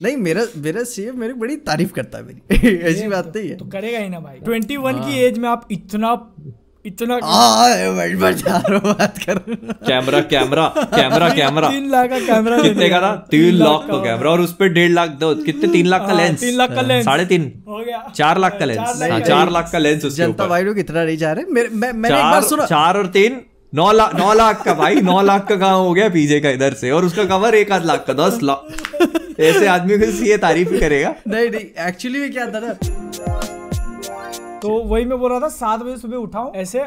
नहीं मेरा मेरा सीएम मेरी बड़ी तारीफ़ करता है मेरी। ऐसी बात तो- नहीं है। तो करेगा ही ना भाई। ट्वेंटी वन की एज में आप इतना इतना हाँ बड़ी बचा रहा हूँ, बात कर कैमरा कैमरा कैमरा कैमरा तीन लाख का कैमरा कितने का था? तीन लाख का कैमरा और उस पे डेढ़ लाख दो। कितने? तीन लाख का हाँ, लेंस तीन लाख का लेंस साढ़े तीन। हो गया। चार लाख का लेंस चार हाँ लाख का लेंस जनता भाई लोग इतना नहीं जा रहे। मेरे मैं मैंने एक बार चार सुना चार और तीन? नौ लाख नौ लाख का भाई नौ लाख का गाँव हो गया पीजे का इधर से? और उसका कवर एक आध लाख का दस लाख। ऐसे आदमी को ये तारीफ़ करेगा? नहीं नहीं एक्चुअली में क्या था ना तो वही मैं बोल रहा था सात बजे सुबह उठाऊं ऐसे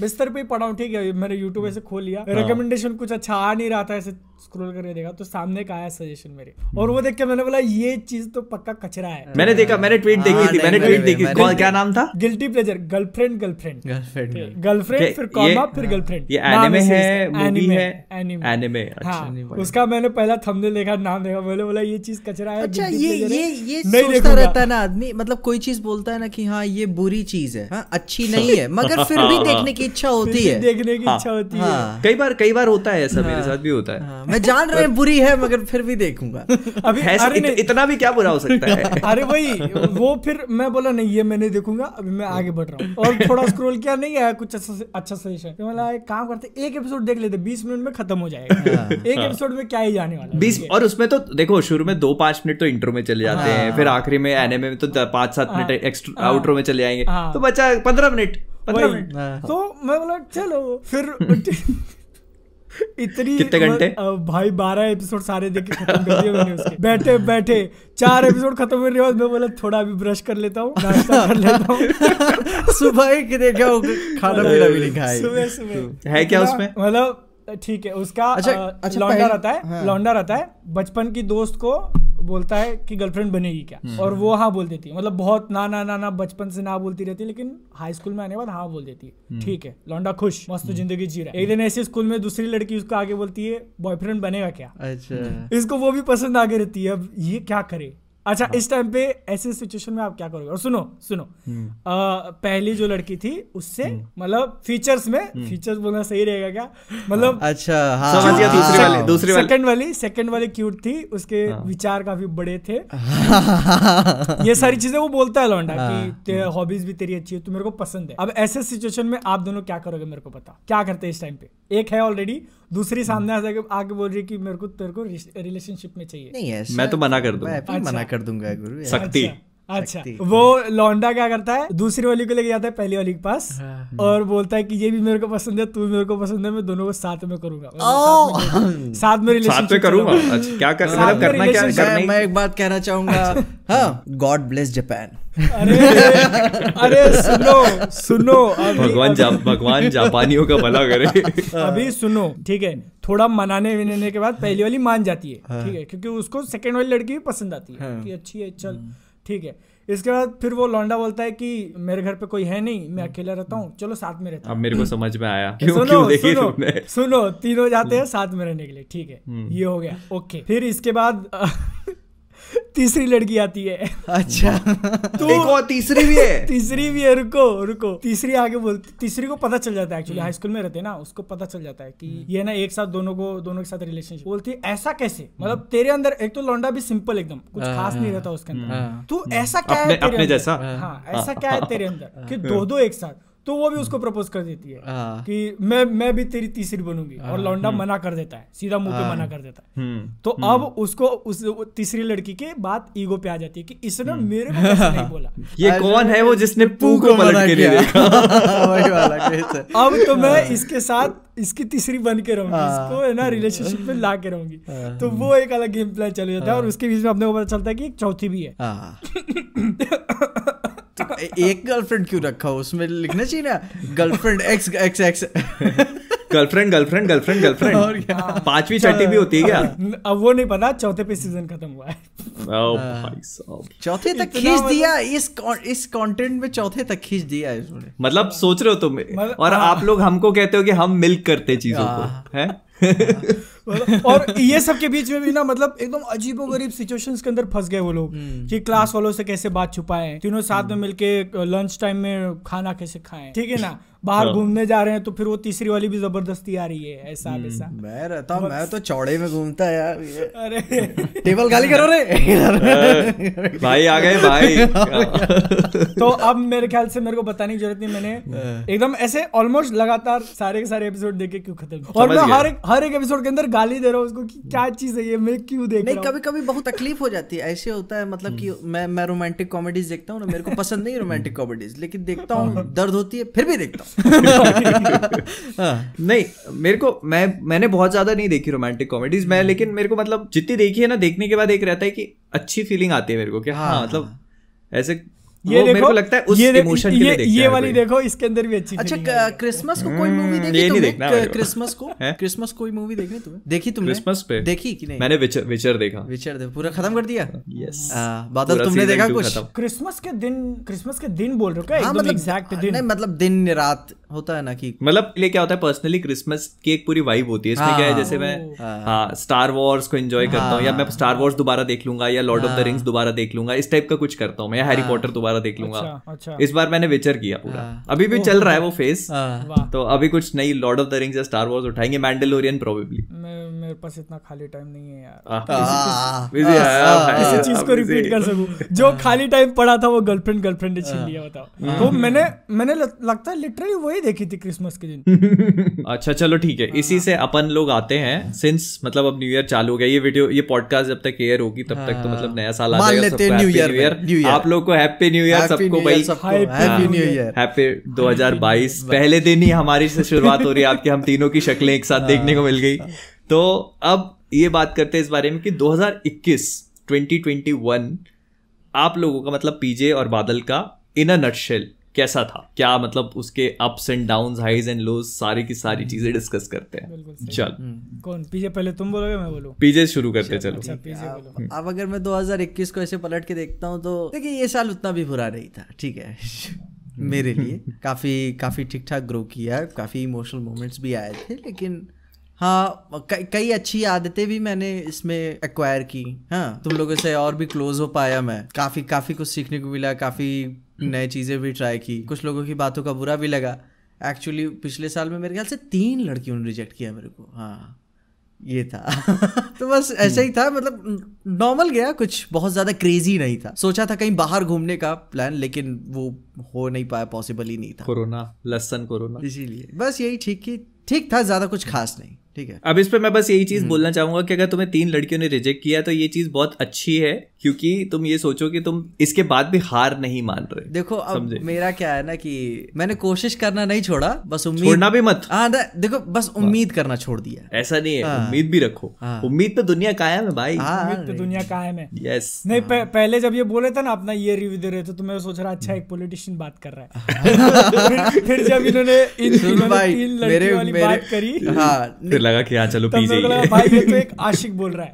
बिस्तर पे ही पड़ा हूँ ठीक है मैंने यूट्यूब ऐसे खोल लिया। हाँ। रिकमेंडेशन कुछ अच्छा आ नहीं रहा था ऐसे स्क्रॉल करके देखा तो सामने का आया सजेशन मेरे। और वो देख के मैंने बोला ये चीज़ तो पक्का कचरा है। मैंने देखा मैंने ट्वीट हाँ, देखी थी मैंने ट्वीट देखी क्या नाम था? Guilty pleasure girlfriend girlfriend girlfriend girlfriend फिर कॉमा फिर गर्लफ्रेंड ये एनिमे है मूवी है। एनिमे अच्छा हाँ उसका मैंने पहला थंबनेल देखा नाम देखा मैंने बोला ये चीज़ कचरा है अच्छा ये ये ये सोचता रहता है ना आदमी मतलब कोई चीज़ बोलता है ना कि हाँ ये बुरी चीज़ है। हाँ अच्छी नहीं है मगर फिर भी देखने की इच्छा होती है। देखने की हाँ, इच्छा होती है। हाँ। कई बार कई बार होता है ऐसा मेरे साथ भी होता है। हाँ, मैं जान रहा हूँ बुरी है मगर फिर भी देखूँगा। अभी अरे इतना भी क्या बुरा हो सकता है? अरे वही वो फिर मैं बोला नहीं ये मैं नहीं देखूँगा अभी मैं आगे बढ़ रहा हूँ। और थोड़ा स्क्रॉल किया नहीं आया कुछ अच्छा अच्छा सजेशन तो मैं एक काम करते एक एपिसोड देख लेते बीस मिनट में खत्म हो जाएगा। एक एपिसोड में क्या ही जाने वाला है, बीस और उसमें तो देखो शुरू में दो पाँच मिनट तो इंट्रो में चले जाते हैं फिर आखिरी में एनिमे में तो पाँच सात मिनट एक्स्ट्रा आउटरो में चले जाएँगे हाँ। तो बचा पंद्रह मिनट पंद्रह मिनट हाँ। तो मैं बोला चलो फिर इतनी कितने घंटे? भाई बारह एपिसोड सारे देख के खत्म कर दिए मैंने उसके बैठे बैठे चार एपिसोड खत्म होने के बाद मैं बोला थोड़ा अभी ब्रश कर लेता हूँ नाश्ता कर लेता हूँ सुबह ही देखा खाना पीना भी नहीं खाए सुबह सुबह है क्या उसमें? मतलब ठीक है उसका अच्छा- अच्छा, लौंडा रहता है हाँ। लौंडा रहता है बचपन की दोस्त को बोलता है कि गर्लफ्रेंड बनेगी क्या? हम्म। और वो हाँ बोल देती है। मतलब बहुत ना ना ना ना बचपन से ना बोलती रहती है लेकिन हाई स्कूल में आने के बाद हाँ बोल देती है। हम्म। ठीक है लौंडा खुश मस्त ज़िंदगी जी रहा है। एक दिन ऐसे स्कूल में दूसरी लड़की उसको आगे बोलती है बॉयफ्रेंड बनेगा क्या? अच्छा। इसको वो भी पसंद आगे रहती है। अब ये क्या करे? अच्छा इस टाइम पे ऐसे सिचुएशन में आप क्या करोगे? और सुनो सुनो। अ, पहली जो लड़की थी उससे मतलब फीचर्स में फीचर्स बोलना सही रहेगा क्या? मतलब अच्छा हाँ समझ गया, दूसरी हाँ। वाली, दूसरी वाली। सेकंड वाली सेकंड वाली क्यूट थी उसके हाँ। विचार काफ़ी बड़े थे। ये सारी चीज़ें वो बोलता है लौंडा कि हॉबीज भी तेरी अच्छी है तू मेरे को पसंद है। अब ऐसे सिचुएशन में आप दोनों क्या करोगे मेरे को पता क्या करते हैं इस टाइम पे? एक है ऑलरेडी दूसरी सामने आके आके बोल रही है कि मेरे को तेरे को रिलेशनशिप में चाहिए। नहीं मैं तो मना कर दूँगा। मैं भी अच्छा। मना कर दूँगा गुरु शक्ति। अच्छा वो लौंडा क्या करता है? दूसरी वाली को लेके जाता है पहली वाली के पास हाँ। और बोलता है कि ये भी मेरे को पसंद है तू भी मेरे को पसंद है मैं दोनों को साथ में करूँगा। साथ में- साथ में रिलेशनशिप करूँगा? अच्छा क्या कर साथ मतलब करना क्या करना मैं एक बात कहना चाहूँगा। हाँ गॉड ब्लेस जापान अरे अरे सुनो सुनो भगवान जा भगवान जापानियों का भला करे। अभी सुनो ठीक है? थोड़ा मनाने विनाने के बाद पहली वाली मान जाती है हाँ। ठीक है? क्योंकि उसको सेकंड वाली लड़की भी पसंद आती है कि अच्छी है चल ठीक है? इसके बाद फिर वो लौंडा बोलता है कि मेरे घर पे कोई है नहीं मैं अकेला रहता हूँ चलो साथ में रहता अब मेरे को समझ में आया। क्यों सुनो क्यों देखी सुनो तुमने? सुनो तीनों जाते हैं साथ में रहने के लिए ठीक है? हम्म। ये हो गया ओके। फिर इसके बाद तीसरी लड़की आती है। अच्छा। तो एक और तीसरी भी है? तीसरी भी है रुको रुको। तीसरी आगे बोलती तीसरी को पता चल जाता है एक्चुअली हाई स्कूल में रहते हैं ना उसको पता चल जाता है कि ये ना एक साथ दोनों को दोनों के साथ रिलेशनशिप बोलती है ऐसा कैसे? मतलब तेरे अंदर एक तो लौंडा भी सिंपल एकदम कुछ खास नहीं रहता उसके अंदर। तू ऐसा क्या है तेरे अंदर? जैसा? हाँ ऐसा क्या है तेरे अंदर? कि दो दो एक साथ। तो वो भी उसको प्रपोज कर देती है हाँ। कि मैं मैं भी तेरी तीसरी बनूँगी और लौंडा मना कर देता है सीधा मुँह पे मना कर देता है। हम्म। तो अब उसको उस तीसरी लड़की के बात ईगो पे आ जाती है कि इसने मेरे को नहीं बोला। ये कौन है वो जिसने पू को पलट के देखा? है अब तो मैं इसके साथ इसकी तीसरी बन के रहूँगी इसको है ना रिलेशनशिप में ला के रहूँगी। तो वो एक अलग गेम प्लान चल जाता है और उसके बीच में अपने को पता चलता है कि एक चौथी भी है। हाँ। एक गर्लफ्रेंड क्यों रखा हो? उसमें लिखना चाहिए ना girlfriend X X X girlfriend girlfriend girlfriend और गर्लफ्रेंड क्या? पांचवी छठी भी होती है क्या? अब वो नहीं पता चौथे पे सीज़न खत्म हुआ है। साहब। चौथे तक खींच मतलब- दिया इस इस कंटेंट में चौथे तक खींच दिया है मतलब सोच रहे हो तुम मतलब- और हाँ। आप लोग हमको कहते हो कि हम मिल्क करते चीज़ों हाँ। को हैं। मतलब- और ये सब के बीच में भी ना मतलब एकदम अजीबो गरीब सिचुएशन के अंदर फंस गए वो लोग कि क्लास वालों से कैसे बात छुपाए तीनों साथ में मिलके लंच टाइम में खाना कैसे खाएँ ठीक है ना? बाहर हाँ। घूमने जा रहे हैं तो फिर वो तीसरी वाली भी ज़बरदस्ती आ रही है ऐसा हम्म। वैसा। मैं रहता हूँ मैं तो चौड़े में घूमता यार अरे। टेबल खाली करो रे। भाई आ गए भाई। तो अब मेरे ख्याल से मेरे को बताने की ज़रूरत नहीं मैंने एकदम ऐसे ऑलमोस्ट लगातार सारे के सारे एपिसोड देखे क्यों खत्म? और मैं हर एक हर एक एपिसोड के अंदर गाली दे रहा हूँ उसको कि क्या चीज़ है ये? मैं क्यों देख नहीं कभी कभी बहुत तकलीफ़ हो जाती है। ऐसे होता है मतलब कि मैं मैं रोमांटिक कॉमेडीज देखता हूँ ना मेरे को पसंद नहीं रोमांटिक कॉमेडीज लेकिन देखता हूँ दर्द होती है फिर भी देखता हूँ। हाँ। नहीं मेरे को मैं मैंने बहुत ज़्यादा नहीं देखी रोमांटिक कॉमेडीज मैं लेकिन मेरे को मतलब जितनी देखी है ना देखने के बाद एक रहता है कि अच्छी फीलिंग आती है मेरे को कि हाँ, हाँ, मतलब ऐसे ये वो मेरे को लगता है उस ये देख- इमोशन के ये लिए देखता ये है वाली देखो इसके अंदर भी अच्छी अच्छा है। क्रिसमस को कोई मूवी देखी ये नहीं तुमने? देखना है। क्रिसमस को? क्रिसमस कोई मूवी देखनी तुम्हें? देखी तुमने? क्रिसमस पे। देखी कि नहीं? मैंने विचर विचर देखा। विचर दे पूरा खत्म कर दिया? यस हाँ, बादल तुमने देखा कुछ? क्रिसमस के दिन क्रिसमस के दिन बोल रहे हो क्या? हाँ मतलब एग्जैक्ट दिन। नहीं मतलब दिन रात होता है ना कि मतलब लिए क्या होता है पर्सनली क्रिसमस की एक पूरी वाइब होती है। इसमें हाँ, क्या है जैसे मैं हाँ। हाँ। स्टार वॉर्स को एंजॉय करता हूँ या मैं स्टार वॉर्स दोबारा देख लूँगा या लॉर्ड ऑफ़ द रिंग्स दोबारा देख लूँगा। इस टाइप का कुछ करता हूँ मैं या हैरी पॉटर दोबारा देख लूँगा अच्छा अच्छा। इस बार मैंने विचर किया पूरा। अभी भी चल रहा है वो फेस हाँ। तो अभी कुछ नई लॉर्ड ऑफ़ द रिंग्स या स्टार वॉर्स उठाएँगे मैंडलोरियन प्रोबेबली मेरे पास इतना खाली टाइम नहीं है यार। हाँ, बिज़ी है। किसी चीज़ को रिपीट कर सकूँ। जो खाली टाइम पड़ा था वो गर्लफ्रेंड गर्लफ्रेंड ने छीन लिया बताओ। तो मैंने मैंने लगता है लिटरली वही देखी थी क्रिसमस के दिन। अच्छा चलो ठीक है। इसी से अपन लोग आते हैं। सिंस मतलब अब न्यू ईयर चालू हो गया ये वीडियो ये पॉडकास्ट जब तक एयर होगी तब तक तो मतलब नया साल आ जाएगा हैं। आप लोग को हैप्पी न्यू ईयर Happy सबको भाई हैप्पी न्यू ईयर हैप्पी 2022 पहले दिन ही हमारी से शुरुआत हो रही है आपकी हम तीनों की शक्लें एक साथ देखने को मिल गई। तो अब ये बात करते हैं इस बारे में कि 2021 2021 आप लोगों का मतलब पीजे और बादल का इन अ नटशेल कैसा था? क्या मतलब उसके ups and downs highs and lows सारी की सारी चीज़ें डिस्कस करते हैं। चल। कौन? पीछे पहले तुम बोलोगे मैं बोलूँ? पीजे शुरू करते चलो अच्छा बोलो। अब अगर मैं 2021 को ऐसे पलट के देखता हूँ तो देखिए ये साल उतना भी बुरा नहीं था ठीक है? मेरे लिए। काफ़ी काफ़ी ठीक ठाक ग्रो किया काफ़ी इमोशनल मोमेंट्स भी आए थे लेकिन हाँ कई कई अच्छी आदतें भी मैंने इसमें एक्वायर की। हाँ तुम लोगों से और भी क्लोज हो पाया मैं। काफ़ी काफ़ी कुछ सीखने को मिला काफ़ी नए चीज़ें भी ट्राई की। कुछ लोगों की बातों का बुरा भी लगा। एक्चुअली पिछले साल में मेरे ख्याल से तीन लड़कियों ने रिजेक्ट किया मेरे को। हाँ ये था। तो बस ऐसा ही था मतलब नॉर्मल गया कुछ बहुत ज़्यादा क्रेजी नहीं था। सोचा था कहीं बाहर घूमने का प्लान लेकिन वो हो नहीं पाया पॉसिबल ही नहीं था। कोरोना लसन कोरोना। इसीलिए। बस यही ठीक ही ठीक था ज़्यादा कुछ खास नहीं। ठीक है। अब इस पर मैं बस यही चीज़ बोलना चाहूँगा कि अगर तुम्हें तीन लड़कियों ने रिजेक्ट किया तो ये चीज़ बहुत अच्छी है क्योंकि तुम ये सोचो कि तुम इसके बाद भी हार नहीं मान रहे देखो अब समझे। मेरा क्या है ना कि मैंने कोशिश करना नहीं छोड़ा बस उम्मीद छोड़ना भी मत। हाँ देखो बस उम्मीद करना छोड़ दिया। ऐसा नहीं है उम्मीद भी रखो। उम्मीद पे दुनिया कायम है भाई। हाँ उम्मीद तो दुनिया कायम है। यस नहीं पहले जब ये बोले थे ना अपना ये रिव्यू दे रहे थे तो मैं सोच रहा अच्छा एक पॉलिटिशियन बात कर रहा है। फिर, जब इन्होंने तीन लड़की वाली बात करी। हाँ फिर लगा कि हाँ चलो ही लगा है भाई ये तो एक आशिक बोल रहा है।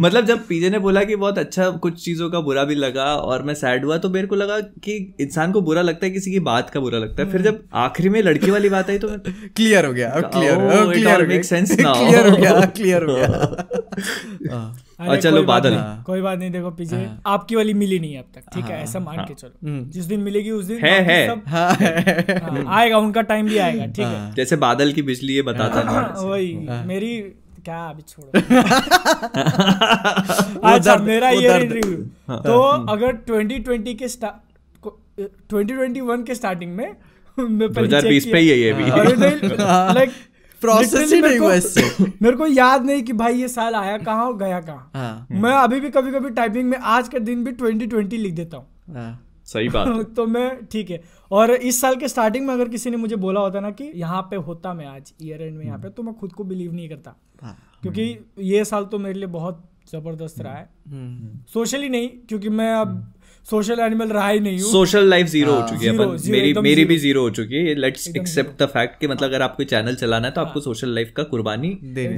मतलब जब पीजे ने बोला कि बहुत अच्छा कुछ चीज़ों का बुरा भी लगा और मैं सैड हुआ तो मेरे को लगा कि इंसान को बुरा लगता है किसी की बात का बुरा लगता है। फिर जब आखिरी में लड़की वाली बात आई तो क्लियर हो गया क्लियर क्लियर हो गया। sense now. क्लियर हो गया हो हाँ। और चलो बादल। कोई बात नहीं देखो पीछे आपकी वाली मिली नहीं अब तक ठीक है ऐसा मान के चलो। जिस दिन मिलेगी उस दिन है, है। सब- हाँ। हाँ, आएगा उनका टाइम भी आएगा ठीक है। जैसे बादल की बिजली ये बताता नहीं हाँ, वही मेरी क्या अभी छोड़ो। अच्छा मेरा ये। रिव्यू तो अगर 2020 के स्टार्ट 2021 के स्टार्टिंग में 2020 पे ही है ये भी। अरे Process ही नहीं मेरे हुआ इससे। मेरे को याद नहीं कि भाई ये साल आया कहाँ और गया कहाँ। हाँ। मैं अभी भी कभी कभी टाइपिंग में आज का दिन भी 2020 लिख देता हूँ। हाँ। सही बात है। तो मैं ठीक है। और इस साल के स्टार्टिंग में अगर किसी ने मुझे बोला होता ना कि यहाँ पे होता मैं आज ईयर एंड में यहाँ पे तो मैं खुद को बिलीव नहीं करता। हाँ। क्योंकि ये साल तो मेरे लिए बहुत ज़बरदस्त रहा है। हम्म। सोशली नहीं क्योंकि मैं अब सोशल एनिमल रहा ही नहीं सोशल लाइफ ज़ीरो हो चुकी है ज़ीरो, अपन zero, मेरी मेरी भी ज़ीरो हो चुकी है। लेट्स एक्सेप्ट द फैक्ट कि मतलब अगर आपको चैनल चलाना है तो आपको सोशल लाइफ का कुर्बानी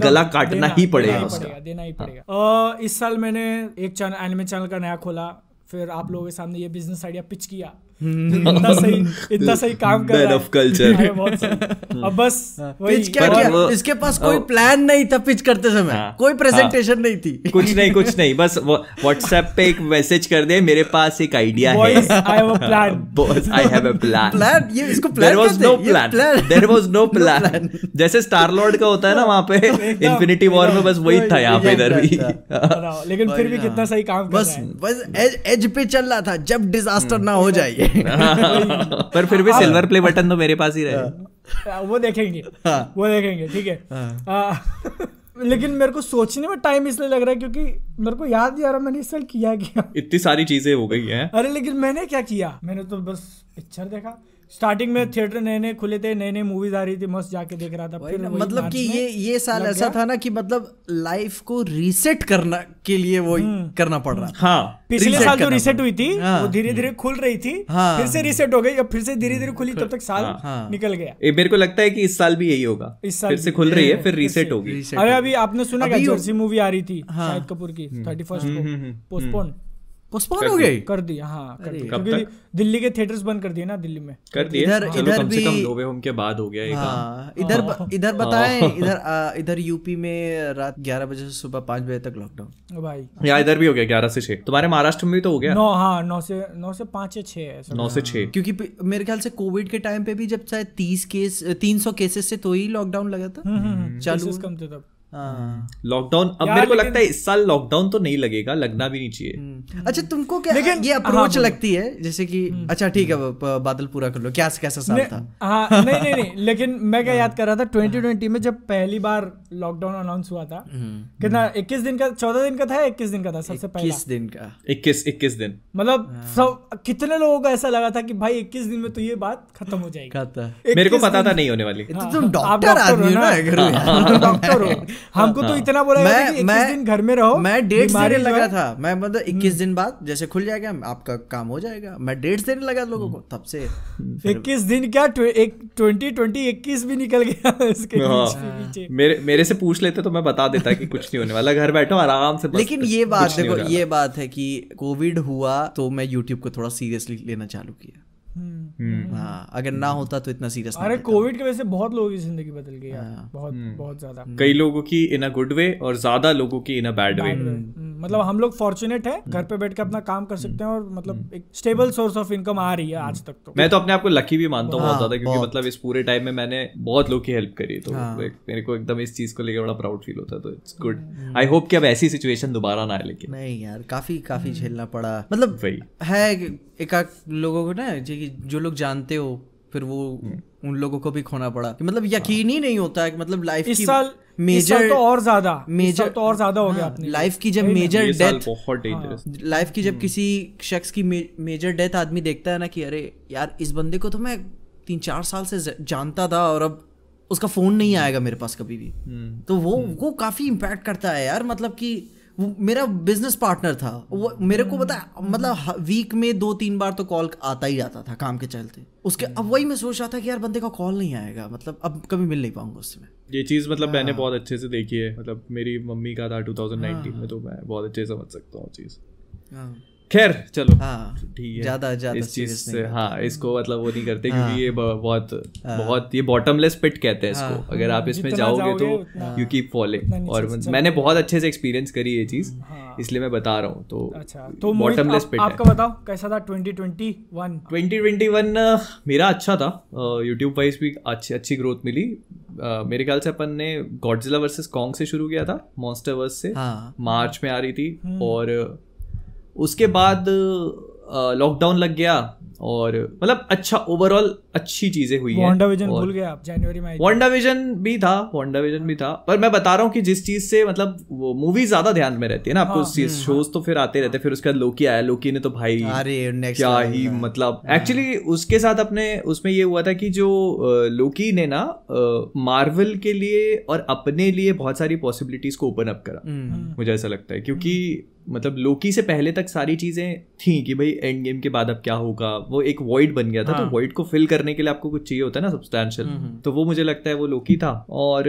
गला काटना ही पड़ेगा उसका। देना ही पड़ेगा। इस साल मैंने एक चैनल एनिमे चैनल का नया खोला फिर आप लोगों के सामने ये बिज़नेस आइडिया पिच किया। इतना सही इतना सही काम कर रहा of culture. अरे अब बस पिच क्या पर किया? इसके पास कोई प्लान नहीं था पिच करते समय। हाँ, कोई प्रेजेंटेशन नहीं थी। कुछ नहीं कुछ नहीं। बस व्हाट्सएप पे एक मैसेज कर दे मेरे पास एक आइडिया है। I have a plan boss I have a plan plan ये इसको there plan was no plan there was no plan जैसे स्टार लॉर्ड का होता है ना वहाँ पे इन्फिनिटी वॉर में बस वही था यहाँ पे इधर भी। लेकिन फिर भी कितना सही काम कर बस रहा है। बस एज एज पे चल रहा था। जब डिजास्टर ना हो जाए पर फिर भी सिल्वर प्ले बटन तो मेरे पास ही रहे। वो देखेंगे। हाँ। वो देखेंगे ठीक है। लेकिन मेरे को सोचने में टाइम इसलिए लग रहा है क्योंकि मेरे को याद नहीं आ रहा मैंने इस साल किया क्या? इतनी सारी चीज़ें हो गई हैं। अरे लेकिन मैंने क्या किया? मैंने तो बस पिक्चर देखा। स्टार्टिंग में थिएटर नए नए खुले थे नए नए मूवीज़ आ रही थी मस्त जाके देख रहा था फिर ना, मतलब कि ये ये साल ऐसा था ना कि मतलब लाइफ को रीसेट करना के लिए वो करना पड़ रहा था। हाँ पिछले साल जो रीसेट हुई थी हाँ। वो धीरे धीरे खुल रही थी हाँ। फिर से रीसेट हो गई अब फिर से धीरे धीरे खुली तब तक साल हाँ। निकल गया। ए, मेरे को लगता है कि इस साल भी यही होगा। इस साल फिर से खुल रही है फिर रीसेट होगी। अरे अभी आपने सुना क्या जर्सी मूवी आ रही थी हाँ। शाहिद कपूर की थर्टी फ़र्स्ट हम्म, को पोस्टपोन पोस्टपोन हो गई? कर दी हाँ कर दी क्योंकि दिल्ली के थिएटर्स बंद कर दिए ना दिल्ली में। कर दिए। इधर- इधर कम से कम भी- लोबे होम के बाद हो गया हाँ इधर इधर बताएँ इधर इधर यूपी में रात 11 बजे से सुबह 5 बजे तक लॉकडाउन भाई। यहाँ इधर भी हो गया ग्यारह से छह। तुम्हारे महाराष्ट्र में भी तो हो गया? नौ हाँ नौ से नौ से पाँच या छह है नौ से छह। क्योंकि मेरे ख्याल से कोविड के टाइम पे भी जब शायद 30 केस 300 केसेस से तो ही लॉकडाउन लगा था। चालू कम थे तब। हाँ लॉकडाउन अब मेरे को लगता है इस साल लॉकडाउन तो नहीं लगेगा लगना भी नहीं चाहिए। अच्छा तुमको क्या लेकिन- ये हाँ, अप्रोच बोलो। लगती है? जैसे कि अच्छा ठीक है बादल पूरा कर लो। क्या कैसा साल था? हाँ नहीं नहीं नहीं लेकिन मैं क्या याद कर रहा था 2020 में जब पहली बार लॉकडाउन अनाउंस हुआ था कितना 21 दिन का 14 दिन का था या 21 दिन का था सबसे पहला? किस दिन का। इक्कीस इक्कीस दिन। मतलब सब कितने लोगों को ऐसा लगा था कि भाई 21 दिन में तो ये बात खत्म हो जाएगी? मेरे को पता था नहीं होने वाली। तो हाँ, तुम डॉक्टर आदमी हो ना डॉक्टर हो। हमको तो इतना बोला कि 21 दिन घर में रहो मैं डेट्स देने लगा था। मैं मतलब 21 दिन बाद जैसे खुल जाएगा आपका काम हो जाएगा। मैं डेट्स देने लगा लोगों को तब से। इक्कीस दिन क्या एक ट्वेंटी ट्वेंटी इक्कीस भी निकल गया इसके हाँ। में मेरे मेरे से पूछ लेते तो मैं बता देता कि कुछ नहीं होने वाला। घर बैठो आराम से लेकिन ये बात देखो ये बात है कि कोविड हुआ तो मैं यूट्यूब को थोड़ा सीरियसली लेना चालू किया। हम्म। हाँ अगर ना होता तो इतना सीरियस अरे कोविड की वजह से बहुत लोगों की ज़िंदगी बदल गई यार हाँ। बहुत बहुत ज़्यादा। कई लोगों की इन अ गुड वे और ज़्यादा लोगों की in a bad way Bad way. हम्म, मतलब हम लोग फॉर्चुनेट है घर पे बैठ के अपना काम कर सकते हैं और मतलब एक स्टेबल सोर्स ऑफ़ इनकम आ रही है आज तक तो। मैं तो अपने आप को लकी भी मानता हूँ बहुत हाँ, ज़्यादा क्योंकि मतलब इस पूरे टाइम में मैंने बहुत लोग की हेल्प करी तो हाँ। मेरे को एकदम इस चीज़ को लेकर बड़ा प्राउड फील होता है तो it's good hmm. I hope कि अब ऐसी सिचुएशन दोबारा ना आए लेकिन। नहीं यार काफ़ी काफ़ी झेलना पड़ा। मतलब वही। है एक लोगों को ना जो कि- जो लोग जानते हो फिर वो उन लोगों को भी खोना पड़ा। कि मतलब यकीन ही नहीं होता है कि मतलब लाइफ इस की साल मेजर तो और ज़्यादा। मेजर तो और ज़्यादा हो गया अपने लाइफ की जब मेजर डेथ बहुत डेंजरस लाइफ की जब किसी शख्स की मेजर डेथ आदमी देखता है ना कि अरे यार इस बंदे को तो मैं तीन चार साल से जानता था और अब उसका फ़ोन नहीं आएगा मेरे पास कभी भी। तो वो वो काफ़ी इम्पैक्ट करता है यार मतलब कि मेरा बिज़नेस पार्टनर था। वो मेरे को पता मतलब वीक में दो तीन बार तो कॉल आता ही आता था काम के चलते। उसके अब वही मैं सोच रहा था कि यार बंदे का कॉल नहीं आएगा मतलब अब कभी मिल नहीं पाऊँगा उससे मैं। ये चीज़ मतलब हाँ। मैंने बहुत अच्छे से देखी है मतलब मेरी मम्मी का था 2019 में तो मैं बहुत अच्छे से समझ सकता हूँ चीज़। खैर चलो। हाँ ठीक है। ज़्यादा ज़्यादा इस चीज़ से हाँ। हाँ इसको मतलब वो नहीं करते क्योंकि ये बहुत बहुत ये बॉटमलेस पिट कहते हैं हाँ। इसको। अगर आप इसमें जाओगे तो यू कीप फॉलोइंग और। मैंने बहुत अच्छे से एक्सपीरियंस करी ये चीज़ हाँ। इसलिए मैं बता रहा हूँ तो अच्छा तो बॉटमलेस पिट आपका बताओ कैसा था 2021 2021 uh, मेरा अच्छा था। यूट्यूब वाइज भी अच्छी अच्छी ग्रोथ मिली। Uh, मेरे ख्याल से अपन ने गॉडजिला वर्सेस कॉन्ग से शुरू किया था मॉन्स्टर वर्स से। हाँ। मार्च में आ रही थी और उसके बाद लॉकडाउन लग गया और मतलब अच्छा ओवरऑल अच्छी चीज़ें हुई हैं। वांडा विजन भूल गए आप जनवरी में वांडा विजन भी था वांडा विजन भी था। पर मैं बता रहा हूँ कि जिस चीज़ से मतलब वो मूवी ज़्यादा ध्यान में रहती है ना आपको हाँ, शोज़ तो फिर आते रहते फिर उसके बाद लोकी आया लोकी ने तो भाई अरे क्या ही मतलब एक्चुअली उसके साथ अपने उसमें ये हुआ था कि जो लोकी ने ना मार्वल के लिए और अपने लिए बहुत सारी पॉसिबिलिटीज को ओपन अप करा। हम्म। मुझे ऐसा लगता है क्योंकि मतलब लोकी से पहले तक सारी चीज़ें थी कि भाई एंड गेम के बाद अब क्या होगा? वो एक वॉइड बन गया था हाँ. तो वॉइड को फिल करने के लिए आपको कुछ चाहिए होता है ना सब्सटैंशियल तो वो मुझे लगता है वो लोकी था और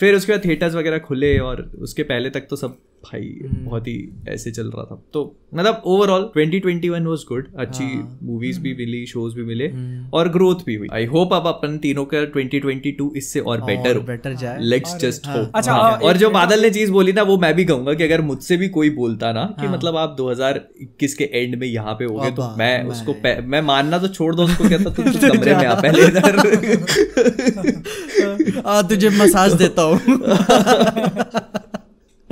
फिर उसके बाद थिएटर्स वगैरह खुले और उसके पहले तक तो सब भाई बहुत ही ऐसे चल रहा था। तो मतलब ओवरऑल 2021 वाज गुड अच्छी मूवीज़ भी मिली शोज़ भी मिले और ग्रोथ भी हुई। आई होप अब अपन तीनों का 2022 इससे और बेटर हो। बेटर जाए। लेट्स जस्ट होप अच्छा, हाँ, और जो बादल ने चीज़ बोली ना वो मैं भी कहूँगा कि अगर मुझसे भी कोई बोलता ना कि मतलब आप 2021 के एंड में यहाँ पे हो गए तो मैं उसको मैं मानना तो छोड़ दो उसको कहता तू तू कमरे में आ पहले इधर। तुझे मसाज देता हूँ।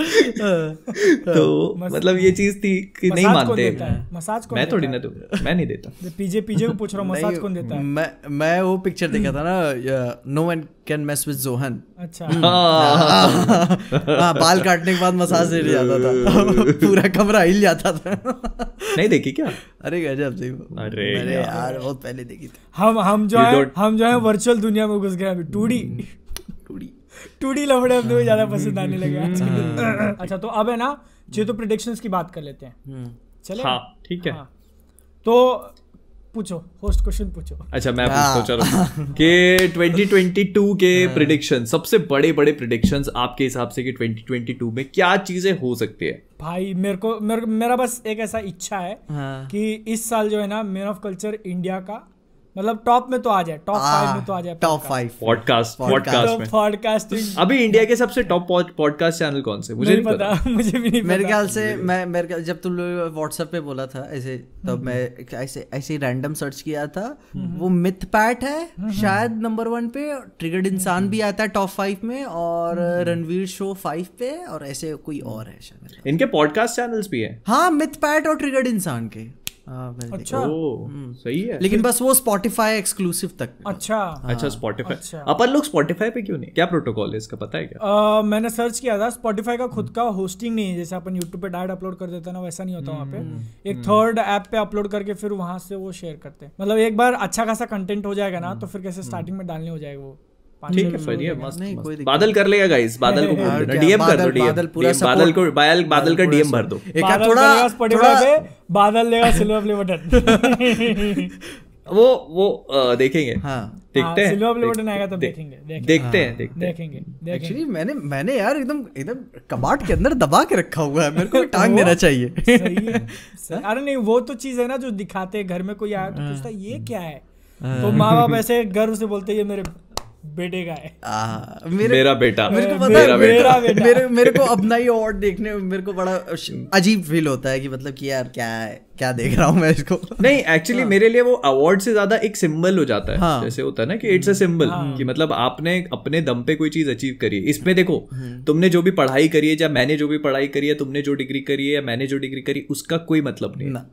तो मतलब ये चीज़ थी कि नहीं मानते। मसाज कौन मैं थोड़ी ना दूँ मैं नहीं देता। पीजे पीजे को पूछ रहा हूँ मसाज कौन देता है? मैं मैं वो पिक्चर देखा था ना no one can mess with John अच्छा। हाँ, हाँ बाल काटने के बाद मसाज देने जाता था। पूरा कमरा हिल जाता था। नहीं देखी क्या? अरे गजब सही अरे यार। बहुत पहले देखी थी। हम हम जो है हम जो है वर्चुअल दुनिया में घुस गए अभी टूडी टूडी टूडी लफड़े अब तो ज़्यादा पसंद आने लगे। अच्छा। तो अब है ना जो तो प्रिडिक्शंस की बात कर लेते हैं। चले हाँ ठीक है। हाँ। तो पूछो होस्ट क्वेश्चन पूछो। अच्छा मैं हाँ। पूछता चलो कि 2022 के प्रिडिक्शन सबसे बड़े बड़े प्रिडिक्शंस आपके हिसाब से कि 2022 में क्या चीज़ें हो सकती है? भाई मेरे को मेरे, मेरा बस एक ऐसा इच्छा है हाँ। कि इस साल जो है ना मैन ऑफ़ कल्चर इंडिया का मतलब टॉप में तो आ जाए टॉप फाइव में तो आ जाए टॉप फाइव। पॉडकास्ट पॉडकास्ट में। पॉडकास्टिंग अभी इंडिया के सबसे टॉप पॉडकास्ट चैनल कौन से? मुझे नहीं पता मुझे भी नहीं मेरे ख्याल से मैं मेरे ख्याल जब तुम लोग व्हाट्सएप पे बोला था ऐसे तब मैं ऐसे ऐसे रैंडम सर्च किया था। वो मिथ पैट है शायद नंबर वन पे ट्रिगर्ड इंसान भी आता है टॉप फाइव में और रणवीर शो फाइव पे और ऐसे कोई और है शायद इनके पॉडकास्ट चैनल्स भी है। हाँ मिथ पैट और ट्रिगर्ड इंसान के। हाँ। अच्छा। ओ सही है। लेकिन बस वो स्पॉटिफाई एक्सक्लूसिव तक अच्छा। अच्छा स्पॉटिफाई अच्छा। अपन लोग स्पॉटिफाई पे क्यों नहीं? क्या प्रोटोकॉल है इसका पता है क्या? मैंने सर्च किया था। स्पॉटिफाई का खुद का होस्टिंग नहीं है। जैसे अपन यूट्यूब पे डायरेक्ट अपलोड कर देते ना वैसा नहीं होता वहाँ पे। एक थर्ड ऐप पे अपलोड करके फिर वहाँ से वो शेयर करते हैं। मतलब एक बार अच्छा खासा कंटेंट हो जाएगा ना तो फिर कैसे स्टार्टिंग में डालने हो जाएगा वो। ठीक है वीडियो बढ़िया मस्त। बादल कर लेगा गाइस बादल को बोल देना डीएम कर दो डीएम। बादल पूरा बादल support- को बादल बादल का डीएम भर दो। एक यार थोड़ा थोड़ा पे, बादल लेगा सिल्वर प्ले बटन। वो वो देखेंगे। हाँ। देखते हैं सिल्वर प्ले बटन आएगा तो देखेंगे देखते हैं देखेंगे देखेंगे। एक्चुअली मैंने मैंने यार एकदम एकदम कबाड़ के अंदर दबा के रखा हुआ है। मेरे को टांग देना चाहिए। सही है। अरे नहीं वो तो चीज़ है ना जो दिखाते हैं घर में कोई आया तो पूछता ये क्या है? तो माँ बाप ऐसे गर्व से बोलते हैं ये मेरे बेटे का है। आ, मेरे मेरा बेटा। मेरे को पता मेरा बेटा मेरा बेटा। मेरे मेरे को अपना ही अवार्ड देखने में मेरे को बड़ा अजीब फील होता है कि मतलब कि यार क्या है क्या देख रहा हूँ मैं इसको। नहीं एक्चुअली मेरे लिए वो अवार्ड से ज़्यादा एक सिंबल हो जाता है। हाँ। जैसे होता है ना कि इट्स अ सिंबल कि मतलब आपने अपने दम पे कोई चीज़ अचीव करी है। इसमें देखो तुमने जो भी पढ़ाई करी है या मैंने जो भी पढ़ाई करी है तुमने जो डिग्री करी है या मैंने जो डिग्री करी उसका कोई मतलब नहीं ना।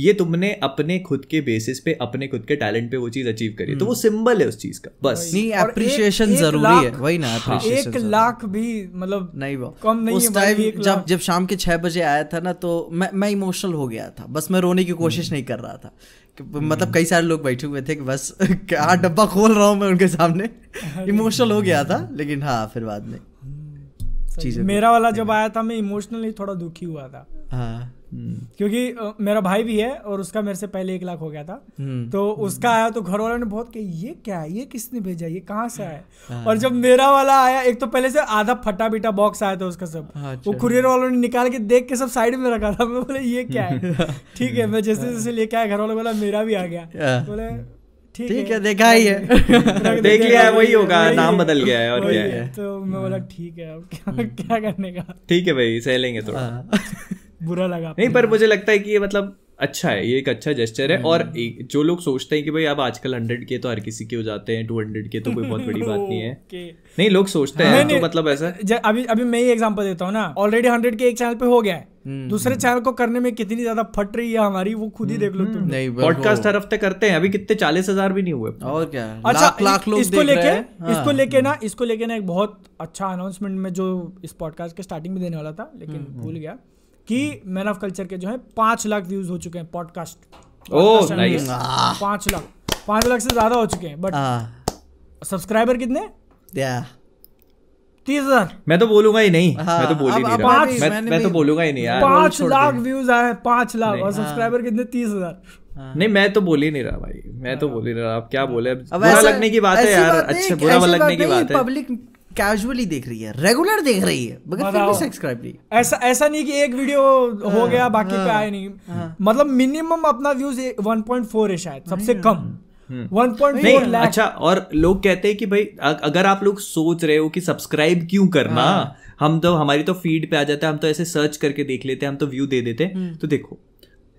ये तुमने अपने खुद के बेसिस पे अपने खुद के टैलेंट पे वो चीज़ अचीव करी तो वो सिंबल है उस चीज़ का बस। नहीं अप्रिशिएशन ज़रूरी है वही ना एक लाख भी मतलब नहीं वो। कम नहीं उस टाइम जब जब शाम के छह बजे आया था ना तो मैं मैं इमोशनल हो गया था। बस मैं रोने की कोशिश नहीं कर रहा था। मतलब कई सारे लोग बैठे हुए थे कि बस क्या डब्बा खोल रहा हूँ मैं उनके सामने। इमोशनल हो गया था लेकिन हाँ फिर बाद में। चीज़ें मेरा वाला जब आया था मैं इमोशनली थोड़ा दुखी हुआ था। हाँ। क्योंकि अ, मेरा भाई भी है और उसका मेरे से पहले एक लाख हो गया था। हम्म। तो उसका आया तो घर वालों ने बहुत कहा ये क्या है? ये किसने भेजा? ये कहाँ से आया? और जब मेरा वाला आया एक तो पहले से आधा फटा बीटा बॉक्स आया था उसका सब। अच्छा। वो कुरियर वालों ने निकाल के देख के सब साइड में रखा था। मैं बोले ये क्या है? ठीक है मैं जैसे जैसे लेके आया घर वालों बोला मेरा भी आ गया। हाँ। बोले ठीक है। देखा ही है। देख लिया है, वही होगा, नाम बदल गया है, और क्या है। है। तो मैं बोला ठीक है अब क्या करने का? ठीक है भाई सह लेंगे थोड़ा। हाँ। बुरा लगा नहीं पर मुझे लगता है कि ये मतलब अच्छा है ये एक अच्छा जेस्चर है और एक, जो लोग सोचते हैं कि भाई अब आजकल हंड्रेड के तो हर किसी के हो जाते हैं टू हंड्रेड के तो कोई बहुत बड़ी बात नहीं है। नहीं लोग सोचते हैं तो मतलब ऐसा अभी अभी मैं ही एग्जांपल देता हूँ ना ऑलरेडी हंड्रेड के एक चैनल पे हो गया है। हम्म। दूसरे चैनल को करने में कितनी ज़्यादा फट रही है हमारी वो खुद ही देख लो तुम। नहीं पॉडकास्ट हर हफ़्ते करते हैं अभी कितने चालीस हज़ार भी नहीं हुए। और क्या अच्छा लाख लाख लोग इसको लेके हाँ। इसको लेके ना इसको लेके ना एक बहुत अच्छा अनाउंसमेंट में जो इस पॉडकास्ट के स्टार्टिंग में देने वाला था लेकिन हम्म, भूल गया। कि मैन ऑफ़ कल्चर के जो है पाँच लाख व्यूज़ हो चुके हैं पॉडकास्ट ओह नाइस पाँच लाख। पाँच लाख से ज़्यादा हो चुके हैं बट हाँ सब्सक्राइबर कितने? तीस हज़ार। मैं तो बोलूँगा ही नहीं। हाँ, मैं तो बोल ही नहीं रहा। मैं मैं तो बोलूँगा ही नहीं यार। पाँच लाख व्यूज़ आए पाँच लाख। और सब्सक्राइबर कितने? तीस हज़ार। नहीं मैं तो बोल ही नहीं रहा भाई। मैं तो बोल ही नहीं रहा। अब क्या बोले? बुरा लगने की बात है यार। अच्छा बुरा लगने की बात है। पब्लिक कैजुअली देख रही है रेगुलर देख रही है मगर फिर भी सब्सक्राइब नहीं ऐसा ऐसा नहीं कि एक वीडियो हो गया बाकी पे आए नहीं। मतलब मिनिमम अपना व्यूज़ 1.4 है शायद सबसे कम। 1.4 नहीं लाख। अच्छा और लोग कहते हैं कि भाई अगर आप लोग सोच रहे हो कि सब्सक्राइब क्यों करना हम तो हमारी तो फ़ीड पे आ जाता है हम तो ऐसे सर्च करके देख लेते हैं हम तो व्यू दे देते हैं। तो देखो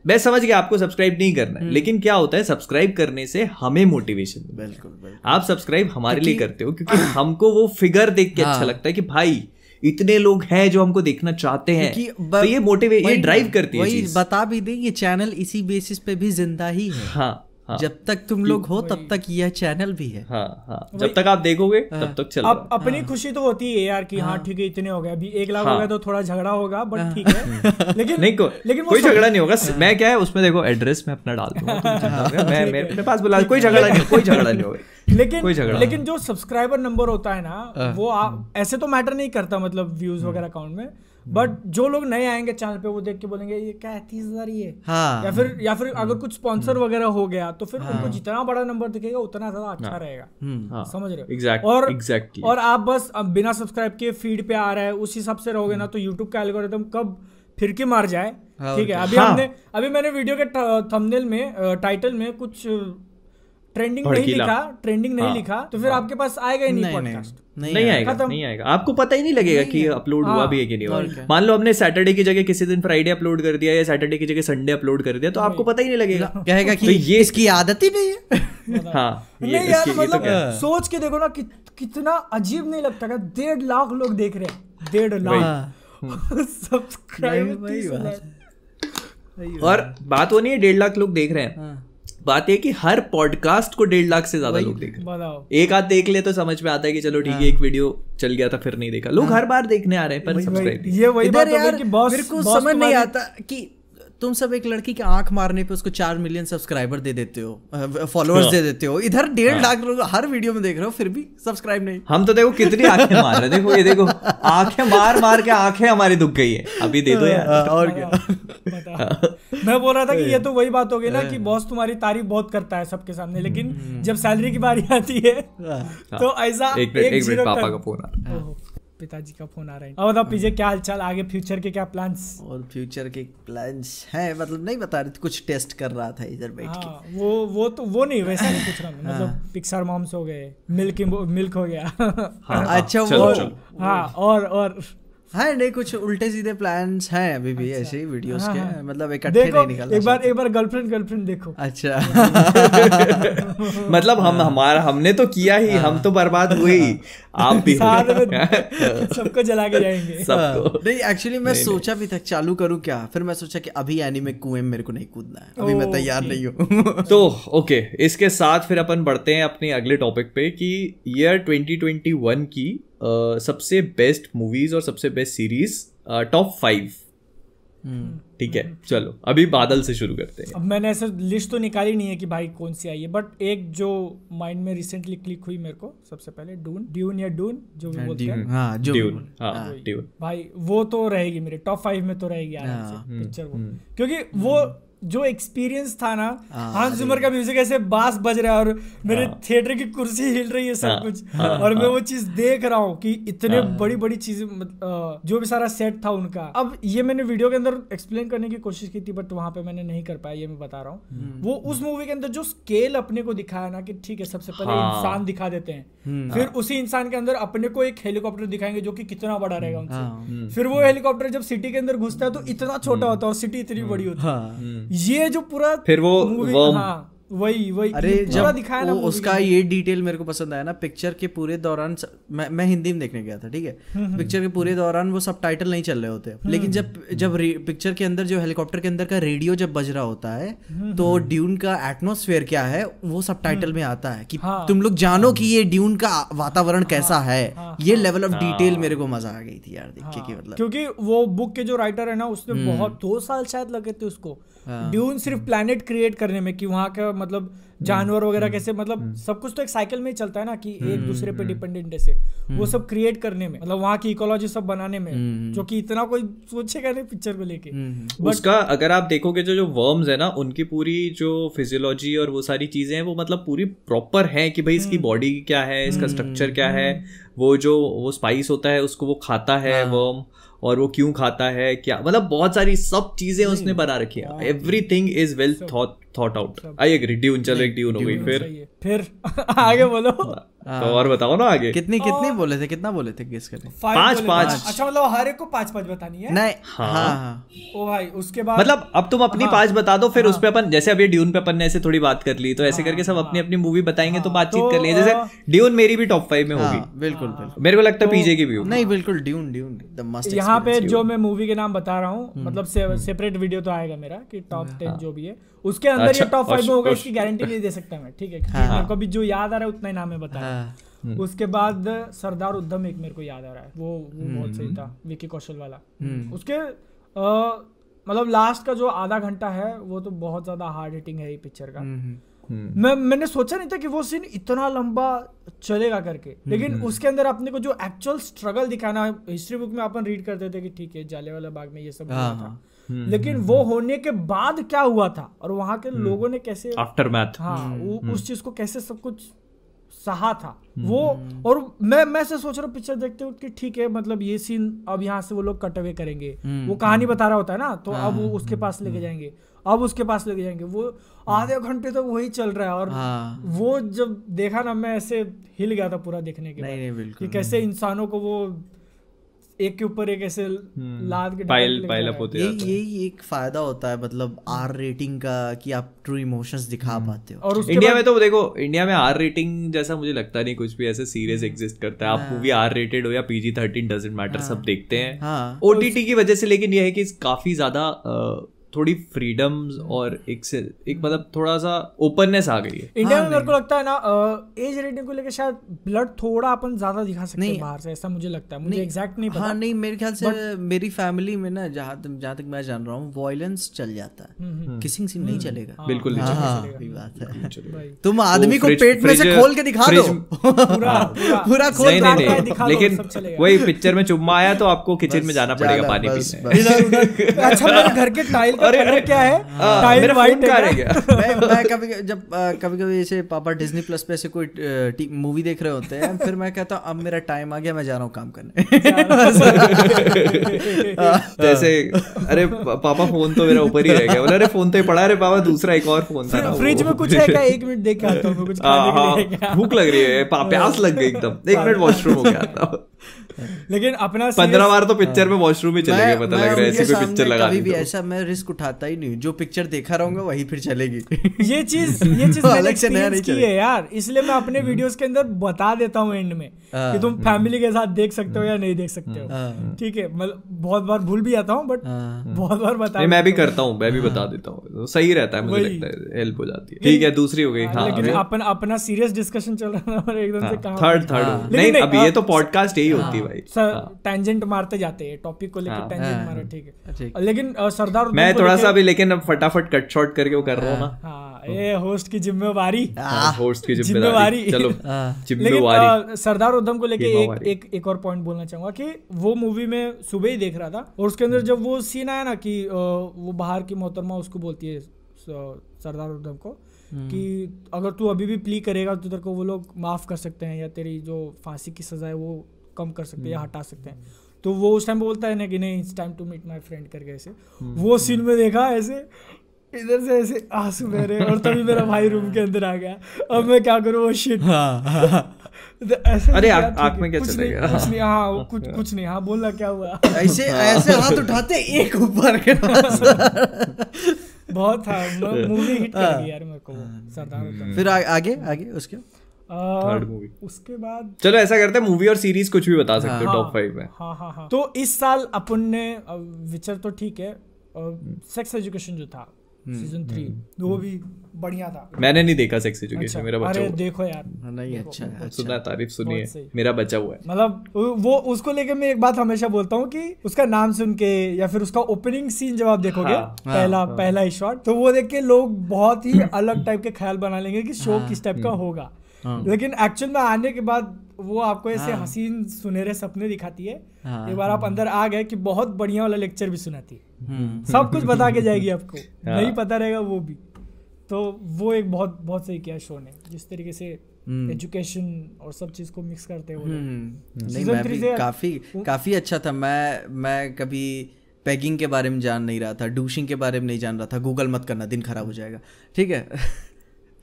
मैं समझ गया आपको सब्सक्राइब नहीं करना है। लेकिन क्या होता है सब्सक्राइब करने से हमें मोटिवेशन बिल्कुल आप सब्सक्राइब हमारे लिए करते हो क्योंकि हमको वो फिगर देख के अच्छा लगता है कि भाई इतने लोग हैं जो हमको देखना चाहते हैं। तो ये मोटिवेट ये ड्राइव करती है बता भी दे ये चैनल इसी बेसिस पे भी ज़िंदा ही है। हाँ। हाँ। जब तक तुम लोग हो तब तक यह चैनल भी है। हाँ हाँ। जब तक आप देखोगे तब तक चल अब अपनी खुशी तो होती है यार कि हाँ ठीक है इतने हो गए। अभी एक लाख हो हाँ। गए तो थोड़ा झगड़ा होगा बट ठीक है। लेकिन नहीं को, लेकिन कोई झगड़ा नहीं होगा। मैं क्या है उसमें देखो एड्रेस मैं अपना डाल दूँगा। मैं पास बुला कोई झगड़ा नहीं कोई झगड़ा नहीं होगा। लेकिन लेकिन जो सब्सक्राइबर नंबर होता है ना वो आप ऐसे तो मैटर नहीं करता मतलब व्यूज़ वगैरह अकाउंट में। बट जो लोग नए आएँगे चैनल पे वो देख के बोलेंगे ये क्या है तीस हज़ार ये हाँ? या फिर या फिर अगर कुछ स्पॉन्सर वगैरह हो गया तो फिर उनको जितना बड़ा नंबर दिखेगा उतना ज़्यादा अच्छा रहेगा। हाँ, समझ रहे हो? Exact- और exactly. और आप बस अब बिना सब्सक्राइब के फ़ीड पे आ रहा है उस हिसाब से रहोगे ना तो यूट्यूब का एल्गोरिदम कब फिरकी मार जाए। हाँ, ठीक है अभी हाँ। हमने अभी मैंने वीडियो के थंबनेल में टाइटल में कुछ ट्रेंडिंग नहीं। लिखा ट्रेंडिंग नहीं हाँ, लिखा तो फिर आपके पास आएगा ही नहीं नहीं नहीं पॉडकास्ट नहीं नहीं है। आएगा खत्म। नहीं आएगा। आपको पता ही नहीं लगेगा नहीं कि अपलोड हुआ हाँ, भी है कि नहीं हुआ। मान लो हमने सैटरडे की जगह किसी दिन फ्राइडे अपलोड कर दिया या सैटरडे की जगह संडे अपलोड कर दिया तो आपको पता ही नहीं लगेगा। कहेगा कि तो ये इसकी आदत ही नहीं है। हाँ ये नहीं यार तो मतलब सोच के देखो ना कि, कितना अजीब नहीं लगता क्या डेढ़ लाख लोग देख रहे हैं। डेढ़ लाख। सब्सक्राइब और बात वो नहीं है डेढ़ लाख लोग देख रहे हैं। बात ये कि हर पॉडकास्ट को डेढ़ लाख से ज़्यादा लोग देख रहे हैं। एक आध देख ले तो समझ में आता है कि चलो ठीक है एक वीडियो चल गया था फिर नहीं देखा। लोग हर बार देखने आ रहे हैं पर सब्सक्राइब ये वही बात है यार कि बॉस मेरे को समझ नहीं आता कि तुम सब एक लड़की के आँख मारने पे उसको चार मिलियन सब्सक्राइबर दे देते हो फॉलोअर्स दे देते हो। इधर डेढ़ लाख लोग हर वीडियो में देख रहे हो फिर भी सब्सक्राइब नहीं। हम तो देखो कितनी आँखें मार रहे देखो ये देखो आँखें मार मार के आँखें हमारी दुख गई है। अभी दे दो यार। हाँ, और क्या। मैं बोल रहा था कि ये तो वही बात हो गई ना कि बॉस तुम्हारी तारीफ़ बहुत करता है सबके सामने लेकिन जब सैलरी की बारी आती है तो ऐसा एक मिनट एक मिनट ज़ीरो पापा का फ़ोन आ रहा है। पिताजी का फ़ोन आ रहा है। और बताओ पीछे क्या हालचाल? आगे फ्यूचर के क्या प्लान्स और फ्यूचर के प्लान्स हैं मतलब नहीं बता रहे कुछ टेस्ट कर रहा था इधर बैठ के। हाँ वो वो तो वो नहीं वैसा नहीं पूछ रहा मैं मतलब पिक्सर मॉम्स हो गए मिल्क मिल्क हो गया। हाँ, अच्छा वो हाँ और और हाँ नहीं कुछ उल्टे सीधे प्लान्स हैं अभी भी ऐसे ही वीडियोस हाँ, के हाँ। मतलब इकट्ठे नहीं निकलना एक बार एक बार गर्लफ्रेंड गर्लफ्रेंड देखो। अच्छा। मतलब हम हमारा हमने तो किया ही हम तो बर्बाद हुए ही। आप भी। में सबको जला के जाएँगे। सबको। नहीं एक्चुअली मैं सोचा भी था चालू करूँ क्या फिर मैं सोचा कि अभी एनीमे कुएँ मेरे को नहीं कूदना है। अभी मैं तैयार नहीं हूँ। तो ओके इसके साथ फिर अपन बढ़ते हैं अपने अगले टॉपिक पे कि ईयर 2021 की सबसे बेस्ट मूवीज़ और सबसे बेस्ट सीरीज़ टॉप फाइव ठीक है चलो अभी बादल से शुरू करते हैं। अब मैंने ऐसे लिस्ट तो निकाली नहीं है कि भाई कौन सी आई है बट एक जो माइंड में रिसेंटली क्लिक हुई मेरे को सबसे पहले डून ड्यून या डून जो भी बोलते हैं। हाँ जो ट्यून हाँ। ट्यून भाई वो तो रहेगी मेरे टॉप फाइव में तो रहेगी से हम्म, पिक्चर वो। क्योंकि वो जो एक्सपीरियंस था ना हांस जिमर का म्यूज़िक ऐसे बास बज रहा है और मेरे हाँ। थिएटर की कुर्सी हिल रही है सब कुछ। और मैं वो चीज़ देख रहा हूँ कि इतने हाँ। बड़ी बड़ी चीज़ें जो भी सारा सेट था उनका। अब ये मैंने वीडियो के अंदर एक्सप्लेन करने की कोशिश की थी बट वहाँ पे मैंने नहीं कर पाया ये मैं बता रहा हूँ। हम्म। वो उस मूवी के अंदर जो स्केल अपने को दिखाया ना कि ठीक है सबसे पहले हाँ। इंसान दिखा देते हैं। फिर उसी इंसान के अंदर अपने को एक हेलीकॉप्टर दिखाएँगे जो कि कितना बड़ा रहेगा हाँ। उनसे। हम्म। फिर वो हेलीकॉप्टर जब सिटी के अंदर घुसता है तो इतना छोटा होता है और सिटी इतनी बड़ी होती है। हाँ। ये जो पूरा फिर वो worm- हाँ वही वही अरे जब दिखाया ना उसका ये डिटेल मेरे को पसंद आया ना पिक्चर के पूरे दौरान स- मैं मैं हिंदी में देखने गया था ठीक हम्म, है पिक्चर के पूरे दौरान वो सब टाइटल नहीं चल रहे होते। लेकिन जब जब पिक्चर के अंदर जो हेलीकॉप्टर के अंदर का रेडियो जब बज रहा होता है हम्म, तो ड्यून का एटमोसफेयर क्या है? वो सब टाइटल में आता है कि हाँ। तुम लोग जानो कि ये ड्यून का वातावरण कैसा है। हाँ, ये लेवल ऑफ़ डिटेल मेरे को मज़ा आ गई थी यार देख के मतलब। क्योंकि वो बुक के जो राइटर है ना उसने हम्म। बहुत दो साल शायद लगे थे उसको। ड्यून सिर्फ़ प्लेनेट क्रिएट करने में कि वहाँ का मतलब जानवर वगैरह कैसे मतलब सब कुछ तो एक साइकिल में ही चलता है ना कि एक दूसरे पे डिपेंडेंट ऐसे वो सब क्रिएट करने में मतलब वहाँ की इकोलॉजी सब बनाने में जो कि इतना कोई सोचेगा नहीं पिक्चर को लेके। उसका अगर आप देखोगे जो जो वर्म्स है ना उनकी पूरी जो फिजियोलॉजी और वो सारी चीज़ें हैं वो मतलब पूरी प्रॉपर है कि भाई इसकी बॉडी क्या है इसका स्ट्रक्चर क्या है वो जो वो स्पाइस होता है उसको वो खाता है वर्म और वो क्यों खाता है क्या मतलब बहुत सारी सब चीज़ें उसने बना रखी है। Everything is well thought thought out I agree Dune चलो एक ड्यून हो गई फिर? फिर आगे बोलो। तो और बताओ ना आगे। कितनी कितनी बोले थे कितना बोले थे गेस करने पाँच पाँच। अच्छा मतलब हर एक को पाँच पाँच बतानी है? नहीं हाँ। हाँ ओ भाई उसके बाद मतलब अब तुम अपनी पाँच बता दो फिर उस पे अपन जैसे अभी ड्यून पे अपन ने ऐसे थोड़ी बात कर ली तो ऐसे करके सब अपनी अपनी मूवी बताएँगे तो बातचीत कर लेंगे। जैसे ड्यून मेरी भी टॉप फाइव में होगी। हाँ, बिल्कुल। बिल्कुल मेरे को लगता है पीजे की भी होगी। नहीं बिल्कुल ड्यून ड्यून द मस्ट यहाँ पे जो मैं मूवी के नाम बता रहा हूँ मतलब सेपरेट वीडियो तो आएगा मेरा कि टॉप टेन जो भी है। उसके अंदर ये अच्छा, टॉप फाइव में होगा इसकी गारंटी नहीं दे सकता मैं ठीक है? क्योंकि मेरे को भी जो याद आ रहा है उतना ही नाम है। बताया हाँ उसके बाद सरदार उद्धम एक मेरे को याद आ रहा है वो वो बहुत सही था विकी कौशल वाला। उसके मतलब लास्ट का जो आधा घंटा है वो तो बहुत ज़्यादा हार्ड हिटिंग है ये पिक्चर का। हम्म। मैं मैंने सोचा नहीं था कि वो सीन इतना लंबा चलेगा करके लेकिन उसके अंदर अपने को जो एक्चुअल स्ट्रगल दिखाना हिस्ट्री बुक में अपन रीड करते थे कि ठीक है जालियावाला बाग में ये सब हुआ हाँ, था। हाँ। लेकिन वो होने के बाद क्या हुआ था? और वहाँ के लोगों ने कैसे आफ्टर मैथ हाँ उस चीज़ को कैसे सब कुछ सहा था? वो और मैं मैं से सोच रहा हूँ पिक्चर देखते हुए कि ठीक है मतलब ये सीन अब यहाँ से वो लोग कट अवे करेंगे। वो कहानी बता रहा होता है ना तो अब वो उसके पास लेके जाएँगे। अब उसके पास लेके जाएँगे। वो आधे घंटे तक वही चल रहा है और हाँ। वो जब देखा ना मैं ऐसे हिल गया था पूरा देखने के बाद कि कैसे इंसानों को वो एक के ऊपर एक ऐसे लाद के पाइल पाइल अप होते यही ये यही एक फ़ायदा होता है मतलब आर रेटिंग का कि आप ट्रू इमोशंस दिखा पाते हो। और इंडिया में तो देखो इंडिया में आर रेटिंग जैसा मुझे लगता नहीं कुछ भी ऐसे सीरियस एग्जिस्ट करता है। आप मूवी आर रेटेड हो या पीजी थर्टीन डजेंट मैटर सब देखते हैं। हाँ। ओटीटी की वजह से लेकिन यह है कि काफ़ी ज़्यादा थोड़ी फ्रीडम्स और एक से एक मतलब थोड़ा सा ओपननेस आ गई है। इंडिया हाँ, में मेरे को लगता है ना एज रेटिंग को लेकर शायद ब्लड थोड़ा अपन ज़्यादा दिखा सकते हैं बाहर से ऐसा मुझे लगता है। मुझे एग्जैक्ट नहीं पता। हाँ नहीं मेरे ख्याल से मेरी फैमिली में ना जहाँ जहाँ तक मैं जान रहा हूँ वॉयलेंस चल जाता हम्म, है किसिंग सीन नहीं चलेगा। बिल्कुल नहीं हाँ बात है। तुम आदमी को पेट में से खोल के दिखा दो। पूरा खोल नहीं नहीं नहीं। लेकिन वही पिक्चर में चुम्मा आया तो आपको किचन में जाना पड़ेगा पानी पीने। अच्छा मेरे घर के टाइल अरे, अरे, क्या है? हाँ, टाइल मेरा वाइट फ़ोन रह गया? मैं मैं कभी जब कभी कभी ऐसे पापा डिज्नी प्लस पे ऐसे कोई मूवी देख रहे होते हैं फिर मैं कहता हूँ अब मेरा टाइम आ गया मैं जा रहा हूँ काम करने. जैसे अरे पापा फ़ोन तो मेरा ऊपर ही रह गया। बोला अरे फ़ोन तो ही पड़ा अरे पापा दूसरा एक और फ़ोन था फ्रिज में कुछ है क्या? एक मिनट देख के आता हूँ कुछ हाँ, खाने के हाँ, लिए क्या? भूख लग रही है प्यास लग गई एकदम। एक मिनट वॉशरूम हो गया था लेकिन अपना पंद्रह बार तो पिक्चर में वॉशरूम ही चले गए पता लग रहा है ऐसी कोई पिक्चर लगा कभी भी तो। ऐसा मैं रिस्क उठाता ही नहीं जो पिक्चर देखा रहूँगा वही फिर चलेगी ये चीज़ ये चीज़ मैंने अलग से एक्सपीरियंस नहीं की है यार इसलिए मैं अपने वीडियोस के अंदर बता देता हूँ एंड में हाँ, कि तुम फैमिली के साथ देख सकते हो या नहीं देख सकते हो। हाँ, ठीक है मतलब बहुत बार भूल भी आता हूँ बट हाँ। बहुत बार बता मैं भी करता हूँ मैं भी बता देता हूँ। तो सही रहता है मुझे लगता है हेल्प हो जाती है। ठीक है दूसरी हो गई। हाँ लेकिन अपन अपना सीरियस डिस्कशन चल रहा था और एकदम से कहा थर्ड थर्ड हाँ। नहीं अब ये तो पॉडकास्ट यही होती है। भाई हाँ। टेंजेंट मारते जाते हैं टॉपिक को लेकर हाँ। टेंजेंट हाँ। मारा ठीक। है लेकिन सरदार मैं थोड़ा सा अभी लेकिन अब फटाफट कट शॉर्ट करके वो कर रहा हूँ ना हाँ ये होस्ट की जिम्मेवारी होस्ट की जिम्मेवारी। चलो हाँ। लेकिन जिम्मेवारी सरदार उधम को लेके एक एक एक और पॉइंट बोलना चाहूँगा कि वो मूवी में सुबह ही देख रहा था और उसके अंदर जब वो सीन आया ना कि वो बाहर की मोहतरमा उसको बोलती है सरदार उधम को कि अगर तू अभी भी प्ली करेगा तो तेरे को वो लोग माफ़ कर सकते हैं या तेरी जो फांसी की सजा है वो कम कर सकते हैं या हटा सकते हैं। तो वो उस टाइम बोलता है ना कि नहीं it's time to meet my friend करके ऐसे। वो सीन में देखा ऐसे इधर से ऐसे आँसू बह रहे और तभी मेरा भाई रूम के अंदर आ गया। अब मैं क्या करूँ? वो शिट अरे, आँख- है, में क्या कुछ गया? कुछ नहीं हाँ कुछ कुछ नहीं हाँ बोलना क्या हुआ? ऐसे ऐसे हाथ उठाते एक ऊपर के बहुत था मूवी हिट कर गई यार मेरे को सरदार फिर आगे आगे उसके थर्ड मूवी उसके बाद चलो ऐसा करते हैं मूवी और सीरीज़ कुछ भी बता सकते हो हाँ, टॉप फाइव में। हाँ हाँ हाँ। तो इस साल अपन ने विचर तो ठीक है सेक्स एजुकेशन जो था सीज़न थ्री वो भी बढ़िया था। मैंने नहीं देखा सेक्स एजुकेशन अच्छा मेरा बच्चा अरे हुआ। देखो यार। नहीं अच्छा है सुना तारीफ़ सुनी है। मेरा बच्चा हुआ है। मतलब वो उसको लेके मैं एक बात हमेशा बोलता हूँ कि उसका नाम सुन के या फिर उसका ओपनिंग सीन जब आप देखोगे हाँ, पहला हाँ, पहला ही शॉट तो वो देख के लोग बहुत ही अलग टाइप के ख्याल बना लेंगे कि शो किस टाइप का होगा। लेकिन एक्चुअल में आने के बाद वो आपको ऐसे हसीन सुनहरे सपने दिखाती है। हाँ। एक बार आप अंदर आ गए कि बहुत बढ़िया वाला लेक्चर भी सुनाती है। हम्म। सब कुछ बता के जाएगी आपको। हाँ। नहीं पता रहेगा वो भी। तो वो एक बहुत बहुत सही किया शो ने जिस तरीके से एजुकेशन और सब चीज़ को मिक्स करते हैं वो लोग। हम्म, नहीं मैं भी काफ़ी काफ़ी अच्छा था। मैं मैं कभी पैगिंग के बारे में जान नहीं रहा था डूशिंग के बारे में नहीं जान रहा था। गूगल मत करना दिन खराब हो जाएगा। ठीक है?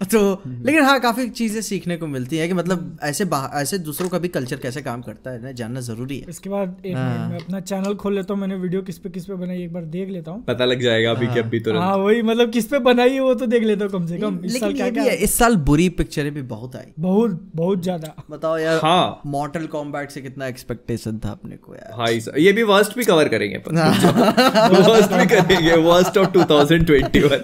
तो लेकिन हाँ काफ़ी चीज़ें सीखने को मिलती है कि मतलब ऐसे ऐसे दूसरों का भी कल्चर कैसे काम करता है ना जानना ज़रूरी है। इसके बाद एक हाँ। मैं अपना चैनल खोल लेता हूँ मैंने वीडियो किस पे किस पे बनाई एक बार देख लेता हूँ। पता लग जाएगा अभी कि अभी तुरंत हाँ वही मतलब किस पे बनाई है वो तो देख लेता हूँ कम से कम। इस साल क्या क्या इस साल बुरी पिक्चरें भी बहुत आई। बहुत बहुत ज़्यादा। बताओ यार हाँ। मॉर्टल कॉम्बैट से कितना एक्सपेक्टेशन था अपने को यार। भाई साहब, ये भी वर्स्ट भी कवर करेंगे वर्स्ट भी करेंगे वर्स्ट ऑफ़ 2021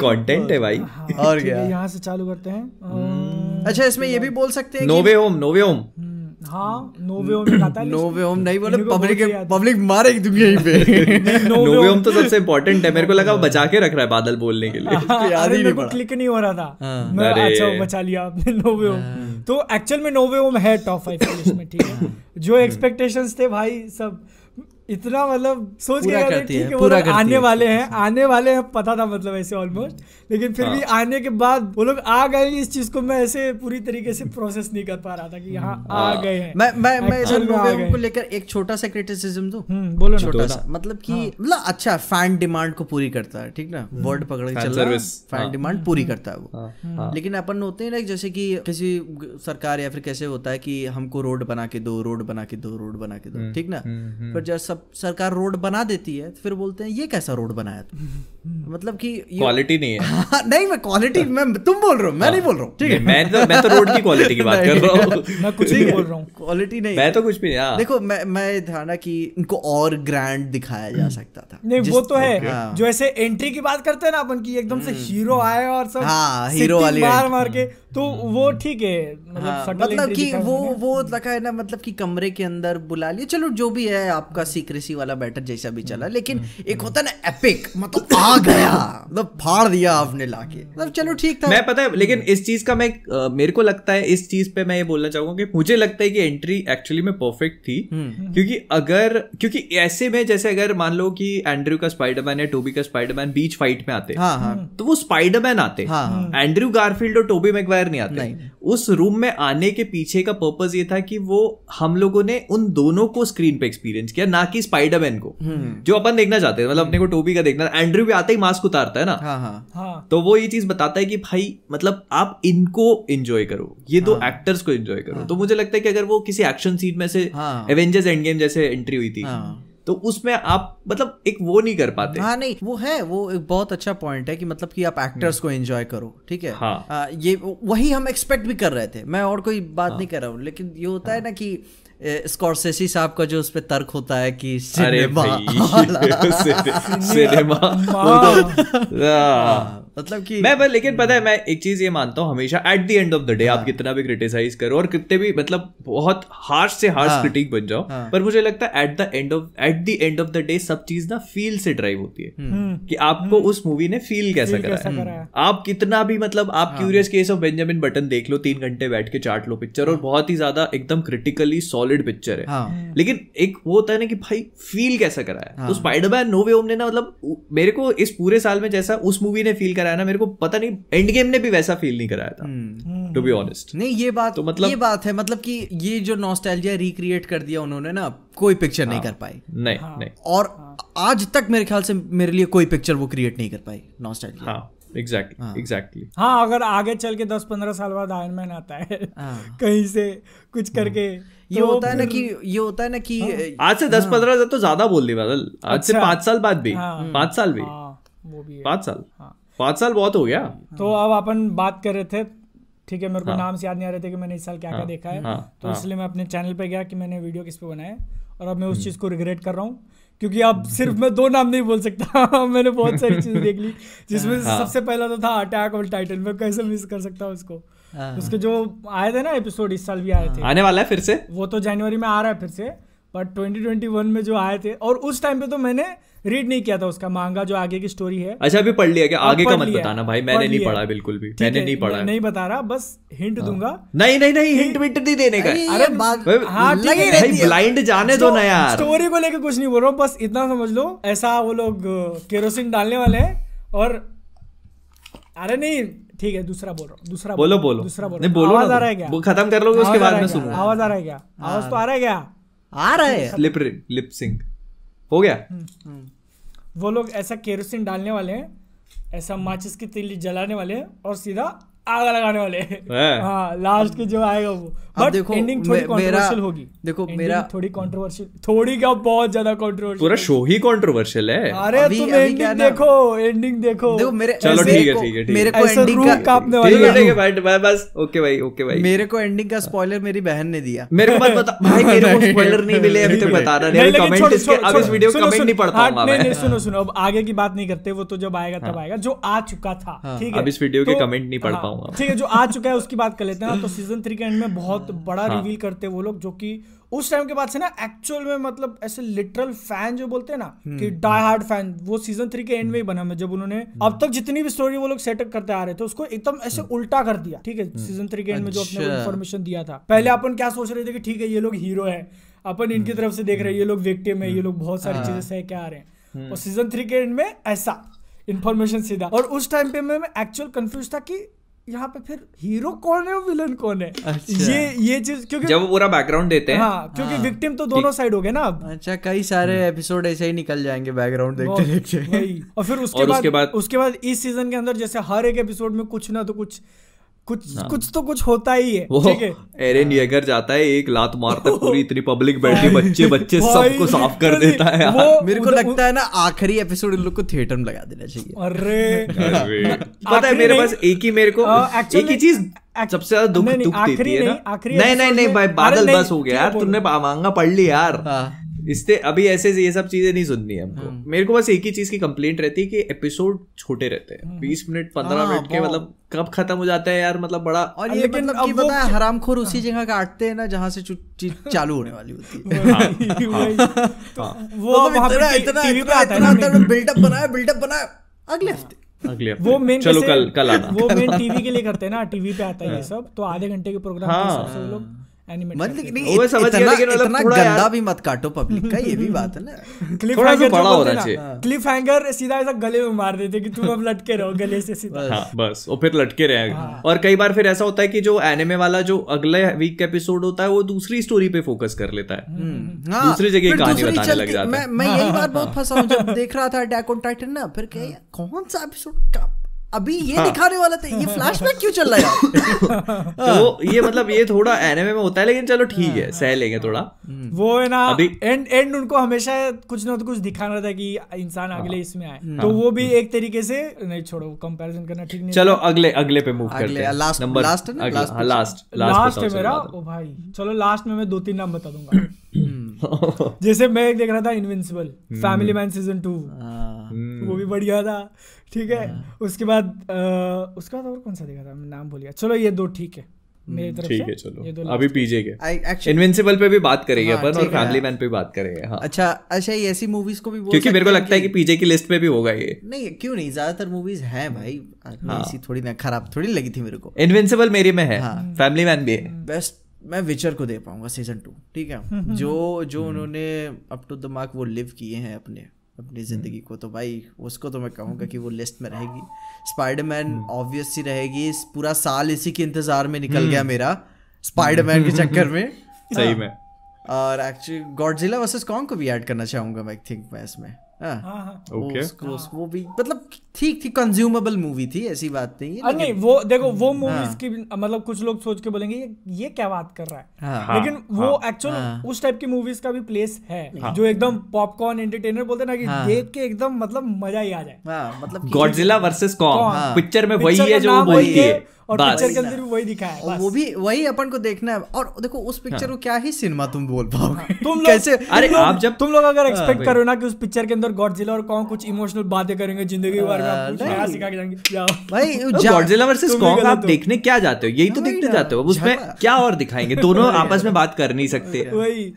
कंटेंट है भाई। हाँ, और है, क्या? यहाँ से चालू करते हैं। अच्छा इसमें ये भी बोल सकते हैं No Way Home No Way Home हम्म, हाँ नोवे होम आता है नोवे होम नहीं बोले पब्लिक पब्लिक मारेगी तुम यहीं पे। नोवे होम तो सबसे इम्पोर्टेंट है मेरे को लगा बचा के रख रहा है बादल बोलने के लिए। हाँ, याद ही नहीं क्लिक नहीं हो रहा था। हाँ। मैं अच्छा बचा लिया आपने नोवे होम तो एक्चुअल में नोवे होम है टॉप फाइव में ठीक है। जो एक्सपेक्टेशंस थे भाई सब इतना मतलब सोच के पूरा गए करती ठीक है, है वो पूरा लोग करती आने है वाले हैं आने वाले हैं पता था मतलब ऐसे ऑलमोस्ट लेकिन फिर भी हाँ। आने के बाद वो लोग आ गए इस चीज़ को मैं ऐसे पूरी तरीके से प्रोसेस नहीं कर पा रहा था कि यहाँ आ हाँ। गए हैं मैं मैं मैं इधर। को लेकर एक छोटा सा क्रिटिसिज्म दूँ? हम्म बोलो छोटा सा मतलब कि मतलब अच्छा फ़ैन डिमांड को पूरी करता है ठीक ना? वर्ड पकड़ के चल रहा है फ़ैन हाँ। डिमांड पूरी करता है वो। हाँ, हाँ। लेकिन अपन होते हैं ना जैसे कि किसी सरकार या फिर कैसे होता है कि हमको रोड बना के दो रोड बना के दो रोड बना के दो ठीक ना? फिर जब सब सरकार रोड बना देती है तो फिर बोलते हैं ये कैसा रोड बनाया तुम मतलब कि क्वालिटी नहीं है। हाँ, नहीं मैं क्वालिटी मैं तुम बोल रहे हो मैं नहीं बोल रहा हूँ। ठीक है। मैं तो मैं तो रोड की क्वालिटी की बात कर रहा हूँ। मैं कुछ नहीं बोल रहा हूँ। क्वालिटी नहीं मैं तो कुछ भी नहीं हाँ। देखो मैं मैं था ना कि इनको और ग्रैंड दिखाया जा सकता था। नहीं वो तो है। हाँ। जो ऐसे एंट्री की बात करते हैं ना अपन की एकदम से हीरो आए और सब हाँ, हीरो वाली मार मार के तो वो ठीक है मतलब हाँ, मतलब कि वो वो लगा है ना मतलब कि कमरे के अंदर बुला लिया। चलो जो भी है आपका सीक्रेसी वाला बैटर जैसा भी हम्म, चला लेकिन एक होता है ना एपिक मतलब आ गया मतलब फाड़ दिया आपने लाके। मतलब चलो ठीक था। मैं पता है लेकिन इस चीज़ का मैं मेरे को लगता है इस चीज़ पे मैं ये बोलना चाहूँगा कि मुझे लगता है कि एंट्री एक्चुअली में परफेक्ट थी। हम्म। क्योंकि अगर क्योंकि ऐसे में जैसे अगर मान लो कि एंड्रयू का स्पाइडरमैन या टोबी का स्पाइडरमैन बीच फाइट में आते हाँ हाँ। हम्म। तो वो स्पाइडरमैन आते। हाँ, एंड्रयू गारफील्ड और टोबी मैगवायर नहीं आते। नहीं। उस रूम में आने के पीछे का पर्पज ये था कि वो हम लोगों ने उन दोनों को स्क्रीन पे एक्सपीरियंस किया ना कि स्पाइडरमैन को। हम्म। जो अपन देखना चाहते हैं मतलब अपने को टोबी का देखना एंड्रू भी आता ही मास्क उतारता है ना? हाँ हाँ। हाँ। तो वो ये चीज़ बताता है कि भाई मतलब आप इनको एंजॉय करो। ये दो एक्टर्स को एंजॉय करो। तो मुझे लगता है कि अगर वो किसी एक्शन सीन में से हाँ। एवेंजर्स एंड गेम जैसे एंट्री हुई थी हाँ। तो उसमें आप मतलब एक वो नहीं कर पाते। हाँ नहीं वो है वो एक बहुत अच्छा पॉइंट है कि मतलब कि आप एक्टर्स को एंजॉय करो ठीक है? हाँ। आ, ये वही हम एक्सपेक्ट भी कर रहे थे। मैं और कोई बात हाँ, नहीं कर रहा हूँ लेकिन ये होता हाँ, है। ना कि स्कॉर्सेसी साहब का जो उस पे तर्क होता है कि सिनेमा। सिनेमा। तो हाँ। मतलब कि मैं बस लेकिन पता है मैं एक चीज़ ये मानता हूँ हमेशा at the end of the day आप कितना भी क्रिटिसाइज करो और कितने भी मतलब बहुत हार्श से हार्श हाँ। क्रिटिक बन जाओ हाँ। पर मुझे लगता है at the end of at the end of the day सब चीज़ ना फील से ड्राइव होती है। हम्म, कि आपको उस मूवी ने फील कैसा करा है आप कितना भी मतलब आप हाँ। Curious Case of Benjamin Button देख लो तीन घंटे बैठ के चाट लो पिक्चर और बहुत ही ज़्यादा एकदम क्रिटिकली सॉलिड पिक्चर है। हाँ। लेकिन एक वो होता है ना कि भाई फील कैसा करा है। तो स्पाइडरमैन नो वे होम ने ना मतलब मेरे को इस पूरे साल में जैसा उस मूवी ने फील कराया ना मेरे को पता नहीं एंड गेम ने भी वैसा फील नहीं कराया था। टू बी ऑनेस्ट नहीं ये बात तो मतलब- ये बात है मतलब कि ये जो नॉस्टैल्जिया रिक्रिएट कर दिया उन्होंने ना कोई पिक्चर नहीं कर पाई। नहीं हाँ। नहीं। और आज तक मेरे ख्याल से मेरे लिए कोई पिक्चर वो क्रिएट नहीं कर पाई नॉस्टैल्जिया हाँ। एग्जैक्टली एग्जैक्टली हाँ अगर आगे चल के दस पंद्रह साल बाद आयरन मैन आता है हाँ। कहीं से कुछ करके ये तो होता है ना कि ये होता है ना कि आज से दस पंद्रह तो ज़्यादा बोल दी बादल। आज से अच्छा। पाँच साल बाद भी। हाँ। पाँच साल भी। हाँ वो भी है। पाँच साल। हाँ। पाँच साल बहुत हो गया। तो अब अपन बात कर रहे थे ठीक है मेरे को नाम से याद नहीं आ रहे थे कि मैंने इस साल क्या क्या देखा है। हाँ, तो इसलिए मैं अपने चैनल पे गया कि मैंने वीडियो किस पे बनाया और अब मैं हम्म। उस चीज़ को रिग्रेट कर रहा हूँ। क्योंकि अब सिर्फ़ मैं दो नाम नहीं बोल सकता। मैंने बहुत सारी चीज़ें देख ली जिसमें हाँ। सबसे पहला तो था अटैक ऑन टाइटन मैं कैसे मिस कर सकता हूँ उसको? हाँ। उसके जो आए थे ना एपिसोड इस साल भी आए थे। आने वाला है फिर से? वो तो जनवरी में आ रहा है फिर से बट 2021 में जो आए थे और उस टाइम पे तो मैंने रीड नहीं किया था उसका मांगा जो आगे की स्टोरी है। अच्छा अभी पढ़ लिया क्या? हाँ, आगे का मत बताना भाई मैंने नहीं पढ़ा बिल्कुल भी मैंने नहीं पढ़ा। नहीं बता रहा बस हिंट दूँगा। नहीं नहीं नहीं हिंट विंट नहीं देने का। है। अरे भाई, हाँ, ठीक लगी है। है। ब्लाइंड जाने दो ना यार। स्टोरी को लेके कुछ नहीं बोल रहा हूँ बस इतना समझ लो ऐसा वो लोग केरोसिन डालने वाले हैं और अरे नहीं ठीक है दूसरा बोल रहा हूँ दूसरा बोलो बोलो दूसरा बोलो नहीं बोलो आवाज़ आ रहा है क्या? वो खत्म कर लोगे उसके आवाज़ आ बाद रहा में है? सुनूँगा। आवाज़ आ रहा है क्या? आवाज़ तो आ रहा है क्या? आ रहा है। लिप लिप सिंक हो गया? वो लोग ऐसा केरोसिन डालने वाले हैं, ऐसा माचिस की तिल्ली जलाने वाले हैं और सीधा आग लगाने वाले। हाँ। लास्ट के जो आएगा वो। बट देखो, एंडिंग थोड़ी कंट्रोवर्शियल होगी। देखो, मेरा- थोड़ी कंट्रोवर्शियल थोड़ी क्या बहुत ज़्यादा कंट्रोवर्शियल पूरा शो ही कंट्रोवर्शियल है। अरे अभी- तुम अभी एंडिंग है देखो एंडिंग देखो। देखो मेरे चलो ठीक है, ठीक है, मेरे को एंडिंग का कांपने वाली है है। ठीक है भाई भाई, बस ओके भाई ओके भाई मेरे को एंडिंग का स्पॉइलर मेरी बहन ने दिया। मेरे को मत बता। भाई मेरे को स्पॉइलर नहीं मिले अभी तक बता रहा नहीं, नहीं कमेंट इसके अब इस वीडियो कमेंट नहीं पढ़ हाँ, पाऊँगा नहीं नहीं सुनो सुनो। अब आगे की बात नहीं करते वो तो जब आएगा तब आएगा। जो आ चुका था ठीक है? अब इस वीडियो के कमेंट नहीं पढ़ हाँ, पाऊँगा। ठीक है जो आ चुका है उसकी बात कर लेते हैं। ना तो सीज़न थ्री के एंड में बहुत बड़ा हाँ। रिवील करते हैं वो लोग जो कि उस टाइम के बाद से ना एक्चुअल में मतलब ऐसे लिटरल फ़ैन जो बोलते हैं ना हम्म। कि डाई हार्ड फ़ैन वो सीज़न थ्री के एंड में ही बना मैं जब उन्होंने अब तक जितनी भी स्टोरी वो लोग सेटअप करते आ रहे थे उसको एकदम ऐसे हम्म। उल्टा कर दिया। ठीक है सीज़न थ्री के एंड में जो अपने अच्छा। इन्फॉर्मेशन दिया था। पहले अपन क्या सोच रहे थे कि ठीक है ये लोग हीरो है। अपन इनकी तरफ़ से देख रहे हैं ये लोग विक्टिम है ये लोग बहुत सारी चीज़ें सह के आ रहे हैं। और सीज़न थ्री के एंड में ऐसा इन्फॉर्मेशन सीधा। और उस टाइम पे मैं एक्चुअल कंफ्यूज था कि यहाँ पे फिर हीरो कौन है और विलन कौन है? अच्छा। ये ये चीज़ क्योंकि जब वो पूरा बैकग्राउंड देते हैं। हाँ क्योंकि हाँ, विक्टिम तो दोनों साइड हो गए ना अब। अच्छा कई सारे एपिसोड ऐसे ही निकल जाएँगे बैकग्राउंड देखते देखते। और फिर उसके और बाद उसके बाद- उसके बाद इस सीज़न के अंदर जैसे हर एक एपिसोड में कुछ ना तो कुछ कुछ हाँ। कुछ तो कुछ होता ही है वो ठीक है? एरन येगर जाता है एक लात मारता है पूरी इतनी पब्लिक बैठी बच्चे बच्चे सबको साफ़ कर देता है यार। मेरे को लगता है ना आखिरी एपिसोड इन लोग को थिएटर में लगा देना चाहिए। अरे। पता है मेरे पास एक ही मेरे को एक ही चीज़ सबसे ज़्यादा दुख नहीं, नहीं, दुख देती है नहीं, ना नहीं नहीं नहीं भाई बादल बस हो गया यार। तुमने मांगा पढ़ ली यार। हाँ। इससे अभी ऐसे ये सब चीज़ें नहीं सुननी है हमको। मेरे को बस एक ही चीज़ की कंप्लेंट रहती है कि एपिसोड छोटे रहते हैं। बीस मिनट पंद्रह हाँ, मिनट के मतलब कब खत्म हो जाता है यार मतलब बड़ा और ये लेकिन मतलब अब कि वो- पता है हरामखोर उसी जगह काटते हैं ना जहाँ से चीज़ चालू होने वाली होती है। वही। तो वो मतलब वहाँ इतना पे इतना इतना है बिल्डअप बनाया बिल्डअप बनाया। अगले हफ़्ते। अगले वो मेन चलो कल कल आना। वो मेन टीवी के लिए करते हैं ना टीवी पे आता है ये सब। तो आधे घंटे के प्रोग्राम के हाँ। हिसाब से लोग एनिमेट मतलब नहीं वो समझ गया, लेकिन मतलब थोड़ा गंदा भी मत काटो पब्लिक का ये भी बात है ना। क्लिफ थोड़ा सा बड़ा होना चाहिए। क्लिफ हैंगर सीधा ऐसा गले में मार देते कि तुम अब लटके रहो गले से सीधा। हाँ बस और फिर लटके रहे। हाँ। और कई बार फिर ऐसा होता है कि जो एनिमे वाला जो अगले वीक का एपिसोड होता है वो दूसरी स्टोरी पे फोकस कर लेता है। हाँ, दूसरी जगह कहानी बताने लग जाता है। मैं यही बात बहुत फंसा हूँ जब देख रहा था अटैक ऑन टाइटन ना फिर क्या कौन सा एपिसोड का अभी ये हाँ। दिखाने वाला था ये फ्लैशबैक क्यों चल रहा है तो ये मतलब ये थोड़ा एनिमे में होता है लेकिन चलो ठीक है सह लेंगे थोड़ा। वो है ना अभी- एंड एंड उनको हमेशा कुछ ना कुछ दिखाना था कि इंसान हाँ। अगले इसमें आए। तो वो भी एक तरीके से नहीं छोड़ो कंपैरिजन करना ठीक नहीं चलो अगले अगले पे मूव करते हैं। last- नंबर है हाँ, लास्ट लास्ट लास्ट है मेरा? ओ भाई चलो लास्ट में मैं दो तीन नाम बता दूँगा। जैसे मैं एक देख रहा था Invincible Family Man season two हाँ, हम्म। वो भी बढ़िया था ठीक है? उसके बाद उसके बाद और कौन सा देखा था? नाम भूल गया। चलो ये दो ठीक है मेरी तरफ़ ठीक है चलो। अभी पीजे के। इनविंसिबल पे भी बात करेंगे हाँ, अपन और फैमिली मैन पे भी बात करेंगे हाँ। अच्छा अच्छा ये ऐसी मूवीज़ को भी बोल क्योंकि मेरे को लगता है कि पीजे की लिस्ट पे भी होगा ये। नहीं क्यों नहीं? ज़्यादातर मूवीज़ हैं भाई। हाँ। ऐसी थोड़ी ना खराब थोड़ी लगी थी मेरे को। इनविंसिबल मेरे में है। हाँ। फैमिली मैन भी है। बेस्ट मैं विचर को दे पाऊँगा सीज़न टू ठीक है? जो जो उन्होंने अप टू द मार्क वो लिव किए हैं अपने अपनी ज़िंदगी को तो भाई उसको तो मैं कहूँगा कि वो लिस्ट में रहेगी। स्पाइडरमैन ऑब्वियस सी रहेगी पूरा साल इसी के इंतज़ार में निकल गया मेरा स्पाइडरमैन के चक्कर में। सही में। और एक्चुअली गॉडजिला वर्सेस कॉन्ग को भी ऐड करना चाहूँगा मैं थिंक मैं इसमें। हाँ। हाँ हाँ। ओके उसको वो भी मतलब ठीक थी कंज्यूमेबल मूवी थी ऐसी बात नहीं है अरे नहीं वो देखो वो मूवीज़ की मतलब कुछ लोग सोच के बोलेंगे ये ये क्या बात कर रहा है? हाँ। लेकिन हाँ, वो एक्चुअल हाँ, उस टाइप की मूवीज़ का भी प्लेस है हाँ, जो एकदम पॉपकॉर्न एंटरटेनर बोलते हैं ना कि हाँ, देख के एकदम मतलब मज़ा ही आ जाए। हाँ मतलब गॉडजिला वर्सेस कॉन्ग हाँ। पिक्चर में वही है जो वही बोलती है और पिक्चर के अंदर भी वही दिखाया है और वो भी वही अपन को देखना है। और देखो उस पिक्चर को क्या ही सिनेमा तुम बोल पाओगे? तुम लोग कैसे अरे आप जब- तुम लोग अगर एक्सपेक्ट करो ना कि उस पिक्चर के अंदर गॉडजिला और कॉन्ग कुछ इमोशनल बातें करेंगे ज़िंदगी के बारे के भाई गॉडजिला वर्सेस कॉन्ग आप देखने क्या जाते हो? यही तो देखने जाते हो। उसमें क्या और दिखाएँगे? दोनों आपस में बात कर नहीं सकते।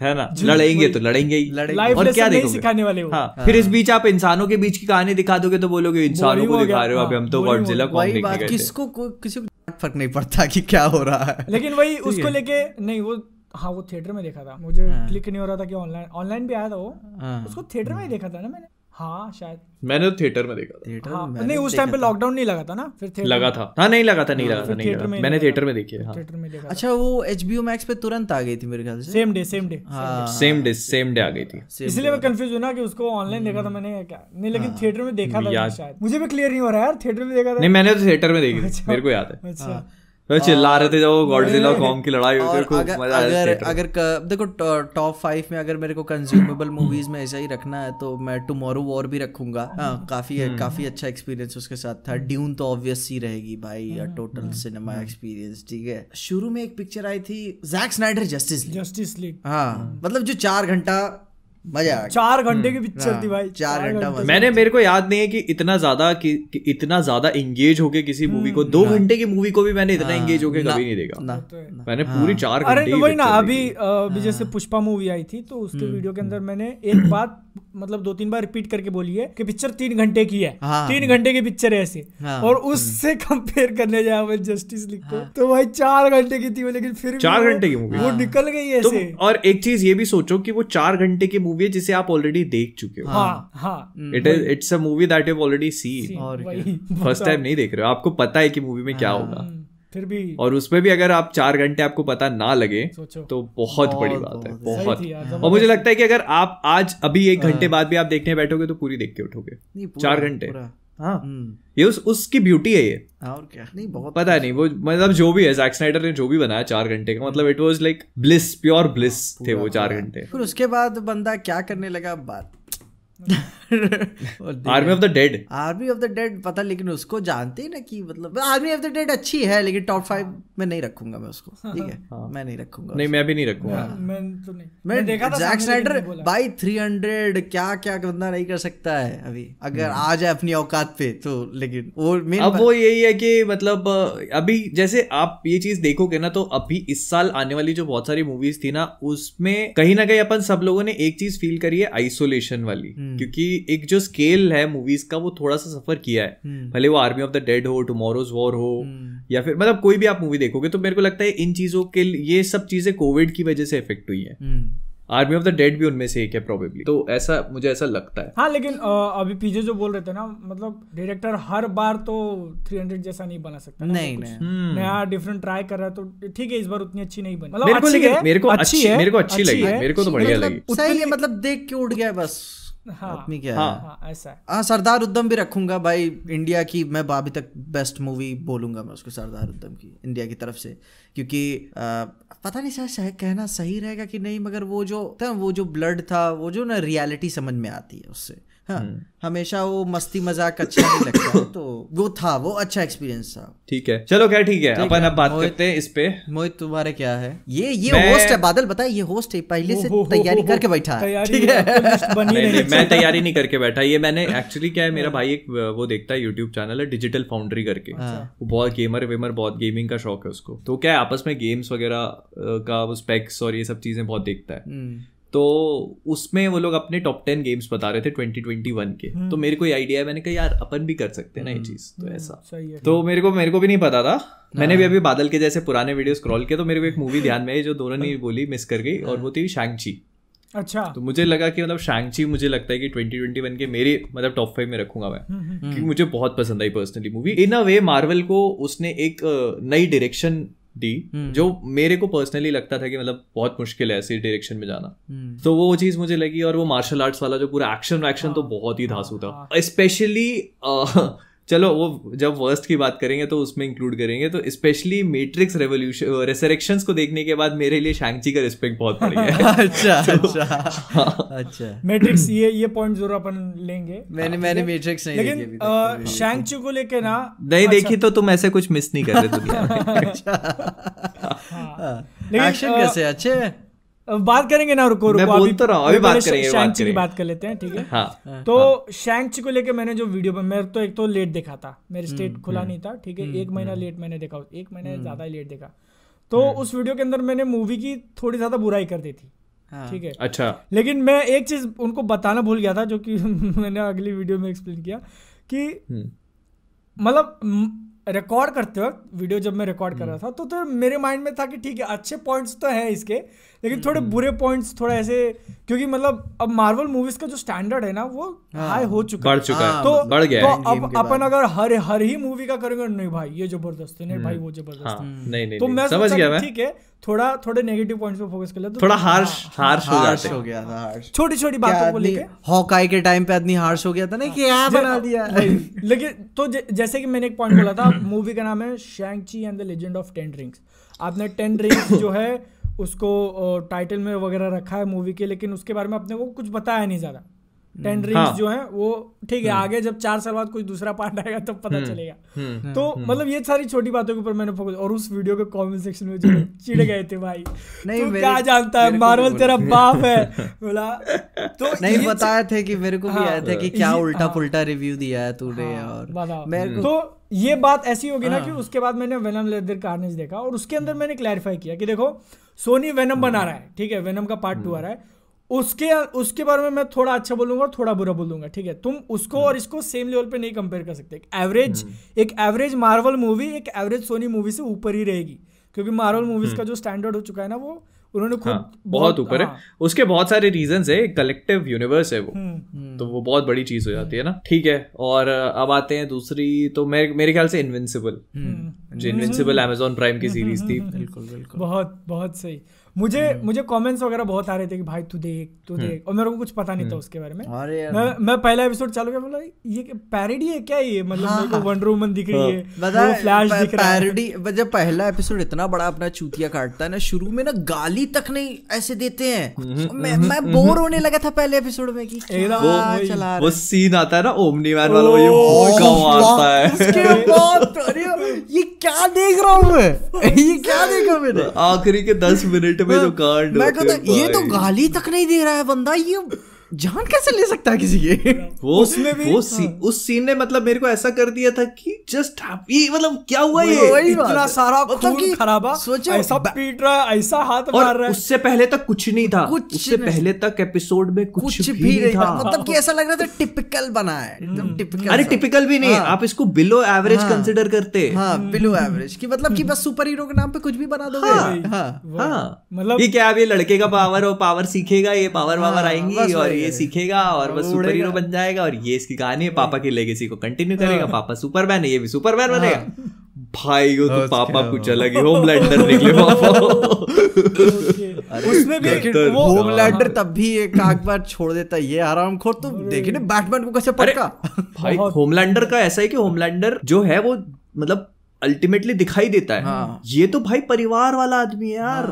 है ना? लड़ेंगे तो लड़ेंगे ही। और क्या सिखाने वाले वो हाँ। फिर इस बीच आप इंसानों के बीच की कहानी दिखा दोगे तो बोलोगे इंसानों को दिखा रहे हो अभी हाँ, हम तो हो गॉडजिला गया। कॉन्ग देखने गए किसको किसी को फ़र्क नहीं पड़ता कि क्या हो रहा है। लेकिन वही उसको लेके नहीं वो हाँ वो थिएटर में देखा था। मुझे क्लिक नहीं हो रहा था कि ऑनलाइन ऑनलाइन भी आया था वो। हाँ। उसको थिएटर में ही देखा था ना मैंने। हाँ शायद। मैंने तो थिएटर में देखा था। थिएटर हाँ नहीं उस टाइम पे लॉकडाउन नहीं लगा था ना? फिर थिएटर लगा था। हाँ नहीं लगा था नहीं लगा था नहीं लगा मैंने थिएटर में देखी है हाँ। थिएटर में देखा अच्छा वो एच बी मैक्स पे तुरंत आ गई थी मेरे ख्याल से। सेम डे सेम डे हाँ। सेम डे सेम डे आ गई थी। Same इसलिए मैं कंफ्यूज हूँ ना कि उसको ऑनलाइन देखा था मैंने क्या? नहीं लेकिन थिएटर में देखा था शायद। मुझे भी क्लियर नहीं हो रहा यार थिएटर में देखा था। नहीं मैंने तो थिएटर में देखी मेरे को याद है। चिल्ला रहे थे जब वो गॉडजिला कॉन्ग की लड़ाई होती है खूब मज़ा आया अगर अगर देखो टॉप फाइव में अगर मेरे को कंज्यूमेबल मूवीज़ में ऐसा ही रखना है तो मैं टुमारो वॉर भी रखूँगा। हाँ काफ़ी काफ़ी अच्छा एक्सपीरियंस उसके साथ था। ड्यून तो ऑब्वियस ही रहेगी भाई टोटल सिनेमा एक्सपीरियंस ठीक है। शुरू में एक पिक्चर आई थी Zack Snyder Justice Justice League हाँ मतलब जो चार घंटा मज़ा आ चार घंटे की पिक्चर थी भाई चार घंटा मज़ा मैंने मेरे को याद नहीं है कि इतना ज़्यादा कि, कि इतना ज़्यादा एंगेज होके किसी मूवी को दो घंटे की मूवी को भी मैंने इतना एंगेज होके कभी नहीं देखा। ना मैंने पूरी चार घंटे वही ना अभी अभी जैसे पुष्पा मूवी आई थी तो उसके वीडियो के अंदर मैंने एक बात मतलब दो तीन बार रिपीट करके बोली है कि पिक्चर तीन घंटे की है। हाँ। तीन घंटे की पिक्चर है ऐसे। हाँ। और उससे कंपेयर करने जाए जस्टिस लीग को तो भाई चार घंटे की थी वो लेकिन फिर चार घंटे की movie। वो निकल गई तुम ऐसे। और एक चीज़ ये भी सोचो कि वो चार घंटे की मूवी है जिसे आप ऑलरेडी देख चुके हो। हाँ हाँ। It is it's a movie that you already seen first time नहीं देख रहे हो। आपको पता है कि मूवी में क्या होगा। हम्म, फिर भी और उसमें भी अगर आप चार घंटे आपको पता ना लगे तो बहुत बड़ी बात है बहुत, और मुझे लगता है कि अगर आप आज अभी एक घंटे बाद भी आप देखने बैठोगे तो पूरी देख के उठोगे। चार घंटे। हाँ। हम्म, ये उस उसकी ब्यूटी है ये। और क्या? नहीं बहुत पता नहीं वो मतलब जो भी है जैक स्नाइडर ने जो भी बनाया चार घंटे का मतलब it was like bliss pure bliss थे वो चार घंटे। फिर उसके बाद बंदा क्या करने लगा? बात Army of the Dead. Army of the Dead पता लेकिन उसको जानते ही ना कि मतलब आर्मी ऑफ़ द डेड अच्छी है लेकिन टॉप फाइव में नहीं रखूँगा मैं उसको ठीक है? मैं नहीं रखूँगा नहीं मैं भी नहीं रखूँगा। मैं तो नहीं। मैं देखा था जैक स्नाइडर थ्री हंड्रेड क्या क्या बंदा नहीं कर सकता है अभी। अगर हम्म। आ जाए अपनी औकात पे तो लेकिन वो अब वो यही है कि मतलब अभी जैसे आप ये चीज़ देखोगे ना तो अभी इस साल आने वाली जो बहुत सारी मूवीज़ थी ना उसमें कहीं ना कहीं अपन सब लोगों ने एक चीज़ फील करी है आइसोलेशन वाली। हम्म। क्योंकि एक जो स्केल है मूवीज़ का वो थोड़ा सा सफ़र किया है। हम्म। भले वो आर्मी ऑफ़ द डेड हो टुमारोज वॉर हो या फिर मतलब कोई भी आप मूवी देखोगे तो मेरे को लगता है इन चीज़ों के ये सब चीज़ें कोविड की वजह से इफ़ेक्ट हुई है। हम्म, आर्मी ऑफ़ द डेड भी उनमें से एक है प्रोबेबली तो ऐसा मुझे ऐसा लगता है। हाँ लेकिन अ, अभी पीजे जो बोल रहे थे ना मतलब डायरेक्टर हर बार तो 300 जैसा नहीं बना सकता नहीं नहीं। नया डिफरेंट ट्राई कर रहा है तो ठीक है इस बार उतनी अच्छी नहीं बनी। मतलब मेरे को अच्छी है, मेरे को अच्छी है मेरे को अच्छी लगी मेरे को तो बढ़िया लगी। मतलब सही है मतलब देख के उठ गया बस। हाँ क्या हाँ, है? हाँ ऐसा हाँ। सरदार उद्दम भी रखूँगा भाई इंडिया की मैं अभी तक बेस्ट मूवी बोलूँगा मैं उसको सरदार उद्दम की इंडिया की तरफ़ से। क्योंकि आ, पता नहीं शायद कहना सही रहेगा कि नहीं मगर वो जो था वो जो ब्लड था वो जो ना रियलिटी समझ में आती है उससे। हाँ हमेशा वो मस्ती मज़ाक अच्छा नहीं लगता तो वो था वो अच्छा एक्सपीरियंस था। ठीक है। चलो क्या ठीक है। अपन अब बात करते हैं इस पे। मोहित तुम्हारे क्या है? ये ये मैं- होस्ट है बादल बताए ये होस्ट है पहले से हो, हो, हो, तैयारी करके बैठा है। ठीक है। तो मैं तैयारी नहीं करके बैठा ये मैंने एक्चुअली क्या है मेरा भाई एक वो देखता है यूट्यूब चैनल है डिजिटल फाउंड्री करके। वो बहुत गेमर वेमर बहुत गेमिंग का शौक है उसको। तो क्या है आपस में गेम्स वगैरह का वो स्पेक्स और ये सब चीज़ें बहुत देखता है। हम्म, तो उसमें वो लोग अपने टॉप टेन गेम्स बता रहे थे 2021 के। तो मेरे को ये आइडिया है मैंने कहा यार अपन भी कर सकते हैं ना ये चीज़। तो ऐसा। सही है। तो मेरे को मेरे को भी नहीं पता था। मैंने भी अभी बादल के जैसे पुराने वीडियो स्क्रॉल किया तो मेरे को एक मूवी ध्यान में आई जो दोनों ने बोली मिस कर गई और वो थी शैंगची अच्छा। तो मुझे लगा कि मतलब शैंगची मुझे लगता है कि 2021 के मेरे मतलब टॉप फाइव में रखूँगा मैं। क्योंकि मुझे बहुत पसंद आई personally movie in a way Marvel को उसने एक नई डायरेक्शन दी जो मेरे को पर्सनली लगता था कि मतलब बहुत मुश्किल है ऐसे डायरेक्शन में जाना। हम्म, तो वो चीज़ मुझे लगी और वो मार्शल आर्ट्स वाला जो पूरा एक्शन वैक्शन तो बहुत ही धासू था। स्पेशली चलो वो जब वर्स्ट की बात करेंगे तो उसमें इंक्लूड करेंगे। तो स्पेशली मैट्रिक्स रेवोल्यूशन रेसरेक्शंस को देखने के बाद मेरे लिए शैंगची का रिस्पेक्ट बहुत बढ़ गया अच्छा अच्छा अच्छा। मैट्रिक्स ये ये पॉइंट ज़रूर अपन लेंगे। मैंने मैंने मैट्रिक्स नहीं लेकिन तक, तो शैंग चू को लेके ना नहीं देखी तो तुम ऐसे कुछ मिस नहीं कर रहे दुनिया में। लेकिन, एक्शन कैसे? अच्छे हैं? अब बात करेंगे ना रुको रुको बोल तो रहा अभी बात करेंगे, ची की बात कर लेते हैं ठीक है? हाँ। तो शैंग ची को लेके मैंने जो वीडियो में मेरे तो एक तो लेट देखा था मेरे हम्म, स्टेट खुला नहीं था ठीक है? एक महीना लेट मैंने देखा एक महीने हम्म। ज़्यादा ही लेट देखा। तो उस वीडियो के अंदर मैंने मूवी की थोड़ी ज़्यादा बुराई कर दी थी हाँ। ठीक है? अच्छा। लेकिन मैं एक चीज़ उनको बताना भूल गया था जो कि मैंने अगली वीडियो में एक्सप्लेन किया कि हम्म, मतलब रिकॉर्ड करते वक्त वीडियो जब मैं रिकॉर्ड कर रहा हम्म। था तो तो मेरे माइंड में था कि ठीक है अच्छे पॉइंट्स तो है इसके लेकिन हम्म। थोड़े बुरे पॉइंट्स थोड़ा ऐसे क्योंकि मतलब अब मार्वल मूवीज़ का जो स्टैंडर्ड है ना वो हाई हो चुका बढ़ है चुका है। तो बढ़ गया तो है अब अपन अगर हर हर ही मूवी का करेंगे नहीं भाई ये ज़बरदस्त है नहीं भाई वो ज़बरदस्त हाँ। है। नहीं नहीं तो मैं समझ गया मैं। ठीक है थोड़ा थोड़े नेगेटिव पॉइंट्स पे फोकस कर ले तो थोड़ा हार्श हार्श हो। हार्श हो गया था हार्श छोटी छोटी बातों को लेके। हॉकाई के टाइम पे आदमी हार्श हो गया था ना कि क्या बना दिया? लेकिन तो जैसे कि मैंने एक पॉइंट बोला था मूवी का नाम है Shang Chi and the Legend of Ten Rings आपने टेन रिंग्स जो है उसको टाइटल में वगैरह रखा है मूवी के लेकिन उसके बारे में अपने को कुछ बताया नहीं ज़्यादा। टेन रिंग्स हाँ। जो है वो ठीक है आगे जब चार साल बाद कोई दूसरा पार्ट आएगा तब पता चलेगा। हम्म, तो मतलब ये सारी छोटी बातों के ऊपर मैंने फोकस और उस वीडियो के कमेंट सेक्शन में जो चिढ़ गए थे भाई। नहीं, तू मेरे- क्या जानता है? मार्वल तेरा बाप है। बोला तो नहीं ये बताए थे कि मेरे को भी हाँ, आया था कि क्या उल्टा हाँ। पुल्टा रिव्यू दिया है तूने हाँ, और मेरे को तो ये बात ऐसी होगी ना कि उसके बाद मैंने वेनम लेदर कार्नेज देखा और उसके अंदर मैंने क्लैरिफाई किया कि देखो सोनी वेनम बना रहा है ठीक है वेनम का पार्ट टू आ रहा है। उसके उसके बारे में मैं थोड़ा अच्छा बोलूँगा और थोड़ा बुरा बोलूँगा ठीक है? तुम उसको और इसको सेम लेवल पे नहीं कंपेयर कर सकते। एक एवरेज एक एवरेज मार्वल मूवी एक एवरेज सोनी मूवी से ऊपर ही रहेगी। क्योंकि मार्वल मूवीज़ का जो स्टैंडर्ड हो चुका है ना वो उन्होंने खुद हाँ, बहुत ऊपर हाँ. है। हाँ, उसके बहुत सारे रीजन है कलेक्टिव यूनिवर्स है वो। हम्म, तो वो बहुत बड़ी चीज़ हो जाती है ना। ठीक है और अब आते हैं दूसरी तो मेरे मेरे ख्याल से इनविंसिबल हम्म। जो इनविंसिबल अमेजोन प्राइम की सीरीज़ थी। बिल्कुल बिल्कुल। बहुत बहुत सही। मुझे मुझे कमेंट्स वगैरह बहुत आ रहे थे कि भाई तू देख तू देख। और मेरे को कुछ पता नहीं था उसके बारे में। मैं मैं पहला एपिसोड चालू किया बोला ये पैरोडी है क्या ये? मतलब मेरे को वंडर वुमन दिख रही है। फ्लैश दिख रहा है। पैरोडी जब पहला एपिसोड इतना बड़ा अपना चूतिया काटता है ना शुरू में ना गाली तक नहीं ऐसे देते हैं। मैं मैं बोर होने लगा था पहले एपिसोड में कि। चला वो सीन आता है ना ओमनी मैन वाला वो ये हुआ आता है। उसके बाद अरे ये क्या देख रहा हूँ मैं? ये क्या देखा मैंने? आखिरी के दस मिनट में तो कांड मैं कहता ये तो। गाली तक नहीं दे रहा है बंदा ये जान कैसे ले सकता है किसी के? वो उसमें भी- वो सी, उस सीन ने मतलब मेरे को ऐसा कर दिया था कि जस्ट ये मतलब क्या हुआ ये? इतना है। सारा मतलब कि खराबा सोचो, ऐसा पीट रहा है ऐसा हाथ मार रहा है। उससे पहले तक कुछ नहीं था। कुछ उससे नहीं। पहले तक एपिसोड में कुछ, कुछ भी नहीं था। मतलब कि ऐसा लग रहा था टिपिकल बना है। एकदम टिपिकल अरे टिपिकल भी नहीं। आप इसको बिलो एवरेज कंसिडर करते। हाँ बिलो एवरेज कि मतलब कि बस सुपर हीरो के नाम पे कुछ भी बना दोगे। हाँ। हाँ। मतलब ये क्या अब ये लड़के का पावर और पावर सीखेगा ये पावर वावर हाँ, आएँगी और ये सीखेगा और बस सुपर हीरो बन जाएगा और ये इसकी कहानी है पापा की लेगेसी को कंटिन्यू करेगा। हाँ। पापा सुपरमैन है ये भी सुपरमैन बनेगा। भाई वो तो पापा कुछ अलग ही होमलैंडर निकले पापा। उसमें भी वो होमलैंडर तब भी एक आग बार छोड़ देता है ये आराम खोर तो देखिए ना बैटमैन को कैसे पटका भाई होमलैंडर का ऐसा है कि होमलैंडर जो है वो मतलब अल्टीमेटली दिखाई देता है। हाँ। ये तो भाई परिवार वाला आदमी है यार।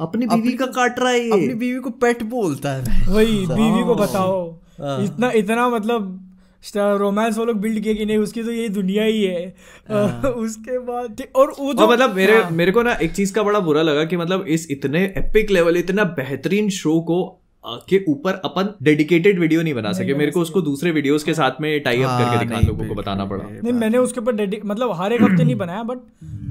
अपनी बीवी का काट रहा है अपनी बीवी को पेट बोलता है वही बीवी को बताओ। हाँ। इतना इतना मतलब रोमांस वो लोग बिल्ड किए कि नहीं उसकी तो यही दुनिया ही है। हाँ। उसके बाद और वो जो मतलब मेरे मेरे को ना एक चीज़ का बड़ा बुरा लगा कि मतलब इस इतने एपिक लेवल इतना बेहतरीन शो को के ऊपर अपन डेडिकेटेड वीडियो नहीं बना सके। मेरे को उसको दूसरे वीडियोस के साथ में टाई अप करके हाँ, दिखाने नहीं, लोगों को बताना पड़ा। नहीं मैंने उसके ऊपर मतलब हर एक हफ़्ते नहीं बनाया बट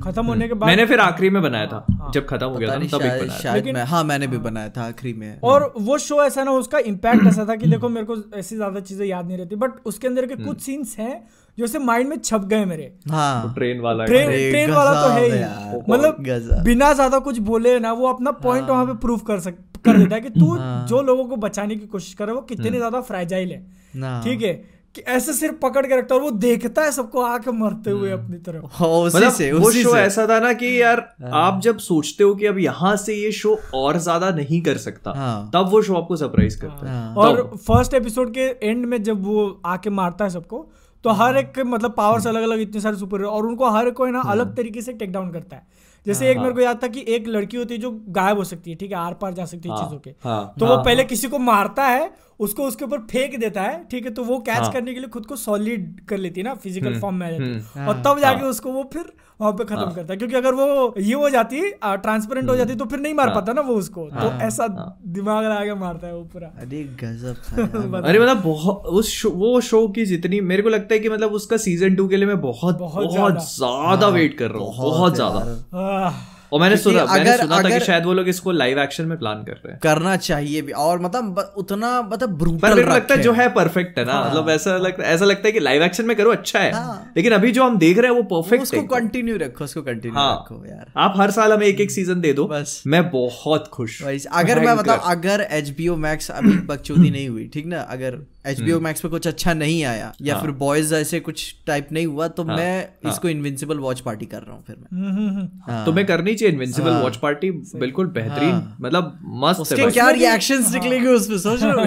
खत्म होने के बाद मैंने फिर आखिरी में बनाया था। जब खत्म हो गया था तब एक बनाया था। शायद मैं हाँ मैंने भी बनाया था आखिरी में। और वो शो ऐसा ना उसका इम्पैक्ट ऐसा था कि देखो मेरे को ऐसी ज़्यादा चीज़ें याद नहीं रहती बट उसके अंदर के कुछ सीन्स हैं जो ऐसे माइंड में छप गए मेरे। हाँ। तो ट्रेन वाला ट्रेन ट्रेन वाला तो है ही। मतलब बिना ज़्यादा कुछ बोले ना वो अपना पॉइंट हाँ, वहाँ पे प्रूव कर सक कर देता है कि तू हाँ। जो लोगों को बचाने की कोशिश कर रहा है वो कितने ज़्यादा फ्रैजाइल है। ठीक है? कि ऐसे सिर्फ़ पकड़ के रखता है और वो देखता है सबको आके मरते हुए अपनी तरफ़। हाँ, उसी मतलब से वो शो से। ऐसा था ना कि यार आप जब सोचते हो कि अब यहाँ से ये शो और ज़्यादा नहीं कर सकता हाँ। तब वो शो आपको सरप्राइज़ करता है। हाँ। और फ़र्स्ट एपिसोड के एंड में जब वो आके मारता है सबको तो हर एक मतलब पावर्स अलग अलग इतने सारे सुपर और उनको हर कोई ना अलग तरीके से टेक डाउन करता है। जैसे एक मेरे को याद था कि एक लड़की होती है जो गायब हो सकती है ठीक है आर पार जा सकती है हाँ, चीज़ों के। हाँ, तो वो पहले किसी को मारता है उसको उसके ऊपर फेंक देता है ठीक है? तो वो कैच हाँ। करने के लिए खुद को सॉलिड कर लेती है ना फ़िज़िकल फॉर्म में आ जाती है। हम्म, और तब जाके उसको वो फिर वहाँ पे खत्म करता है। क्योंकि अगर वो ये हो जाती ट्रांसपेरेंट हो जाती तो फिर नहीं मार पाता ना वो उसको। तो ऐसा दिमाग लगा के मारता है वो पूरा। अरे गजब अरे मतलब बहुत उस शो, वो शो की जितनी मेरे को लगता है कि मतलब उसका सीज़न टू के लिए मैं बहुत बहुत ज़्यादा। वेट कर रहा हूँ बहुत ज़्यादा। और मैंने सुना मैंने अगर- सुना था कि शायद वो लोग इसको लाइव एक्शन में प्लान कर रहे हैं। करना चाहिए भी। और मतलब उतना मतलब ब्रूटल को लगता है जो है परफेक्ट है ना। मतलब ऐसा लगता ऐसा लगता है कि लाइव एक्शन में करो अच्छा है। हाँ। लेकिन अभी जो हम देख रहे हैं वो परफेक्ट उसको कंटिन्यू रखो उसको कंटिन्यू हाँ। रखो यार। आप हर साल हमें एक एक सीज़न दे दो। बस। मैं बहुत खुश। अगर मैं। बताऊँ अगर एच बी ओ मैक्स अभी बकचोदी नहीं हुई ठीक ना? अगर एच बी ओ मैक्स पे कुछ अच्छा नहीं आया या हाँ। फिर बॉयज़ ऐसे कुछ टाइप नहीं हुआ तो मैं इसको इनविंसिबल वॉच पार्टी कर रहा हूँ फिर मैं। हम्म, हम्म, हम्म। हाँ। तो मैं करनी चाहिए इनविंसिबल वॉच पार्टी बिल्कुल बेहतरीन मतलब मस्त है उसके। क्या रिएक्शंस निकलेंगे उसमें सोच रहे हो?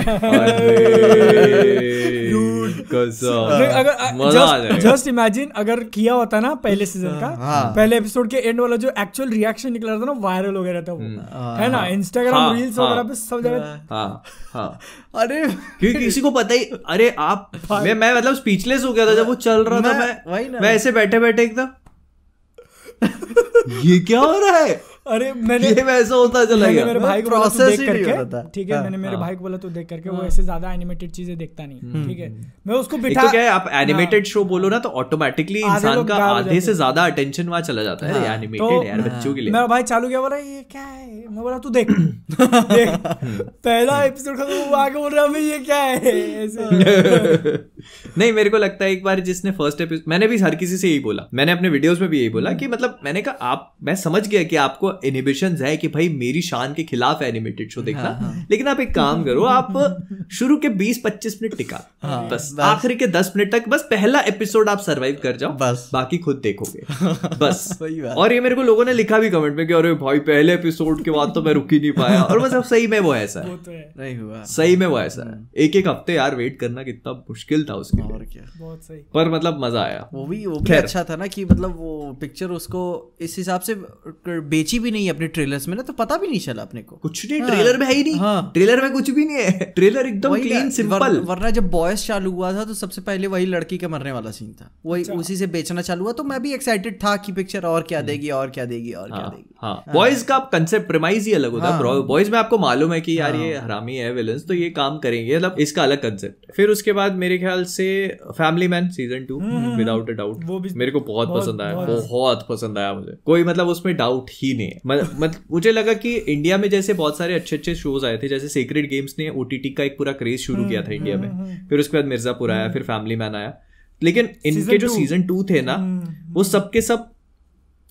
जस्ट इमेजिन अगर किया होता ना पहले सीज़न का हाँ। पहले एपिसोड के एंड वाला जो एक्चुअल रिएक्शन निकला था ना वायरल हो गया रहता वो। है ना? इंस्टाग्राम हाँ, रील्स हाँ। वगैरह पे सब जगह हाँ हाँ। अरे। क्योंकि किसी को पता ही अरे आप मैं मैं मतलब स्पीचलेस हो गया था जब वो चल रहा था मैं- वही मैं ना। मैं ऐसे बैठे बैठे एकदम ये क्या हो रहा है अरे मैंने ये वैसा होता चला गया। मेरे भाई को बोला तू देख ही करके। ठीक है हाँ, मैंने मेरे हाँ। भाई को बोला तू देख करके वो ऐसे ज़्यादा एनिमेटेड चीज़ें देखता नहीं। ठीक है मैं उसको बिठा तो क्या है आप एनिमेटेड शो बोलो ना तो ऑटोमेटिकली इंसान का आधे से ज़्यादा अटेंशन वहाँ चला जाता है। तो एनिमेटेड यार बच्चों के लिए। मेरा भाई चालू किया बोला ये क्या है? मैं बोला तू देख। पहला एपिसोड खत्म हुआ आगे बोल रहा है ये क्या है? ऐसे नहीं मेरे को लगता है एक बार जिसने फ़र्स्ट एपिसोड मैंने भी हर किसी से यही बोला। मैंने अपने वीडियोस में भी यही बोला कि मतलब मैंने कहा आप मैं समझ गया कि आपको इनिबिशन है कि भाई मेरी शान के खिलाफ एनिमेटेड शो देखना। हाँ, हाँ. लेकिन आप एक काम करो आप शुरू के 20-25 मिनट टिका। हाँ, बस आखिरी के 10 मिनट तक बस पहला एपिसोड आप सरवाइव कर जाओ बस। बाकी खुद देखोगे। बस और ये मेरे को लोगों ने लिखा भी कमेंट में कि अरे भाई पहले एपिसोड के बाद तो मैं रुक ही नहीं पाया। और मतलब सही में वो ऐसा है। तो नहीं हुआ। सही में वो ऐसा है। एक एक हफ़्ते यार वेट करना कितना मुश्किल था उसके लिए। और क्या। बहुत सही। पर मतलब मज़ा आया। वो भी वो भी अच्छा था ना कि मतलब वो पिक्चर उसको इस हिसाब से बेची भी नहीं अपने ट्रेलर्स में ना तो पता भी नहीं चला अपने को। कुछ नहीं ट्रेलर में है ही नहीं। हाँ। ट्रेलर में कुछ भी नहीं है। ट्रेलर एकदम क्लीन सिंपल वरना जब बॉयस चालू हुआ था तो सबसे पहले वही लड़की के मरने वाला सीन था। वही उसी से बेचना चालू हुआ तो मैं भी एक्साइटेड था कि पिक्चर और क्या देगी और क्या देगी और क्या देगी। हाँ। बॉयज़ का कंसेप्ट प्रेमाइज ही अलग होता। है। बॉयज़ में आपको मालूम है कि यार ये हरामी है विलन्स तो ये काम करेंगे। मतलब इसका अलग कंसेप्ट फिर उसके बाद मेरे ख्याल से Family Man season two without a doubt मेरे को बहुत पसंद आया। बहुत पसंद आया मुझे। कोई मतलब उसमें डाउट ही नहीं। है मतलब मत- मुझे लगा कि इंडिया में जैसे बहुत सारे अच्छे अच्छे शोज़ आए थे जैसे सीक्रेट गेम्स ने ओटीटी का एक पूरा क्रेज शुरू किया था इंडिया में। फिर उसके बाद मिर्जापुर आया फिर फैमिली मैन आया। लेकिन इनके जो सीज़न टू थे ना वो सबके सब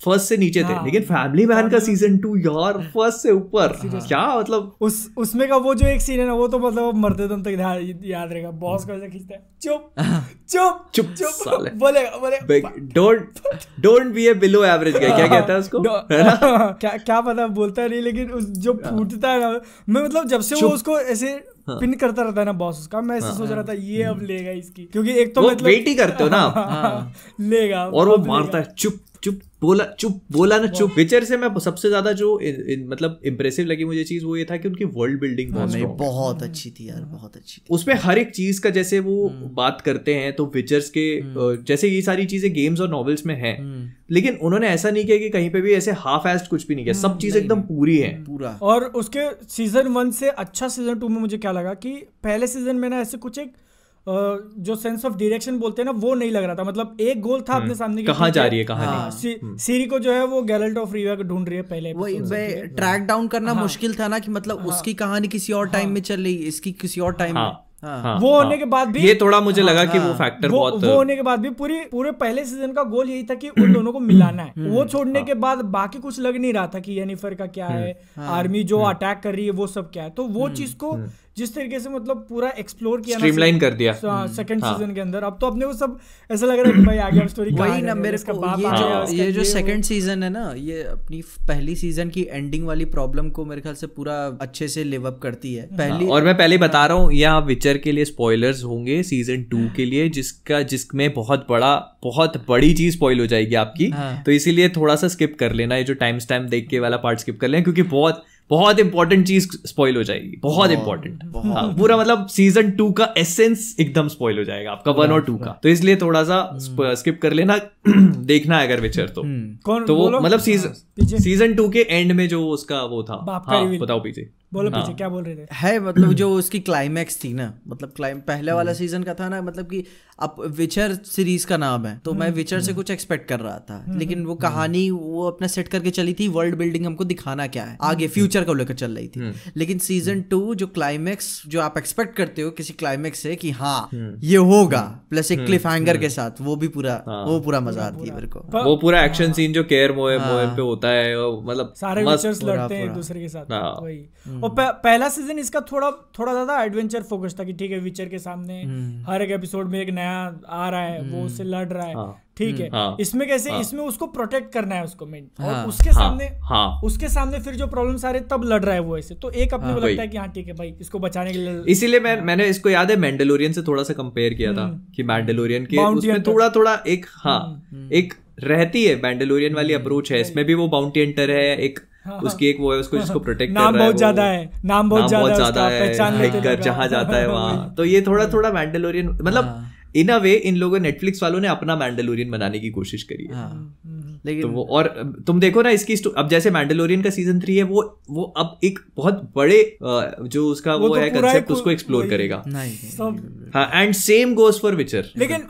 फ़र्स्ट से नीचे थे। लेकिन फैमिली मैन का सीज़न टू यार फ़र्स्ट से ऊपर। क्या मतलब? उस उसमें का वो जो एक सीन है ना वो तो मतलब मरते दम तक याद रहेगा। बॉस को ऐसे खींचता है चुप चुप चुप साले। बोलेगा बोलेगा don't don't be a below average guy क्या कहता है उसको? है ना? क्या क्या पता बोलता नहीं लेकिन उस जो फूटता है ना मैं मतलब जब से वो उसको ऐसे हाँ। पिन करता रहता है ना बॉस उसका मैं ऐसे सोच रहा था ये अब लेगा इसकी। क्योंकि एक तो वो मतलब वेट ही करते हो ना। हाँ, लेगा और वो मारता है चुप चुप बोला चुप बोला ना चुप। विचर से मैं सबसे ज़्यादा जो इन, इन, मतलब इम्प्रेसिव लगी मुझे चीज़ वो ये था कि उनकी वर्ल्ड बिल्डिंग बहुत अच्छी थी यार बहुत अच्छी थी। उसमें हर एक चीज़ का जैसे वो हम्म। बात करते हैं तो विचर्स के जैसे ये सारी चीज़ें गेम्स और नॉवेल्स में है हम्म। लेकिन उन्होंने ऐसा नहीं किया कि कहीं पे भी ऐसे हाफ़ एस्ट कुछ भी नहीं किया हम्म, सब चीज़ एकदम पूरी है। पूरा। और उसके सीज़न वन से अच्छा सीज़न टू में मुझे क्या लगा कि पहले सीज़न में ना ऐसे कुछ एक जो सेंस ऑफ़ डायरेक्शन बोलते हैं ना वो नहीं लग रहा था। मतलब एक गोल था अपने सामने कि हम्म। कहाँ जा रही है कहाँ हाँ, नहीं? सी- सीरी को जो है वो गैलेंट ऑफ़ रिवा को ढूंढ रही है पहले वही है? ट्रैक डाउन करना मुश्किल था ना कि मतलब उसकी कहानी किसी और टाइम में चल रही इसकी किसी और टाइम में। हाँ। हाँ। हाँ, वो हाँ। होने के बाद भी ये थोड़ा मुझे लगा कि वो फैक्टर वो, बहुत वो होने के बाद भी पूरी पूरे पहले सीज़न का गोल यही था कि उन दोनों को मिलाना है। हम्म। वो छोड़ने हाँ। के बाद बाकी कुछ लग नहीं रहा था कि येनिफर का क्या है हम्म। आर्मी जो अटैक कर रही है वो सब क्या है। तो वो चीज़ को जिस तरीके से मतलब पूरा एक्सप्लोर किया स्ट्रीमलाइन कर दिया। सेकंड सीज़न हाँ। के अंदर। अब तो अपने को सब ऐसा लग रहा है कि भाई आगे अब स्टोरी वही ना मेरे को ये जो ये जो सेकंड सीज़न है ना ये अपनी पहली सीज़न की एंडिंग वाली प्रॉब्लम को मेरे ख्याल से पूरा अच्छे से लिव अप करती है। हाँ, पहली और मैं पहले बता रहा हूँ यहाँ विचर के लिए स्पॉयलर्स होंगे सीज़न टू के लिए जिसका जिसमें बहुत बड़ा बहुत बड़ी चीज़ स्पॉइल हो जाएगी आपकी। हाँ। तो इसीलिए थोड़ा सा स्किप कर लेना ये जो टाइम स्टैम्प देख के वाला पार्ट स्किप कर लेना क्योंकि बहुत बहुत इंपॉर्टेंट चीज़ स्पॉइल हो जाएगी। बहुत इंपॉर्टेंट हाँ, पूरा मतलब सीज़न टू का एसेंस एकदम स्पॉइल हो जाएगा आपका वन और टू का। तो इसलिए थोड़ा सा स्किप हम्म। कर लेना देखना है अगर विचर तो। कौन तो वो मतलब सीज़न सीज़न टू के एंड में जो उसका वो था। हाँ, बताओ पीछे बोलो पीछे हाँ। क्या बोल रहे थे? है मतलब जो उसकी क्लाइमैक्स थी ना मतलब क्लाइम पहले वाला सीज़न का था ना मतलब कि अब विचर सीरीज़ का नाम है तो मैं विचर से कुछ एक्सपेक्ट कर रहा था लेकिन वो कहानी वो अपना सेट करके चली थी वर्ल्ड बिल्डिंग हमको दिखाना क्या है आगे फ्यूचर को लेकर चल रही थी। लेकिन सीज़न टू जो क्लाइमैक्स जो आप एक्सपेक्ट करते हो किसी क्लाइमैक्स से कि हाँ ये होगा प्लस एक क्लिफ हैंगर के साथ वो भी पूरा हाँ। वो पूरा मज़ा आती है मेरे को। वो पूरा एक्शन सीन जो केयर मोए मोए पे होता है मतलब सारे विचर्स लड़ते हैं दूसरे के साथ वही। और पहला सीज़न इसका थोड़ा थोड़ा ज़्यादा एडवेंचर फोकस था कि ठीक है विचर के सामने हम्म। हर एक एपिसोड में एक नया आ रहा है वो उससे लड़ रहा है। हाँ। ठीक है हाँ, इसमें कैसे हाँ, इसमें उसको प्रोटेक्ट करना है उसको मेन हाँ, और उसके हाँ, सामने हाँ, उसके सामने फिर जो प्रॉब्लम आ रहे तब लड़ रहा है वो ऐसे। तो एक अपने को लगता है कि हाँ ठीक है भाई इसको बचाने के लिए इसीलिए मैं मैंने इसको याद है मैंडलोरियन से थोड़ा सा कंपेयर किया था हम्म। कि मैंडलोरियन के उसमें थोड़ा थोड़ा एक हाँ हम्म। एक रहती है मैंडलोरियन वाली अप्रोच है। इसमें भी वो बाउंटी एंटर है एक उसकी एक वो है उसको जिसको प्रोटेक्ट नाम कर रहा बहुत ज़्यादा है नाम बहुत ज़्यादा है जहाँ जाता है वहाँ। तो ये थोड़ा थोड़ा मैंडलोरियन मतलब इन अ वे इन लोगों नेटफ्लिक्स वालों ने अपना मैंडलोरियन बनाने की कोशिश करी है। हाँ, लेकिन तो वो और तुम देखो ना इसकी अब जैसे मैंडलोरियन का सीज़न थ्री है वो वो अब एक बहुत बड़े जो उसका वो, वो तो है कंसेप्ट उसको एक्सप्लोर करेगा। हाँ एंड सेम गोज फॉर विचर लेकिन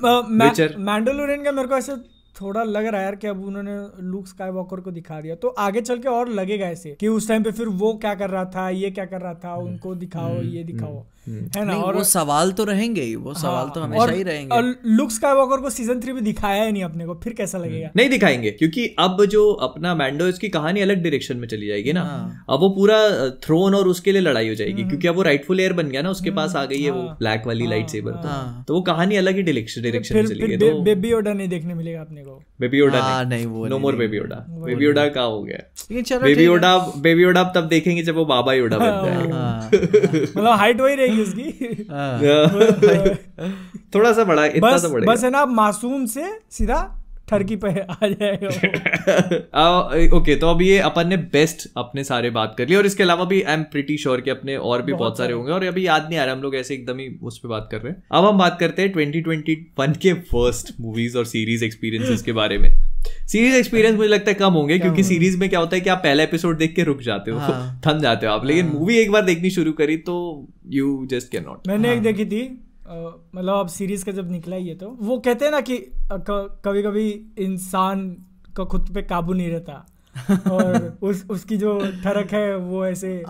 मैंडलोरियन का मेरे को ऐसे थोड़ा लग रहा है यार कि अब उन्होंने लुक स्काई वॉकर को दिखा दिया तो आगे चल के और लगेगा ऐसे कि उस टाइम पे फिर वो क्या कर रहा था ये क्या कर रहा था हम्म। उनको दिखाओ हम्म, ये दिखाओ हम्म। है ना? और वो सवाल तो रहेंगे ही वो सवाल हाँ, तो हमेशा ही रहेंगे। और लुक स्काईवॉकर को सीज़न थ्री में दिखाया ही नहीं अपने को फिर कैसा लगेगा? नहीं दिखाएँगे क्योंकि अब जो अपना मैंडो की कहानी अलग डायरेक्शन में चली जाएगी ना हाँ। अब वो पूरा थ्रोन और उसके लिए लड़ाई हो जाएगी क्योंकि अब वो राइटफुल एयर बन गया ना उसके पास आ गई है वो ब्लैक हाँ। वाली लाइट सेबर तो। वो कहानी अलग ही डायरेक्शन डायरेक्शन में चली गई बेबी ओडा नहीं देखने मिलेगा अपने को। बेबी ओडा नहीं। वो no more Baby Yoda. Baby Yoda का हो गया। बेबी ओडा बेबी ओडा तब देखेंगे जब वो बाबा योडा बन जाएगा। मतलब हाइट वही रहेगी। उसकी। थोड़ा सा बड़ा इतना बस, तो बड़ा बस है ना मासूम से सीधा ठरकी पे आ जाएगा ओके तो अब ये अपन ने बेस्ट अपने सारे बात कर लिए और इसके अलावा भी आई एम प्रिटी श्योर कि अपने और भी बहुत, बहुत सारे होंगे और अभी याद नहीं आ रहा हम लोग ऐसे एकदम ही उस पर बात कर रहे हैं। अब हम बात करते हैं ट्वेंटी ट्वेंटी वन के फ़र्स्ट मूवीज़ और सीरीज़ एक्सपीरियंसेस के बारे में। सीरीज़ एक्सपीरियंस मुझे लगता है कम होंगे क्योंकि सीरीज़ में क्या होता है कि आप पहला एपिसोड देख के रुक जाते हो हाँ, थम जाते हो आप। लेकिन मूवी हाँ। एक बार देखनी शुरू करी तो यू जस्ट कैन नॉट मैंने हाँ, एक देखी थी मतलब अब सीरीज़ का जब निकला ये तो वो कहते हैं ना कि कभी कभी इंसान का खुद पे काबू नहीं रहता। और उस उसकी जो ठरक है वो ऐसे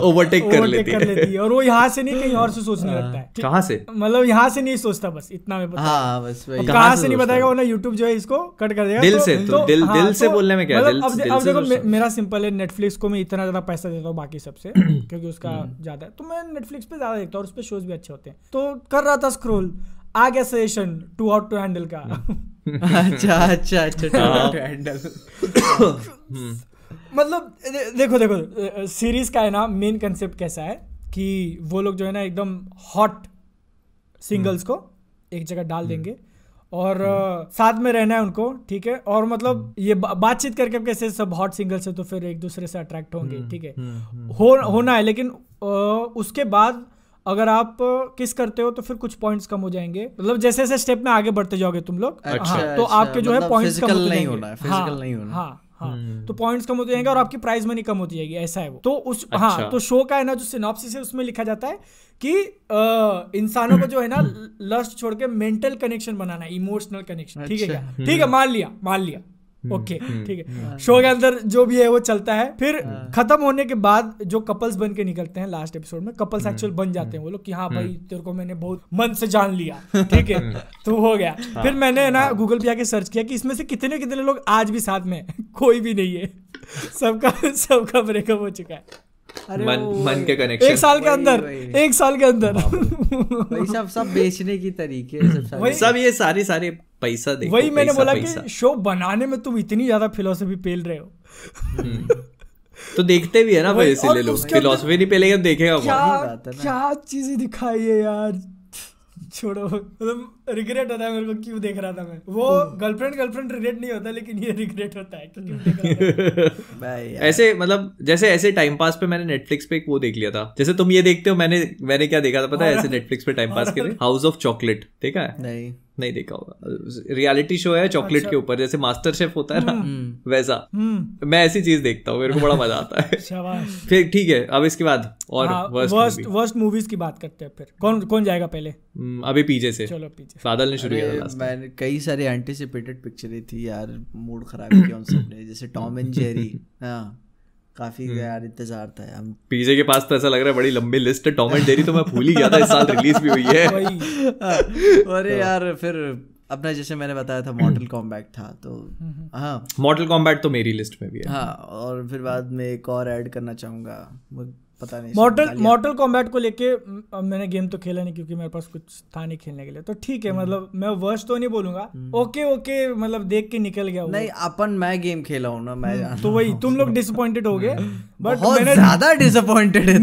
ओवरटेक कर लेती कर लेती है। और वो यहाँ से नहीं कहीं और से सोचने लगता है। कहाँ से? मतलब यहाँ से नहीं सोचता बस इतना में पता हाँ, बस कहाँ से नहीं बताएगा वो ना यूट्यूब जो है इसको कट कर देगा। दिल तो, से तो, दिल हाँ, दिल से तो बोलने में क्या? मतलब अब अब देखो मेरा सिंपल है नेटफ्लिक्स को मैं इतना ज़्यादा पैसा देता हूँ बाकी सबसे क्योंकि उसका हम्म। ज़्यादा तो मैं नेटफ्लिक्स पे ज़्यादा देखता हूँ और उस पर शोज़ भी अच्छे होते हैं। तो कर रहा था स्क्रोल आ गया suggestion to out to handle का अच्छा अच्छा अच्छा टू हाउ टू हैंडल। मतलब देखो देखो सीरीज़ का है ना मेन कंसेप्ट कैसा है कि वो लोग जो है ना एकदम हॉट सिंगल्स को एक जगह डाल हम्म। देंगे। और। साथ में रहना है उनको ठीक है? और मतलब ये बातचीत करके कैसे सब हॉट सिंगल्स है तो फिर एक दूसरे से अट्रैक्ट होंगे ठीक है? हो होना है लेकिन उसके बाद अगर आप किस करते हो तो फिर कुछ पॉइंट्स कम हो जाएँगे। मतलब जैसे जैसे स्टेप में आगे बढ़ते जाओगे तुम लोग अच्छा, हाँ, तो अच्छा, आपके जो है पॉइंट्स मतलब कम नहीं होना फ़िज़िकल नहीं होना। हाँ हाँ हम्म। तो पॉइंट्स कम होते जाएँगे और आपकी प्राइस मनी कम होती जाएगी ऐसा है वो। तो उस हाँ, अच्छा। हाँ तो शो का है ना जो सिनॉप्सिस है उसमें लिखा जाता है कि इंसानों को जो है ना लस्ट छोड़ के मेंटल कनेक्शन बनाना है इमोशनल कनेक्शन ठीक है क्या? अच्छा। ठीक है मान लिया मान लिया। हम्म, ओके हम्म, ठीक है। शो के अंदर जो भी है वो चलता है। फिर। खत्म होने के बाद जो कपल्स बन के निकलते हैं लास्ट एपिसोड में कपल्स एक्चुअल बन जाते हैं वो लोग कि हाँ भाई तेरे को मैंने बहुत मन से जान लिया ठीक है। तो हो गया। हाँ। फिर मैंने ना गूगल हाँ। पे आके सर्च किया कि इसमें से कितने कितने लोग आज भी साथ में कोई भी नहीं है। सबका सबका ब्रेकअप हो चुका है। मन मन के एक कनेक्शन साल के वही, अंदर एक साल के अंदर। वही सब सब बेचने की तरीके सब सारे- वही- सब ये सारे सारे पैसा देखो वही मैंने बोला। कि शो बनाने में तुम इतनी ज़्यादा फिलोसफी पेल रहे हो। तो देखते भी है ना भाई इसीलिए लोग। फिलोसफी नहीं पहले देखेगा। क्या चीज़ें दिखाई है यार? छोड़ो मतलब रिग्रेट होता है मेरे को क्यों देख रहा था मैं। वो गर्लफ्रेंड गर्लफ्रेंड रिग्रेट नहीं होता लेकिन ये रिग्रेट होता है कि क्यों ऐसे मतलब जैसे ऐसे टाइम पास पे मैंने नेटफ्लिक्स पे एक वो देख लिया था। जैसे तुम ये देखते हो मैंने मैंने क्या देखा था पता है? ऐसे नेटफ्लिक्स पे टाइम पास के लिए। हाउस ऑफ़ चॉकलेट देखा है? नहीं। नहीं देखा होगा। रियलिटी शो है चॉकलेट के ऊपर जैसे मास्टर शेफ होता है ना वैसा। हम्म। मैं ऐसी चीज़ देखता हूँ मेरे को बड़ा मज़ा आता है। फिर ठीक है अब इसके बाद और वर्स्ट वर्स्ट मूवीज़ की बात करते हैं फिर। कौन कौन जाएगा पहले? अभी पीछे से। चलो पीछे बादल ने शुरू किया था मैंने कई सारे एंटिसिपेटेड पिक्चरें थी यार मूड खराब किया उन सबने। जैसे टॉम एंड जेरी हाँ काफ़ी हम्म। यार इंतज़ार था हम पीछे के पास तो ऐसा लग रहा है बड़ी लंबी लिस्ट है। टॉम एंड जेरी तो मैं भूल ही गया था इस साल रिलीज़ भी हुई है। अरे यार फिर अपना जैसे मैंने बताया था मॉडल कॉम्बैट था तो हाँ। मॉडल कॉम्बैट तो मेरी लिस्ट में भी है। हाँ और फिर बाद में एक और ऐड करना चाहूँगा। पता नहीं मॉडल मॉडल कॉम्बैट को लेके मैंने गेम तो खेला नहीं क्योंकि मेरे पास कुछ था नहीं खेलने के लिए। तो ठीक हम्म। है मतलब मैं वर्ष तो नहीं बोलूँगा। ओके ओके मतलब देख के निकल गया नहीं अपन मैं गेम खेला हूँ ना मैं तो वही तुम लोग डिसअपॉइंटेड हो गए बट मैंने ज़्यादा डिसअपॉइंटेड है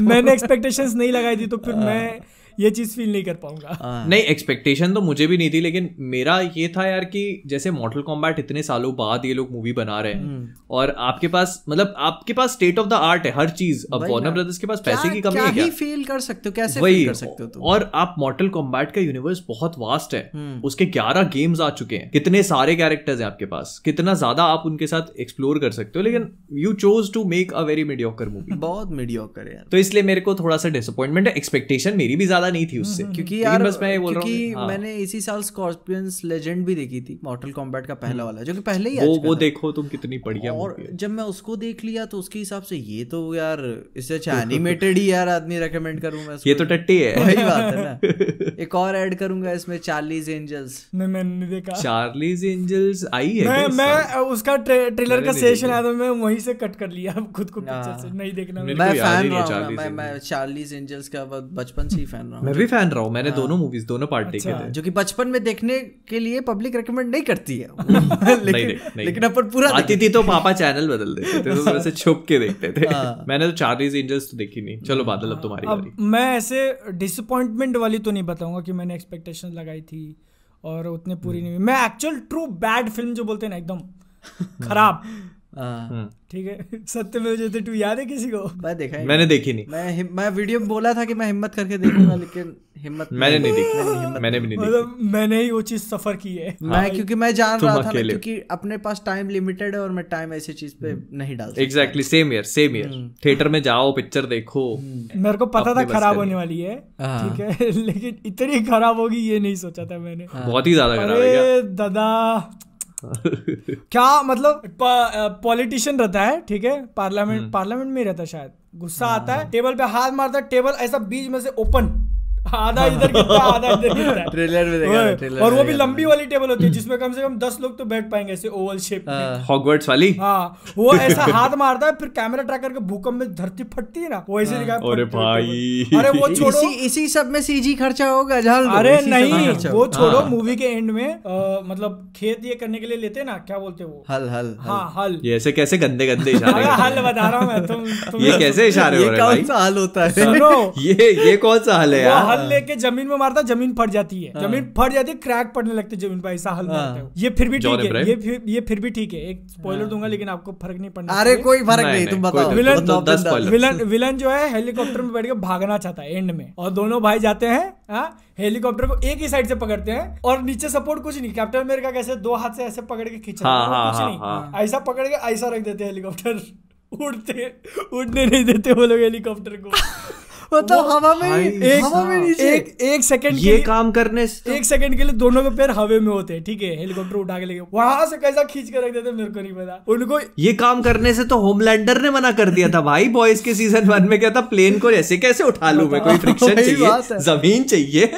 मैंने एक्सपेक्टेशंस नहीं लगाई थी तो फिर हाँ। मैं ये चीज़ फील नहीं कर पाऊँगा। हाँ, नहीं एक्सपेक्टेशन तो मुझे भी नहीं थी लेकिन मेरा ये था यार कि जैसे मॉडल कॉम्बैट इतने सालों बाद ये लोग मूवी बना रहे हम्म। हैं और आपके पास मतलब आपके पास स्टेट ऑफ़ द आर्ट है हर चीज़। अब वार्नर ब्रदर्स के पास पैसे की कमी है क्या? फील कर सकते हो कैसे वही कर सकते हो और आप मॉडल कॉम्बैट का यूनिवर्स बहुत वास्ट है। हम्म। उसके 11 गेम्स आ चुके हैं। कितने सारे कैरेक्टर्स हैं आपके पास? कितना ज़्यादा आप उनके साथ एक्सप्लोर कर सकते हो? लेकिन you chose to make a very mediocre movie बहुत मीडियोकर है तो इसलिए मेरे को थोड़ा सा डिसअपॉइंटमेंट है। एक्सपेक्टेशन मेरी भी ज़्यादा नहीं थी उससे। क्योंकि यार बस मैं बोल रहा क्योंकि हूँ हाँ। मैंने इसी साल स्कॉर्पियंस लेजेंड भी देखी थी मॉर्टल कॉम्बैट का पहला वाला जो कि पहले ही हम्म। वो वो देखो तुम कितनी बढ़िया और जब मैं उसको देख लिया तो उसके हिसाब से ये तो यार इससे अच्छा एनिमेटेड ही यार आदमी रेकमेंड करूँ मैं ये तो टट्टी है। वही बात है ना। एक और ऐड करूँगा इसमें चार्लीज एंजल्स नहीं मैंने नहीं देखा। चार्लीज एंजल्स आई है मैं मैं उसका ट्रेलर का सेशन आया था मैं वहीं से कट कर लिया खुद को पिक्चर हाँ। से नहीं देखना। मैं फ़ैन रहा हूँ मैं मैं चार्लीज एंजल्स का बचपन से ही फ़ैन रहा हूँ मैं भी फ़ैन रहा हूँ मैंने हाँ। दोनों मूवीज़ दोनों पार्ट देखे थे जो कि बचपन में देखने के लिए पब्लिक रेकमेंड नहीं करती है। लेकिन लेकिन अपन पूरा आती थी तो पापा चैनल बदल देते थे तो वैसे छुप के देखते थे। हाँ। मैंने तो चार्लीज एंजल्स तो देखी नहीं। चलो बादल अब तुम्हारी बारी। अब मैं ऐसे डिसअपॉइंटमेंट वाली तो नहीं बताऊँगा कि मैंने एक्सपेक्टेशन लगाई थी और उतने पूरी नहीं हुई। मैं एक्चुअल ट्रू बैड फ़िल्म जो बोलते हैं ना एकदम खराब। हम्म, ठीक है। सत्य में जैसे टू याद है किसी को? मैं देखा ही मैंने देखी नहीं। मैं मैं वीडियो में बोला था कि मैं हिम्मत करके देखूँगा लेकिन हिम्मत मैंने नहीं मैंने देखी हिम्मत मैंने भी नहीं देखी। मतलब मैंने ही वो चीज़ सफ़र की है। मैं क्योंकि मैं जान रहा था हो। क्योंकि अपने पास टाइम लिमिटेड है और मैं टाइम ऐसी चीज़ पे नहीं डाल सकता। Exactly same year same year हम्म। थिएटर में जाओ पिक्चर देखो। मेरे को पता था खराब होने वाली है हाँ। ठीक है। लेकिन इतनी खराब होगी ये नहीं सोचा था मैंने। बहुत ही ज़्यादा खराब है दादा क्या मतलब पॉलिटिशियन रहता है ठीक है? हम्म। पार्लियामेंट पार्लियामेंट में ही रहता है शायद। गुस्सा आता है टेबल पे हाथ मारता है टेबल ऐसा बीच में से ओपन आधा इधर गिरता आधा इधर गिरता ट्रेलर में देखा ट्रेलर और वो भी लंबी वाली टेबल होती है जिसमें कम से कम दस लोग तो बैठ पाएँगे ऐसे ओवल शेप में। हाँ, हॉगवर्ट्स वाली? हाँ वो ऐसा हाथ मारता है फिर कैमरा ट्रैक करके भूकंप में धरती फटती है ना वो ऐसे दिखाया अरे भाई। अरे वो छोड़ो। इसी इसी सब में सीजी खर्चा होगा जान लो, अरे नहीं वो छोड़ो हाँ। मूवी के एंड में मतलब खेत ये करने के लिए लेते हैं ना क्या बोलते हैं वो? हल हल हल। हाँ हल। ये ऐसे कैसे गंदे गंदे इशारे हल बता रहा हूँ मैं तुम तुम ये कैसे इशारे हो रहे हैं कौन भाई? सा हल होता है? ये ये कौन सा हल है यार? हल लेके ज़मीन में मारता ज़मीन फट जाती है। ज़मीन फट जाती है क्रैक पड़ने लगती है ज़मीन पर ऐसा हल मारता है। ये फिर भी ठीक है ये फिर ये फिर भी ठीक है। एक स्पॉइलर दूँगा लेकिन आपको फ़र्क नहीं पड़ना अरे कोई फ़र्क नहीं, तुम बताओ। विलन-। पल। विलन विलन जो है हेलीकॉप्टर में बैठ के भागना चाहता है एंड में। और दोनों भाई जाते हैं हाँ हेलीकॉप्टर को एक ही साइड से पकड़ते हैं और नीचे सपोर्ट कुछ नहीं। कैप्टन अमेरिका कैसे दो हाथ से ऐसे पकड़ के खींच हाँ, हाँ, कुछ हाँ, नहीं। हाँ। ऐसा पकड़ के ऐसा रख देते हेलीकॉप्टर। उड़ते उड़ने नहीं देते वो लोग हेलीकॉप्टर को। तो हवा में एक हवा में नीचे एक एक सेकंड ये काम करने से तो- एक सेकंड के लिए दोनों के पैर हवे में होते हैं ठीक है? हेलीकॉप्टर उठा के लेके वहाँ से कैसा खींच के रख देते मेरे को नहीं पता। उनको ये काम करने से तो होमलैंडर ने मना कर दिया था भाई। बॉयज़ के सीज़न वन में क्या था? प्लेन को ऐसे कैसे उठा लू मैं? कोई फ्रिक्शन चाहिए? ज़मीन चाहिए?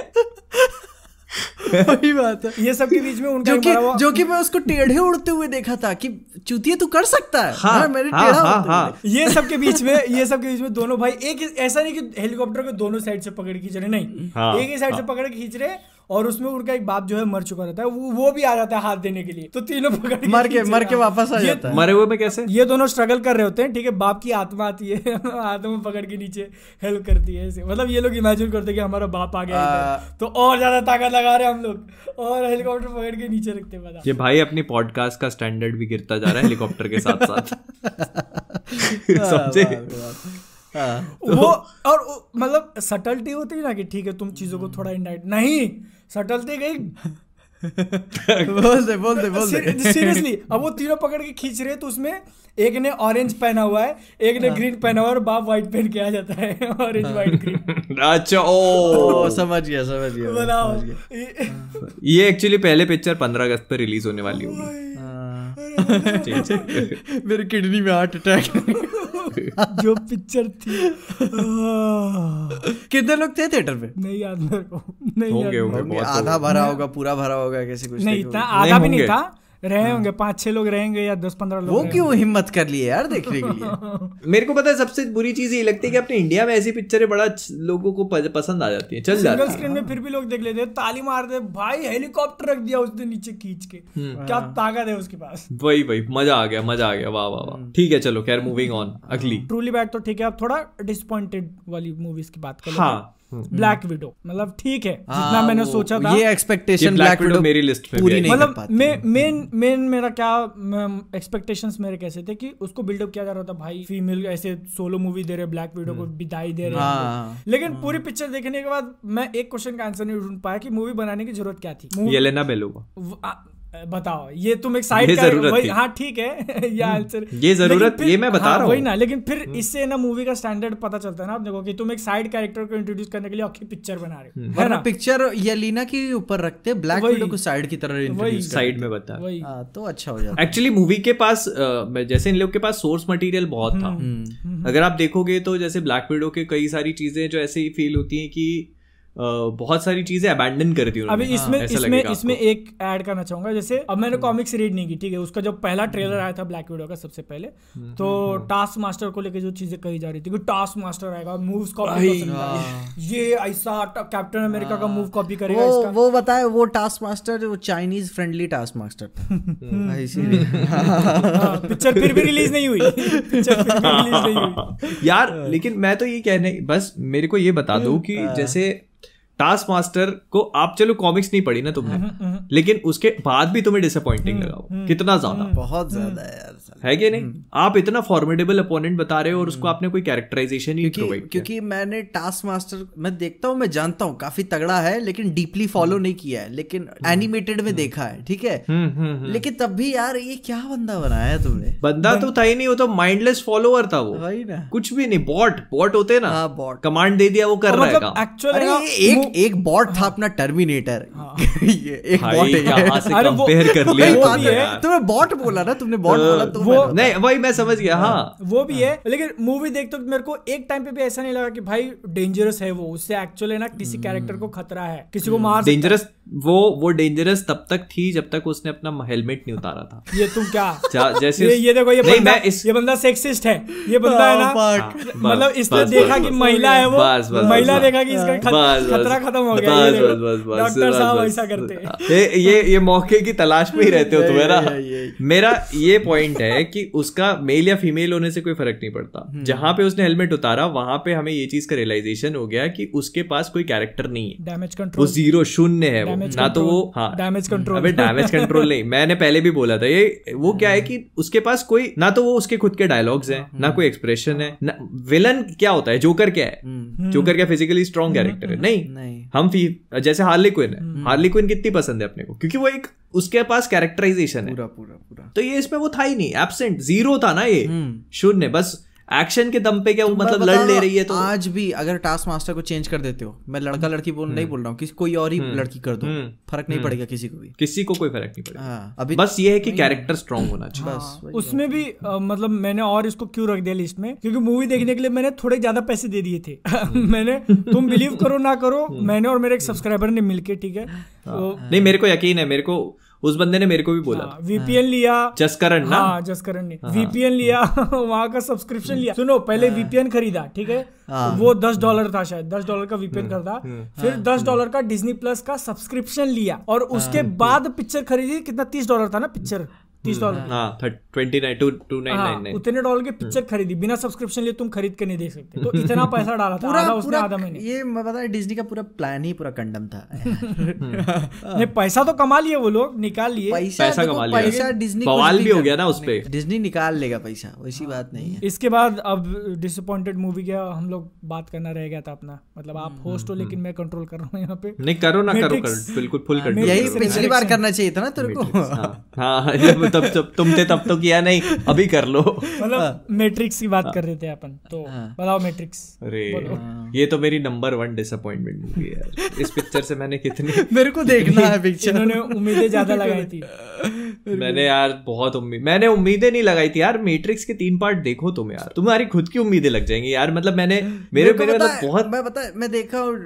वही बात है। ये सब के बीच में उनका जो कि जो कि मैं उसको टेढ़े उड़ते हुए देखा था कि चूतिया तू कर सकता है। हाँ, हाँ, मेरे हाँ, टेढ़ा हाँ, हाँ। ये सब के बीच में ये सब के बीच में दोनों भाई एक ऐसा नहीं कि हेलीकॉप्टर को दोनों साइड से पकड़ के खींच रहे नहीं। हाँ, एक ही साइड से पकड़ के खींच रहे और उसमें उनका एक बाप जो है मर चुका रहता है वो, वो भी आ जाता है हाथ देने के लिए। तो तीनों पकड़ मर के मर के वापस आ जाता है। मरे हुए में कैसे? ये दोनों स्ट्रगल कर रहे होते हैं ठीक है? बाप की आत्मा आती है आत्मा पकड़ के नीचे हेल्प करती है ऐसे। मतलब ये लोग इमेजिन करते हैं कि हमारा बाप आ गया तो और ज़्यादा ताकत लगा रहे हैं हम लोग। और हेलीकॉप्टर पकड़ के नीचे रखते हैं ये भाई अपनी पॉडकास्ट का स्टैंडर्ड भी गिरता जा रहा है हेलीकॉप्टर के साथ साथ समझे? हाँ, वो और मतलब सटल्टी होती है ना कि ठीक है तुम चीज़ों को थोड़ा इंडाइट नहीं सटल्टी गई। बोल दे बोल दे बोल दे। सीरियसली अब वो तीनों पकड़ के खींच रहे तो उसमें एक ने ऑरेंज पहना हुआ है एक ने ग्रीन पहना हुआ है और बाप व्हाइट पहन के आ जाता है ऑरेंज व्हाइट ग्रीन अच्छा ओ। समझ गया समझ गया बताओ ये- एक्चुअली पहले पिक्चर 15 अगस्त पे रिलीज़ होने वाली होगी। हाँ। है। मेरे किडनी में हार्ट अटैक जो पिक्चर थी। कितने लोग थे थिएटर पे नहीं याद मेरे को। नहीं याद होंगे, आधा भरा होगा पूरा भरा होगा कैसे कुछ नहीं था इतना आधा भी नहीं था। रहे होंगे पाँच छह लोग रहेंगे या दस पंद्रह लोग वो क्यों हिम्मत कर लिए यार देखने के लिए? मेरे को पता है सबसे बुरी चीज़ ये लगती है कि अपने इंडिया में ऐसी पिक्चरें बड़ा लोगों को पसंद आ जाती है। चल सिंगल जाती है। स्क्रीन में फिर भी लोग देख लेते हैं ताली मार दे भाई हेलीकॉप्टर रख दिया उसने नीचे खींच के। क्या ताकत है उसके पास। वही वही मज़ा आ गया मज़ा आ गया वाह वाह वाह। ठीक है चलो खैर मूविंग ऑन अगली। ट्रूली बैक तो ठीक है अब थोड़ा डिसअपॉइंटेड वाली मूवीज़ की बात कर हाँ हैं ब्लैक विडो मतलब ठीक है जितना हाँ, मैंने सोचा था। ये ये एक्सपेक्टेशन ब्लैक विडो मेरी list में पूरी नहीं मतलब मेन मेन मेरा क्या एक्सपेक्टेशंस मेरे कैसे थे कि उसको बिल्डअप किया जा रहा था भाई फीमेल ऐसे सोलो मूवी दे रहे ब्लैक विडो को विदाई दे रहे। हैं हाँ। लेकिन पूरी पिक्चर देखने के बाद मैं एक क्वेश्चन का आंसर नहीं ढूंढ पाया कि मूवी बनाने की ज़रूरत क्या थी। येलेना बेलोवा बताओ ये तुम एक साइड का ज़रूरत वही हाँ ठीक है। ये आंसर ये जरूरत- ये मैं बता हाँ, रहा हूँ। वही ना लेकिन फिर इससे ना मूवी का स्टैंडर्ड पता चलता है ना आप देखो कि तुम एक साइड कैरेक्टर को इंट्रोड्यूस करने के लिए आखिर पिक्चर बना रहे हो है ना? पिक्चर येलिना के ऊपर रखते ब्लैक। विडो को साइड की तरह इंट्रोड्यूस साइड में बता। हाँ तो अच्छा हो जाता एक्चुअली मूवी के पास जैसे इन लोग के पास सोर्स मटेरियल बहुत था। हम्म। अगर आप देखोगे तो जैसे ब्लैक विडो के कई सारी चीज़ें जो ऐसे ही फील होती हैं कि बहुत सारी चीज़ें अबैंडन कर दी अभी इसमें ऐसा इसमें इसमें एक ऐड करना चाहूँगा जैसे अब मैंने कॉमिक्स रीड नहीं की ठीक है? उसका जब पहला ट्रेलर आया था ब्लैक विडो का सबसे पहले तो टास्क मास्टर को लेके जो चीज़ें कही जा रही थी कि टास्क मास्टर आएगा मूव्स कॉपी है। ये ऐसा कैप्टन अमेरिका का मूव कॉपी करेगा वो इसका। वो बताए वो टास्क मास्टर वो Chinese friendly Taskmaster picture फिर भी रिलीज़ नहीं हुई। पिक्चर फिर भी रिलीज़ नहीं हुई। यार लेकिन मैं तो ये कहने बस मेरे को ये बता दो कि जैसे टास्क मास्टर को आप चलो कॉमिक्स नहीं पढ़ी ना तुमने लेकिन उसके बाद भी तुम्हें डिसअपॉइंटिंग लगा वो। कितना ज़्यादा। बहुत ज़्यादा यार है कि नहीं? आप इतना फॉर्मेडेबल अपोनेंट बता रहे हो और उसको आपने कोई कैरेक्टराइजेशन ही क्योंकि प्रोवाइड किया। क्योंकि मैंने टास्क मास्टर मैं देखता हूँ मैं जानता हूँ काफ़ी तगड़ा है लेकिन डीपली फॉलो नहीं किया है लेकिन एनिमेटेड में देखा है ठीक है? हम्म हम्म हम्म। लेकिन तब भी यार ये क्या बंदा बनाया तुमने? बंदा तो था ही नहीं वो तो माइंडलेस फॉलोअर था वो। ना। कुछ भी नहीं बॉट बॉट होते ना। हाँ बॉट कमांड दे दिया वो कर रहा है ये एक बॉट था अपना टर्मिनेटर ये एक बॉट है। यहाँ से कंपेयर कर लिया वो भी है। है। तुमने बॉट बोला ना तुमने बॉट बोला तो वो- नहीं वही मैं समझ गया हाँ वो भी है लेकिन मूवी देखते मेरे को एक टाइम पे भी ऐसा नहीं लगा कि भाई डेंजरस है वो उससे एक्चुअली ना किसी कैरेक्टर को खतरा है किसी को मार डेंजरस वो वो डेंजरस तब तक थी जब तक उसने अपना हेलमेट नहीं उतारा था। ये तुम क्या? जैसे ये ये देखो ये नहीं बंदा मैं इस ये बंदा सेक्सिस्ट है। ये बंदा है ना हाँ, हाँ, मतलब इसने देखा कि महिला है वो महिला देखा कि इसका खत- बस, खत्म हो गया बस, बस, बस, बस, डॉक्टर साहब ऐसा करते हैं। ये ये ये मौके की तलाश में ही रहते हो तुम है ना। मेरा ये पॉइंट है कि उसका मेल या फीमेल होने से कोई फ़र्क नहीं पड़ता। हम्म। जहाँ पे उसने हेलमेट उतारा वहाँ पे हमें ये चीज़ का रियलाइजेशन हो गया कि उसके पास कोई कैरेक्टर नहीं है। डैमेज कंट्रोल वो ज़ीरो शून्य है वो ना तो वो हाँ। Damage control। अबे डैमेज कंट्रोल नहीं। मैंने पहले भी बोला था ये वो क्या है कि उसके पास कोई ना तो वो उसके खुद के डायलॉग्स हैं ना कोई एक्सप्रेशन है विलन क्या होता है? जोकर क्या है? जोकर क्या फिजिकली स्ट्रॉन्ग कैरेक्टर है? नहीं। हम फ़ी जैसे हार्ली क्विन है। हार्ली क्विन कितनी पसंद है अपने को? क्योंकि वो एक उसके पास कैरेक्टराइजेशन है। पूरा पूरा पूरा। तो ये इसमें वो था ही नहीं। एबसेंट ज़ीरो था ना ये। शून्य बस एक्शन के दम पे क्या वो मैं मतलब लड़ ले रही है तो? आज भी अगर टास्क मास्टर को चेंज कर देते हो मैं लड़का लड़की बोल नहीं बोल रहा हूँ किसी कोई और ही लड़की कर दो हम्म। फ़र्क नहीं पड़ेगा किसी को भी। किसी को कोई फ़र्क नहीं पड़ेगा। हाँ अभी बस ये है कि कैरेक्टर स्ट्रांग होना चाहिए। बस उसमें भी मतलब मैंने और इसको क्यों रख दिया लिस्ट में? क्योंकि मूवी देखने के लिए मैंने थोड़े ज़्यादा पैसे दे दिए थे। मैंने तुम बिलीव करो ना करो मैंने और मेरे एक सब्सक्राइबर ने मिलके ठीक है। तो नहीं मेरे को यकीन है मेरे को उस बंदे ने मेरे को भी बोला वीपीएन लिया। जसकरण ना? हाँ जसकरण ने। वीपीएन लिया वहाँ का सब्सक्रिप्शन लिया। सुनो पहले वीपीएन खरीदा ठीक है? वो दस डॉलर था शायद दस डॉलर का वीपीएन खरीदा फिर दस डॉलर का डिज्नी प्लस का सब्सक्रिप्शन लिया। और उसके बाद पिक्चर खरीदी कितना? तीस डॉलर था ना पिक्चर तीस डॉलर। हाँ twenty nine two two nine हाँ, नाइन नाइन उतने डॉलर की पिक्चर खरीदी बिना सब्सक्रिप्शन लिए तुम खरीद के नहीं देख सकते। तो इतना पैसा डाला था पूरा आधा उसने आधा मैंने ये मैं बता डिज्नी का पूरा प्लान ही पूरा कंडम था। नहीं पैसा तो कमा लिए वो लोग निकाल लिए। पैसा कमा लिया। पैसा डिज्नी बवाल भी हो गया ना उस पे। डिज्नी निकाल लेगा पैसा वैसी बात नहीं है। इसके बाद अब डिसअपॉइंटेड मूवी का हम लोग बात करना रह गया था अपना। मतलब आप होस्ट हो लेकिन मैं कंट्रोल कर रहा हूँ यहाँ पे। नहीं करो ना करो बिल्कुल फुल कर यही पिछली बार करना चाहिए था ना तेरे को। हाँ। हाँ तब तब तुम थे तब तो किया नहीं अभी कर लो। मतलब मैट्रिक्स की बात कर रहे थे अपन तो बताओ मैट्रिक्स अरे ये तो मेरी नंबर वन डिसअपॉइंटमेंट मूवी है यार। इस पिक्चर से मैंने कितनी मेरे को देखना है पिक्चर इन्होंने उम्मीदें ज़्यादा लगाई थी। मैंने यार बहुत उम्मीद मैंने उम्मीदें नहीं लगाई थी यार। मैट्रिक्स के तीन पार्ट देखो तुम यार। तुम्हारी खुद की उम्मीदें लग जाएँगी यार। मतलब मैंने मेरे को मेरे मतलब बहुत मैं बता मैं देखा और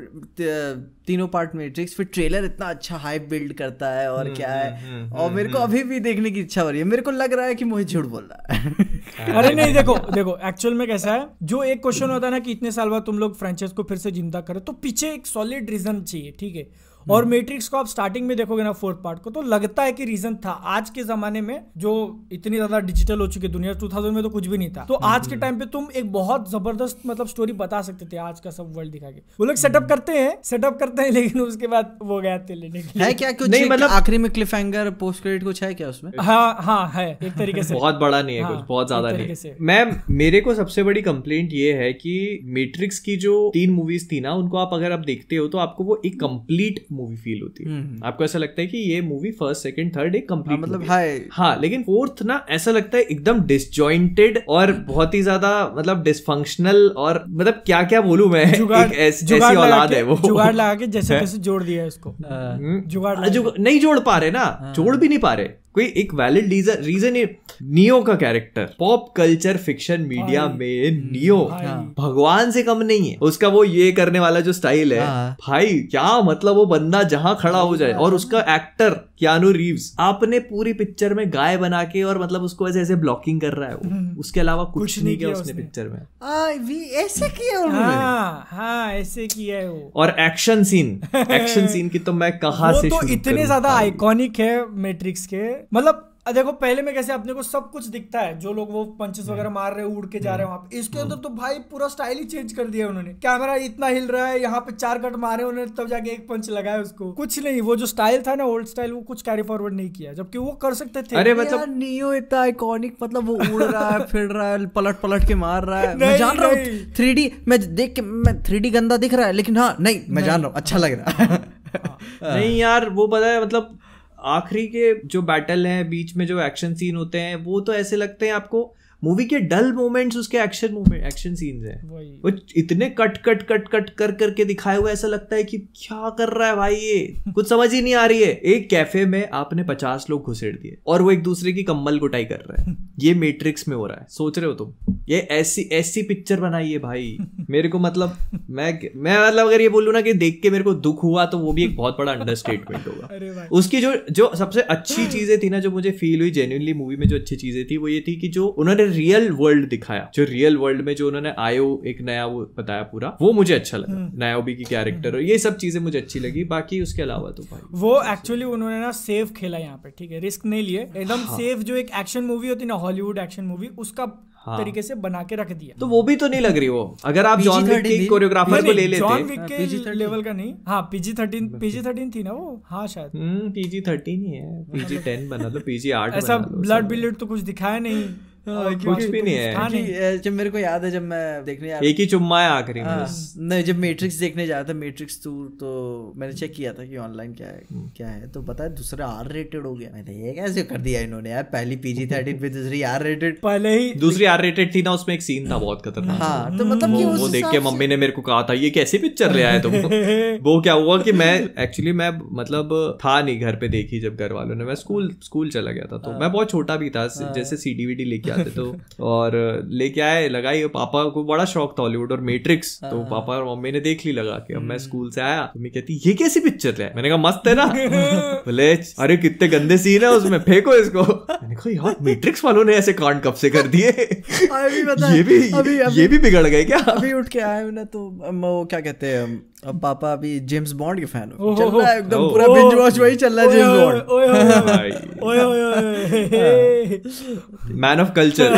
तीनों पार्ट मैट्रिक्स फिर ट्रेलर इतना अच्छा हाइप बिल्ड करता है और क्या है? और मेरे को अभी भी देखने की इच्छा हो रही है। मेरे को लग रहा है कि मुझे झूठ बोल रहा है। अरे नहीं देखो देखो एक्चुअल में कैसा है? जो एक क्वेश्चन होता है ना कि इतने साल बाद तुम लोग फ्रेंचाइज को फिर से ज़िंदा करो तो पीछे एक सॉलिड रीजन चाहिए ठीक है? और मैट्रिक्स को आप स्टार्टिंग में देखोगे ना फोर्थ पार्ट को तो लगता है कि रीजन था। आज के जमाने में जो इतनी ज़्यादा डिजिटल हो चुकी है दुनिया 2000 में तो कुछ भी नहीं था। तो आज के टाइम पे तुम एक बहुत ज़बरदस्त मतलब स्टोरी बता सकते थे आज का सब वर्ल्ड दिखा के। वो लोग सेटअप करते हैं सेटअप करते हैं लेकिन उसके बाद वो गया थे लेने के है क्या कुछ नहीं, मतलब- आखिरी में क्लिफ हैंगर पोस्ट क्रेडिट कुछ है क्या उसमें? हाँ हाँ है एक तरीके से। बहुत बड़ा नहीं है हाँ, कुछ बहुत ज़्यादा नहीं तरीके से। मैं मेरे को सबसे बड़ी कंप्लेंट ये है कि मैट्रिक्स की जो तीन मूवीज़ थी ना उनको आप अगर आप देखते हो तो आपको वो एक कंप्लीट मूवी फील होती है। आपको ऐसा लगता है कि ये मूवी फ़र्स्ट सेकंड थर्ड एक कंप्लीट हाँ, मतलब हाय हाँ। लेकिन फोर्थ ना ऐसा लगता है एकदम डिसजॉइंटेड और बहुत ही ज़्यादा मतलब डिसफंक्शनल और मतलब क्या क्या बोलू मैं? एक ऐस- औलाद है वो। जुगाड़ लगा के जैसे जोड़ दिया इसको हम्म। जुगाड़ नहीं जोड़ पा रहे ना। जोड़ भी नहीं पा रहे। कोई एक वैलिड रीजन है नियो का character pop culture fiction media में नियो भगवान से कम नहीं है। उसका वो ये करने वाला जो स्टाइल है हाँ। भाई क्या मतलब वो बंदा जहाँ खड़ा हो जाए? और उसका एक्टर कियानू रीव्स आपने पूरी पिक्चर में गाय बना के और मतलब उसको ऐसे ऐसे ब्लॉकिंग कर रहा है वो। उसके अलावा कुछ, कुछ नहीं किया उसने पिक्चर में। आ, भी ऐसे किया हाँ। हाँ ऐसे किया है वो। और एक्शन सीन एक्शन सीन की तो मैं कहा से तो इतने ज़्यादा आइकॉनिक है मैट्रिक्स के। मतलब देखो पहले में कैसे अपने को सब कुछ दिखता है जो लोग वो पंचेस हम्म। वगैरह मार रहे हैं उड़ के जा रहे हैं वहाँ पे। इसके अंदर तो भाई पूरा स्टाइल ही चेंज कर दिया उन्होंने। कैमरा इतना हिल रहा है यहाँ पे चार कट मारे उन्होंने तब जाके एक पंच लगाया उसको। कुछ नहीं वो जो स्टाइल था ना ओल्ड स्टाइल वो कुछ कैरी फॉरवर्ड नहीं किया जबकि वो कर सकते थे। अरे मतलब नियो इतना आइकॉनिक मतलब वो उड़ रहा है फिर रहा है पलट पलट के मार रहा है। मैं जान रहा हूँ। थ्री मैं देख के मैं थ्री गंदा दिख रहा है लेकिन हाँ नहीं मैं जान रहा हूँ अच्छा लग रहा है। नहीं यार वो पता है मतलब आखिरी के जो बैटल हैं, बीच में जो एक्शन सीन होते हैं, वो तो ऐसे लगते हैं आपको मूवी के डल मोमेंट्स उसके एक्शन मोमेंट एक्शन सीन्स हैं। वो इतने कट कट कट कट कर करके दिखाए हुए ऐसा लगता है कि क्या कर रहा है भाई ये? कुछ समझ ही नहीं आ रही है। एक कैफ़े में आपने पचास लोग घुसेड़ दिए और वो एक दूसरे की कम्बल कुटाई कर रहे हैं। ये मेट्रिक्स में हो रहा है। सोच रहे हो तुम? ये ऐसी ऐसी पिक्चर बनाई है भाई। मेरे को मतलब मैं मैं मतलब अगर ये बोलूँ ना कि देख के मेरे को दुख हुआ तो वो भी एक बहुत बड़ा अंडरस्टेटमेंट होगा। उसकी जो जो सबसे अच्छी चीज़ें थी ना जो मुझे फील हुई जेन्यूनली मूवी में जो अच्छी चीज़ें थी वो ये थी कि जो उन्होंने रियल वर्ल्ड दिखाया। जो रियल वर्ल्ड में जो उन्होंने आयो एक नया वो बताया पूरा वो मुझे अच्छा लगा। नायोबी की कैरेक्टर और ये सब चीज़ें मुझे अच्छी लगी। बाकी उसके अलावा तो भाई वो एक्चुअली उन्होंने ना सेफ़ खेला यहाँ पे ठीक है? रिस्क नहीं लिए। एकदम सेफ़ जो एक एक्शन मूवी होती है ना हॉलीवुड एक्शन मूवी उसका हाँ। तरीके से बना के रख दिया। तो वो भी तो नहीं लग रही वो? अगर आप जॉन विक के कोरियोग्राफर को ले लेते। जॉन विक के लेवल का नहीं। हाँ पीजी थर्टीन पीजी थर्टीन थी ना वो? हाँ शायद। हम्म पीजी थर्टीन ही है। पीजी टेन बना लो पीजी आठ ऐसा ब्लड बिल्ड तो कुछ दिखाया नहीं। हाँ, कुछ भी नहीं है। जब मेरे को याद है जब मैं देखने एक ही चुम्मा है आखिरी में हाँ, नहीं जब मैट्रिक्स देखने जाया था मैट्रिक्स टू तो मैंने चेक किया था कि ऑनलाइन क्या है हम्म। क्या है। तो पता है दूसरा आर रेटेड हो गया। मैंने ये कैसे कर दिया इन्होंने यार? पहली पीजी थर्टीन पे दूसरी आर रेटेड पहले ही दूसरी आर रेटेड थी ना उसमें एक सीन था बहुत खतरनाक। हाँ तो मतलब कि वो वो देख के मम्मी ने मेरे को कहा था ये कैसी पिक्चर ले आए तुम? वो क्या हुआ कि मैं एक्चुअली मैं मतलब था नहीं घर पे देखी जब घर वालों ने। मैं स्कूल स्कूल चला गया था तो मैं बहुत छोटा भी था जैसे सीडी वीडी लेके आते तो। और लेके आए लगाई। पापा को बड़ा शौक था हॉलीवुड और मैट्रिक्स। तो पापा और मम्मी ने देख ली लगा के। अब मैं स्कूल से आया तो मैं कहती ये कैसी पिक्चर है? मैंने कहा मस्त है ना? बोले अरे कितने गंदे सीन है उसमें। फेंको इसको। मैंने कहा यार मैट्रिक्स वालों ने ऐसे कांड कब से कर दिए? ये भी अभी ये भी बिगड़ गए क्या? अभी उठ के आए ना तो वो क्या कहते हैं अब पापा अभी जेम्स बॉन्ड के फ़ैन हो। चल रहा है एकदम पूरा बिंज वॉच वही चल रहा है जेम्स बॉन्ड ओए ओए man of culture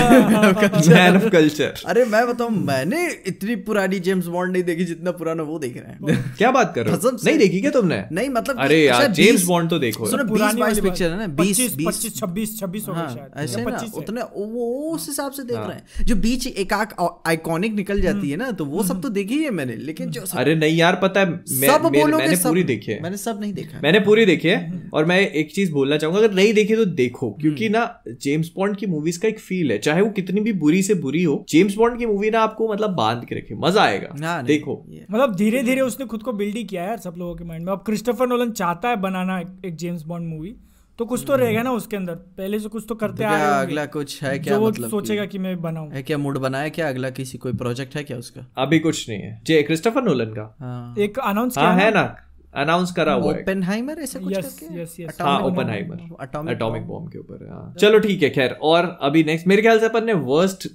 man of culture अरे मैं बताऊँ मैंने इतनी पुरानी जेम्स बॉन्ड नहीं देखी जितना पुराना वो देख रहे हैं। क्या बात कर रहे हो? नहीं देखी क्या तुमने? नहीं मतलब अरे यार जेम्स बॉन्ड तो देखो। सुनो, बीस पुरानी बाईस वाली पिक्चर है ना बात। बीस पच्चीस बीस पच्चीस छब्बीस छब्बीस हो हाँ, शायद। ऐसे ना है। उतने वो उस हिसाब से देख रहे हैं। जो बीच एक आइकॉनिक निकल जाती है ना तो वो सब तो देखी है मैंने लेकिन जो अरे नहीं यार पता है मैं, सब मेरे- मैंने, मैंने सब। पूरी देखी है। मैंने सब नहीं देखा। मैंने पूरी देखी है और मैं एक चीज़ बोलना चाहूँगा अगर नहीं देखी तो देखो क्योंकि ना जेम्स बॉन्ड की मूवीज़ का एक फील है चाहे वो कितनी भी बुरी से बुरी हो जेम्स बॉन्ड की मूवी ना आपको मतलब बाँध के रखे मज़ा आएगा। देखो। मतलब धीरे धीरे उसने खुद को बिल्ड ही किया है सब लोगों के माइंड में। अब क्रिस्टोफर नोलन चाहता है बनाना एक जेम्स बॉन्ड मूवी तो कुछ तो रहेगा ना उसके अंदर। पहले से कुछ तो करते आ रहे अगला कुछ है क्या मतलब सोचेगा कि- कि मैं बनाऊँ। है क्या मूड बनाया क्या? अगला किसी कोई प्रोजेक्ट है क्या उसका? अभी कुछ नहीं है। जे क्रिस्टोफर नोलन का। हाँ। एक अनाउंस हाँ किया है ना? अनाउंस करा हुआ है। ओपेनहाइमर ऐसे कुछ यस करके? यस यस हाँ Atomic Oppenheimer. Atomic atomic bomb के ऊपर है, हाँ। चलो ठीक है खैर और अभी नेक्स्ट मेरे ख्याल से अपन ने वर्स्ट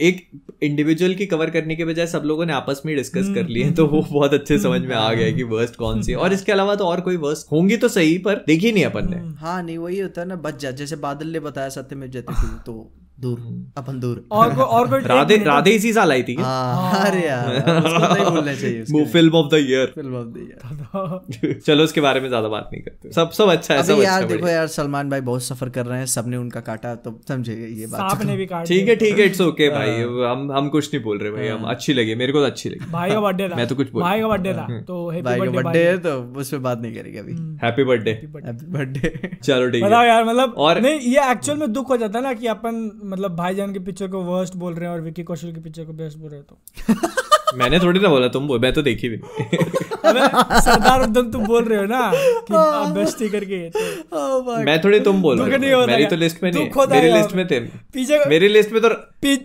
एक इंडिविजुअल की कवर करने के बजाय सब लोगों ने आपस में डिस्कस कर लिए तो वो बहुत अच्छे समझ में आ गया कि वर्स्ट कौन सी है। और इसके अलावा तो और कोई वर्स्ट होंगी तो सही पर देखी नहीं अपन ने। हाँ नहीं वही होता है ना बच जा जैसे बादल ने बताया सत्य में जयते तो दूर। अपन दूर। और को, और कोई राधे राधे इसी साल आई थी हाँ अरे यार उसको नहीं बोलना चाहिए उसके। वो film of the year film of the year चलो उसके बारे में ज़्यादा बात नहीं करते। सब सब अच्छा है सब यार अच्छा देखो यार सलमान भाई बहुत सफ़र कर रहे हैं सबने उनका काटा तो समझेगा ये बात। सांप ने भी काट ठीक है ठीक है इट्स ओके भाई। हाँ। हम हम कुछ नहीं बोल रहे भाई हम अच्छी लगी मेरे को तो अच्छी लगी। भाई का बर्थडे था। मैं तो कुछ बोल- भाई का बर्थडे था तो हैप्पी भाई का बर्थडे है तो उस पर बात नहीं करेंगे अभी। हैप्पी बर्थडे हैप्पी बर्थडे चलो ठीक बताओ है यार मतलब और- नहीं ये एक्चुअल में दुख हो जाता है ना कि अपन मतलब भाईजान के पिक्चर को वर्स्ट बोल रहे हैं और विकी कौशल के पिक्चर को बेस्ट बोल रहे हैं तो। मैंने थोड़ी ना बोला तुम बोल मैं तो देखी भी सरदार एकदम तुम बोल रहे हो ना कि बेस्ट ही करके तो मैं थोड़ी तुम बोल रहे हो। मेरी तो लिस्ट में नहीं मेरी लिस्ट में थे। पीछे मेरी लिस्ट में तो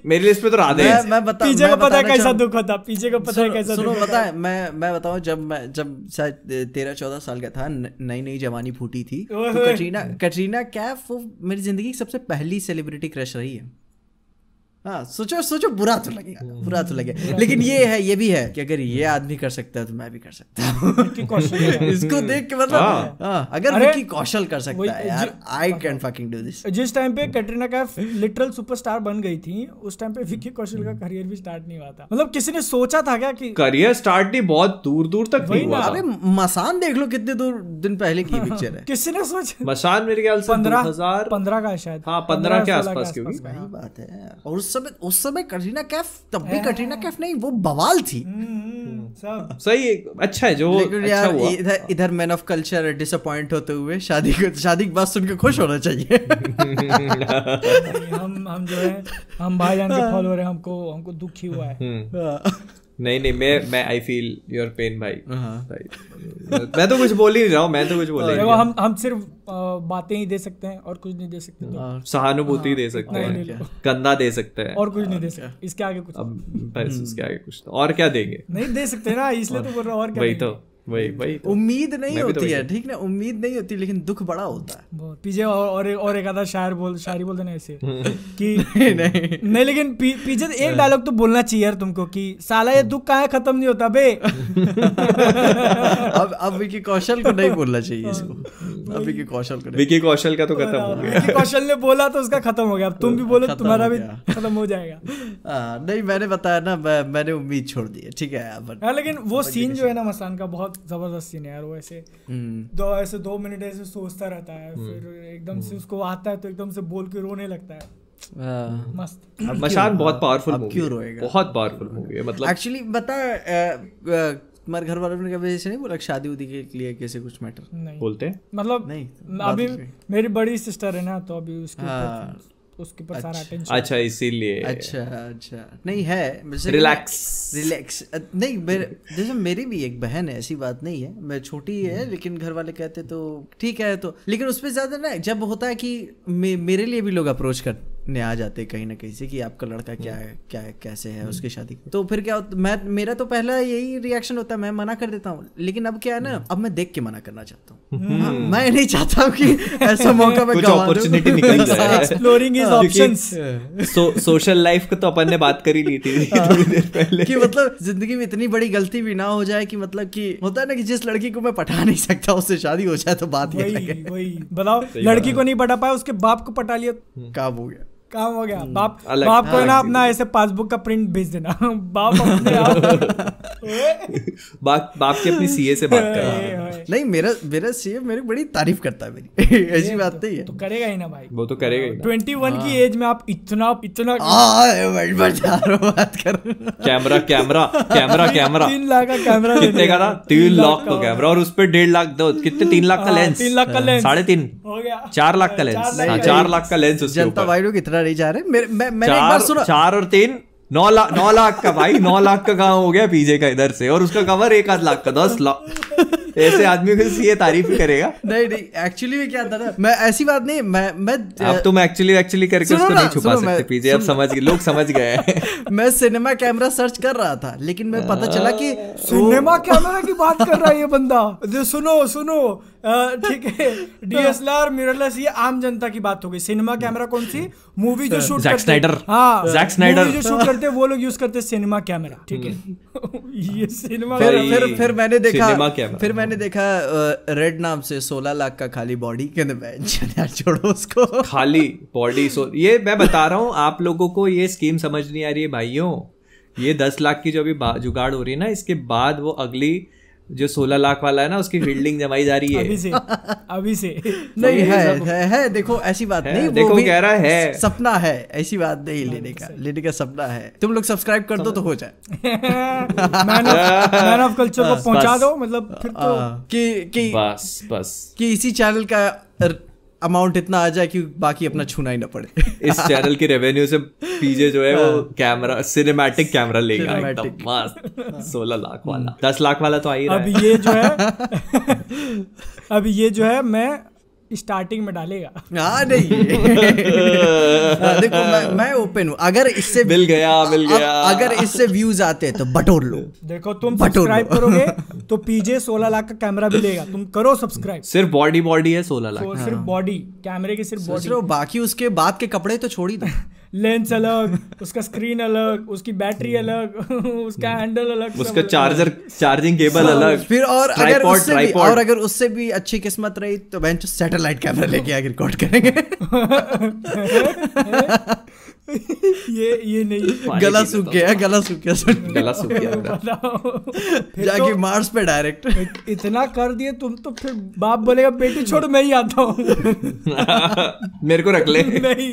मेरी लिस्ट में तो राधे मैं हैं। मैं बता पीछे को पता है कैसा दुख होता पीछे को पता है कैसा सुनो पता है? मैं मैं बताऊँ जब मैं जब शायद तेरह चौदह साल का था नई नई जवानी फूटी थी तो। कटरीना कटरीना कैफ वो मेरी ज़िंदगी की सबसे पहली सेलिब्रिटी क्रश रही है। हाँ सोचो सोचो बुरा तो लगेगा बुरा तो लगेगा। लेकिन ये है ये भी है कि अगर ये आदमी कर सकता है तो मैं भी कर सकता हूँ। इसको देख के मतलब हाँ। हाँ अगर विकी कौशल कर सकता है यार I can fucking do this जिस टाइम पे कैटरीना कैफ लिटरल सुपरस्टार बन गई थी उस टाइम पे विकी कौशल का करियर भी स्टार्ट नहीं हुआ था। मतलब किसी ने सोचा था क्या कि करियर स्टार्ट नहीं बहुत दूर दूर तक नहीं हुआ अबे मसान देख लो कितने दूर दिन पहले की पिक्चर है। किसी ने सोचा मसान मेरे ख्याल से पंद्रह 2000 पंद्रह का शायद। हाँ, 15 के 16 आसपास की वही हाँ। बात है और उस समय उस समय कटरीना कैफ तब भी कटरीना कैफ नहीं वो बवाल थी। हम्म, हम्म, सब। सही अच्छा है जो लेकिन अच्छा यार हुआ। इधर इधर मैन ऑफ़ कल्चर डिसअपॉइंट होते हुए शादी को शादी के बाद सुनकर खुश होना चाहिए। हम हम जो है हम भाईजान के फॉलोअर हैं हमको हमको दुखी हुआ है। हम्म। नहीं नहीं मैं मैं आई फील योर पेन भाई हाँ। मैं तो कुछ बोल ही नहीं रहा हूँ मैं तो कुछ बोल ही नहीं रहा हम हम सिर्फ़ बातें ही दे सकते हैं और कुछ नहीं दे सकते तो। सहानुभूति दे सकते हैं कंधा दे सकते हैं। और कुछ नहीं दे सकते इसके आगे कुछ। अब बस उसके आगे कुछ तो। और क्या देंगे? नहीं दे सकते ना इसलिए तो बोल रहा हूँ और क्या वही तो। वही वही तो। उम्मीद नहीं तो होती है ठीक ना? उम्मीद नहीं होती लेकिन दुख बड़ा होता है। बहुत। पीछे और और एक और एक आधा शायर बोल शायरी बोलते ना ऐसे। कि नहीं नहीं। लेकिन पी, पीछे तो एक डायलॉग तो बोलना चाहिए यार तुमको कि साला ये दुख कहाँ खत्म नहीं होता बे. अब अब विकी कौशल को नहीं बोलना चाहिए इसको। अब विकी कौशल को विकी कौशल का तो खत्म हो गया। विकी कौशल ने बोला तो उसका खत्म हो गया। अब तुम भी बोलो तुम्हारा भी खत्म हो जाएगा। हाँ, नहीं मैंने बताया ना मैंने उम्मीद छोड़ दी है ठीक है हाँ लेकिन वो सीन जो है ना मसान का बहुत ज़बरदस्त सीन है यार वो ऐसे हम्म, दो ऐसे दो मिनट ऐसे सोचता रहता है फिर एकदम से उसको आता है तो एकदम से बोल के रोने लगता है। हाँ। मस्त। मशान बहुत पावरफुल मूवी क्यों रोएगा? बहुत पावरफुल मूवी है मतलब एक्चुअली बता तुम्हारे घर वालों ने कभी ऐसे नहीं बोला शादी उदी के लिए कैसे कुछ मैटर नहीं। बोलते हैं? मतलब नहीं, अभी मेरी बड़ी सिस्टर है ना तो अभी उसके ऊपर उसके ऊपर सारा अटेंशन अच्छा इसीलिए। अच्छा अच्छा। नहीं है मुझे रिलैक्स रिलैक्स नहीं मेरे जैसे मेरी भी एक बहन है ऐसी बात नहीं है। मैं छोटी है लेकिन घर वाले कहते तो ठीक है तो। लेकिन उसमें ज़्यादा ना जब होता है कि मे, मेरे लिए भी लोग अप्रोच करने आ जाते कहीं ना कहीं से कि आपका लड़का क्या है क्या है कैसे है उसकी शादी। तो फिर क्या होता मैं मेरा तो पहला यही रिएक्शन होता है मैं मना कर देता हूँ। लेकिन अब क्या है ना अब मैं देख के मना करना चाहता हूँ। हाँ, मैं नहीं चाहता हूँ कि ऐसा मौका मैं कुछ गंवा निकल जाए। Exploring his options so social life को तो अपन ने बात कर ही ली थी थोड़ी देर पहले। कि मतलब ज़िंदगी में इतनी बड़ी गलती भी ना हो जाए कि मतलब कि होता है ना कि जिस लड़की को मैं पटा नहीं सकता उससे शादी हो जाए तो बात ये वही वही बताओ लड़की को नहीं पटा पाया उसके बाप को पटा लिया। काम हो गया। काम हो गया। बाप अलग- बाप को ना अपना ऐसे पासबुक का प्रिंट भेज देना। बाप अपने बाप बाप की अपनी सीए से बात कर रहा है। नहीं मेरा मेरा सीए मेरी बड़ी तारीफ़ करता है मेरी। ऐसी बात नहीं है। तो करेगा ही ना भाई। वो तो करेगा ही ट्वेंटी वन की एज में आप इतना इतना बात कर कैमरा कैमरा कैमरा कैमरा। तीन लाख का कैमरा कितने का था? तीन लाख का कैमरा और उस पर डेढ़ लाख दो। कितने? तीन लाख का हाँ, लेंस तीन लाख का लेंस साढ़े तीन। हो गया। चार लाख का लेंस चार हाँ लाख का लेंस उसके जनता भाई लोग इतना नहीं जा रहे मेरे मैं मैंने चार, एक बार सुना चार और तीन? नौ लाख नौ लाख का भाई नौ लाख का कहाँ हो गया पीजे का इधर से और उसका कवर एक आध लाख का दस लाख ऐसे आदमी को ये तारीफ़ ही करेगा। नहीं नहीं एक्चुअली में क्या था ना मैं ऐसी बात नहीं मैं मैं अब तुम एक्चुअली एक्चुअली करके उसको नहीं छुपा सकते पीजे अब समझ गए लोग समझ गए मैं सिनेमा कैमरा सर्च कर रहा था लेकिन मैं पता चला कि सिनेमा कैमरा की बात कर रहा है ये बंदा। जो सुनो सुनो ठीक है डीएसएलआर मिररलेस ये आम जनता की बात हो गई। सिनेमा कैमरा कौन सी? मूवी जो शूट जैक करते स्नाइडर। हाँ जैक स्नाइडर। जो शूट करते हैं वो लोग यूज़ करते हैं सिनेमा कैमरा ठीक है। ये सिनेमा फिर फिर फिर मैंने देखा सिनेमा कैमरा। फिर मैंने देखा रेड नाम से 16 लाख का खाली बॉडी मैं यार छोड़ो उसको। खाली बॉडी सो ये मैं बता रहा हूँ, आप लोगों को ये स्कीम समझ नहीं आ रही है, भाइयों। ये दस लाख की जो अभी जुगाड़ हो रही है ना, इसके बाद वो अगली जो सोलह लाख वाला है ना उसकी फील्डिंग जमाई जा रही है। अभी है से अभी से। नहीं है, है है देखो ऐसी बात है, नहीं देखो भी कह रहा है। सपना है ऐसी बात नहीं लेने का लेने का सपना है। तुम लोग सब्सक्राइब कर दो तो हो जाए। Man of man of culture को पहुँचा दो मतलब फिर तो हाँ, कि कि बस बस। कि इसी चैनल का अमाउंट इतना आ जाए कि बाकी अपना छूना ही ना पड़े। इस चैनल के रेवेन्यू से पीजे जो है वो कैमरा सिनेमैटिक कैमरा लेगा एकदम मस्त। सोलह लाख वाला। दस लाख वाला तो आई रहा अब ये जो है अब ये जो है मैं स्टार्टिंग में डालेगा। हाँ नहीं। हाँ, देखो मैं मैं ओपन हूँ। अगर इससे मिल गया मिल गया। अगर इससे व्यूज़ आते हैं तो बटोर लो। देखो तुम सब्सक्राइब करोगे तो पीजे 16 लाख का कैमरा भी लेगा। तुम करो सब्सक्राइब सिर्फ़ बॉडी बॉडी है सोलह लाख। सिर्फ़ बॉडी कैमरे की सिर्फ़ बॉडी बाकी उसके बाद के कपड़े तो छोड़ ही दो। लेंस अलग उसका स्क्रीन अलग उसकी बैटरी अलग उसका हैंडल अलग उसका चार्जर चार्जिंग केबल अलग फिर और अगर उससे भी और अगर उससे भी अच्छी किस्मत रही तो बेंच सैटेलाइट कैमरा लेके आगे रिकॉर्ड करेंगे। ये ये नहीं। गला सूख गया गला सूख गया सर गला सूख गया फिर जाके तो मार्स पे डायरेक्ट इतना कर दिए तुम तो फिर बाप बोलेगा बेटी छोड़ मैं ही आता हूँ। मेरे को रख ले। नहीं।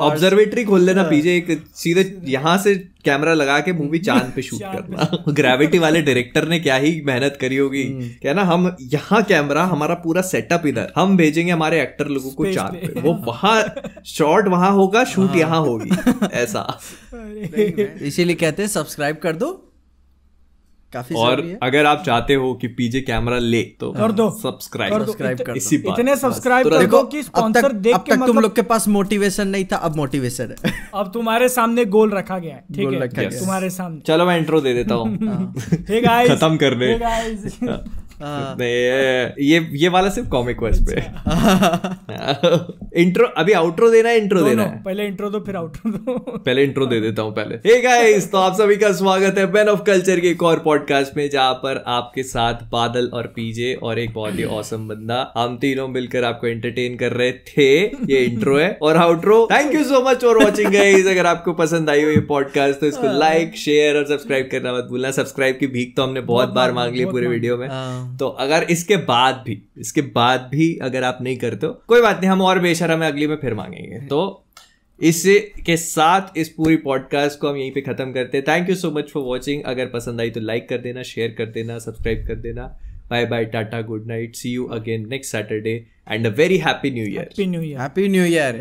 ऑब्जर्वेटरी खोल लेना पीछे एक सीधे यहाँ से कैमरा लगा के मूवी चाँद पे शूट करना। ग्रेविटी वाले डायरेक्टर ने क्या ही मेहनत करी होगी। क्या ना हम यहाँ कैमरा हमारा पूरा सेटअप इधर। हम भेजेंगे हमारे एक्टर लोगों को चाँद पे। पे। वो वहाँ शॉट वहाँ होगा शूट यहाँ होगी। ऐसा। इसीलिए कहते हैं सब्सक्राइब कर दो। काफ़ी और है। अगर आप चाहते हो कि पीजे कैमरा ले तो कर दो। सब्सक्राइब कर दो। सब्सक्राइब कर इसी बात। इतने सब्सक्राइब कर दो कि स्पॉन्सर देख अब के तक तुम मतलब लोग के पास मोटिवेशन नहीं था अब मोटिवेशन है। अब तुम्हारे सामने गोल रखा गया है ठीक है। तुम्हारे सामने। चलो मैं इंट्रो दे देता हूँ। हे गाइस खत्म कर दे। हे। हाँ। नहीं ये ये वाला सिर्फ़ कॉमिक वर्स पे। इंट्रो अभी आउट्रो देना है इंट्रो देना है? पहले इंट्रो दो फिर आउट्रो दो। पहले इंट्रो दे देता हूँ पहले। हे गाइस तो आप सभी का स्वागत है मैन ऑफ़ कल्चर के एक और पॉडकास्ट में जहाँ पर आपके साथ बादल और पीजे और एक बहुत ही औसम बंदा हम तीनों मिलकर आपको एंटरटेन कर रहे थे। ये इंट्रो है और outro thank you so much for watching guys अगर आपको पसंद आई हो ये पॉडकास्ट तो इसको लाइक शेयर और सब्सक्राइब करना मत भूलना। सब्सक्राइब की भीख तो हमने बहुत बार मांग ली पूरे वीडियो में। हाँ। तो अगर इसके बाद भी इसके बाद भी अगर आप नहीं करते हो कोई बात नहीं हम और बेशरम है अगली में फिर मांगेंगे। तो इससे के साथ इस पूरी पॉडकास्ट को हम यहीं पे खत्म करते हैं। Thank you so much for watching अगर पसंद आई तो लाइक कर देना शेयर कर देना सब्सक्राइब कर देना। Bye bye tata good night see you again next Saturday and a very happy new year happy new year happy new year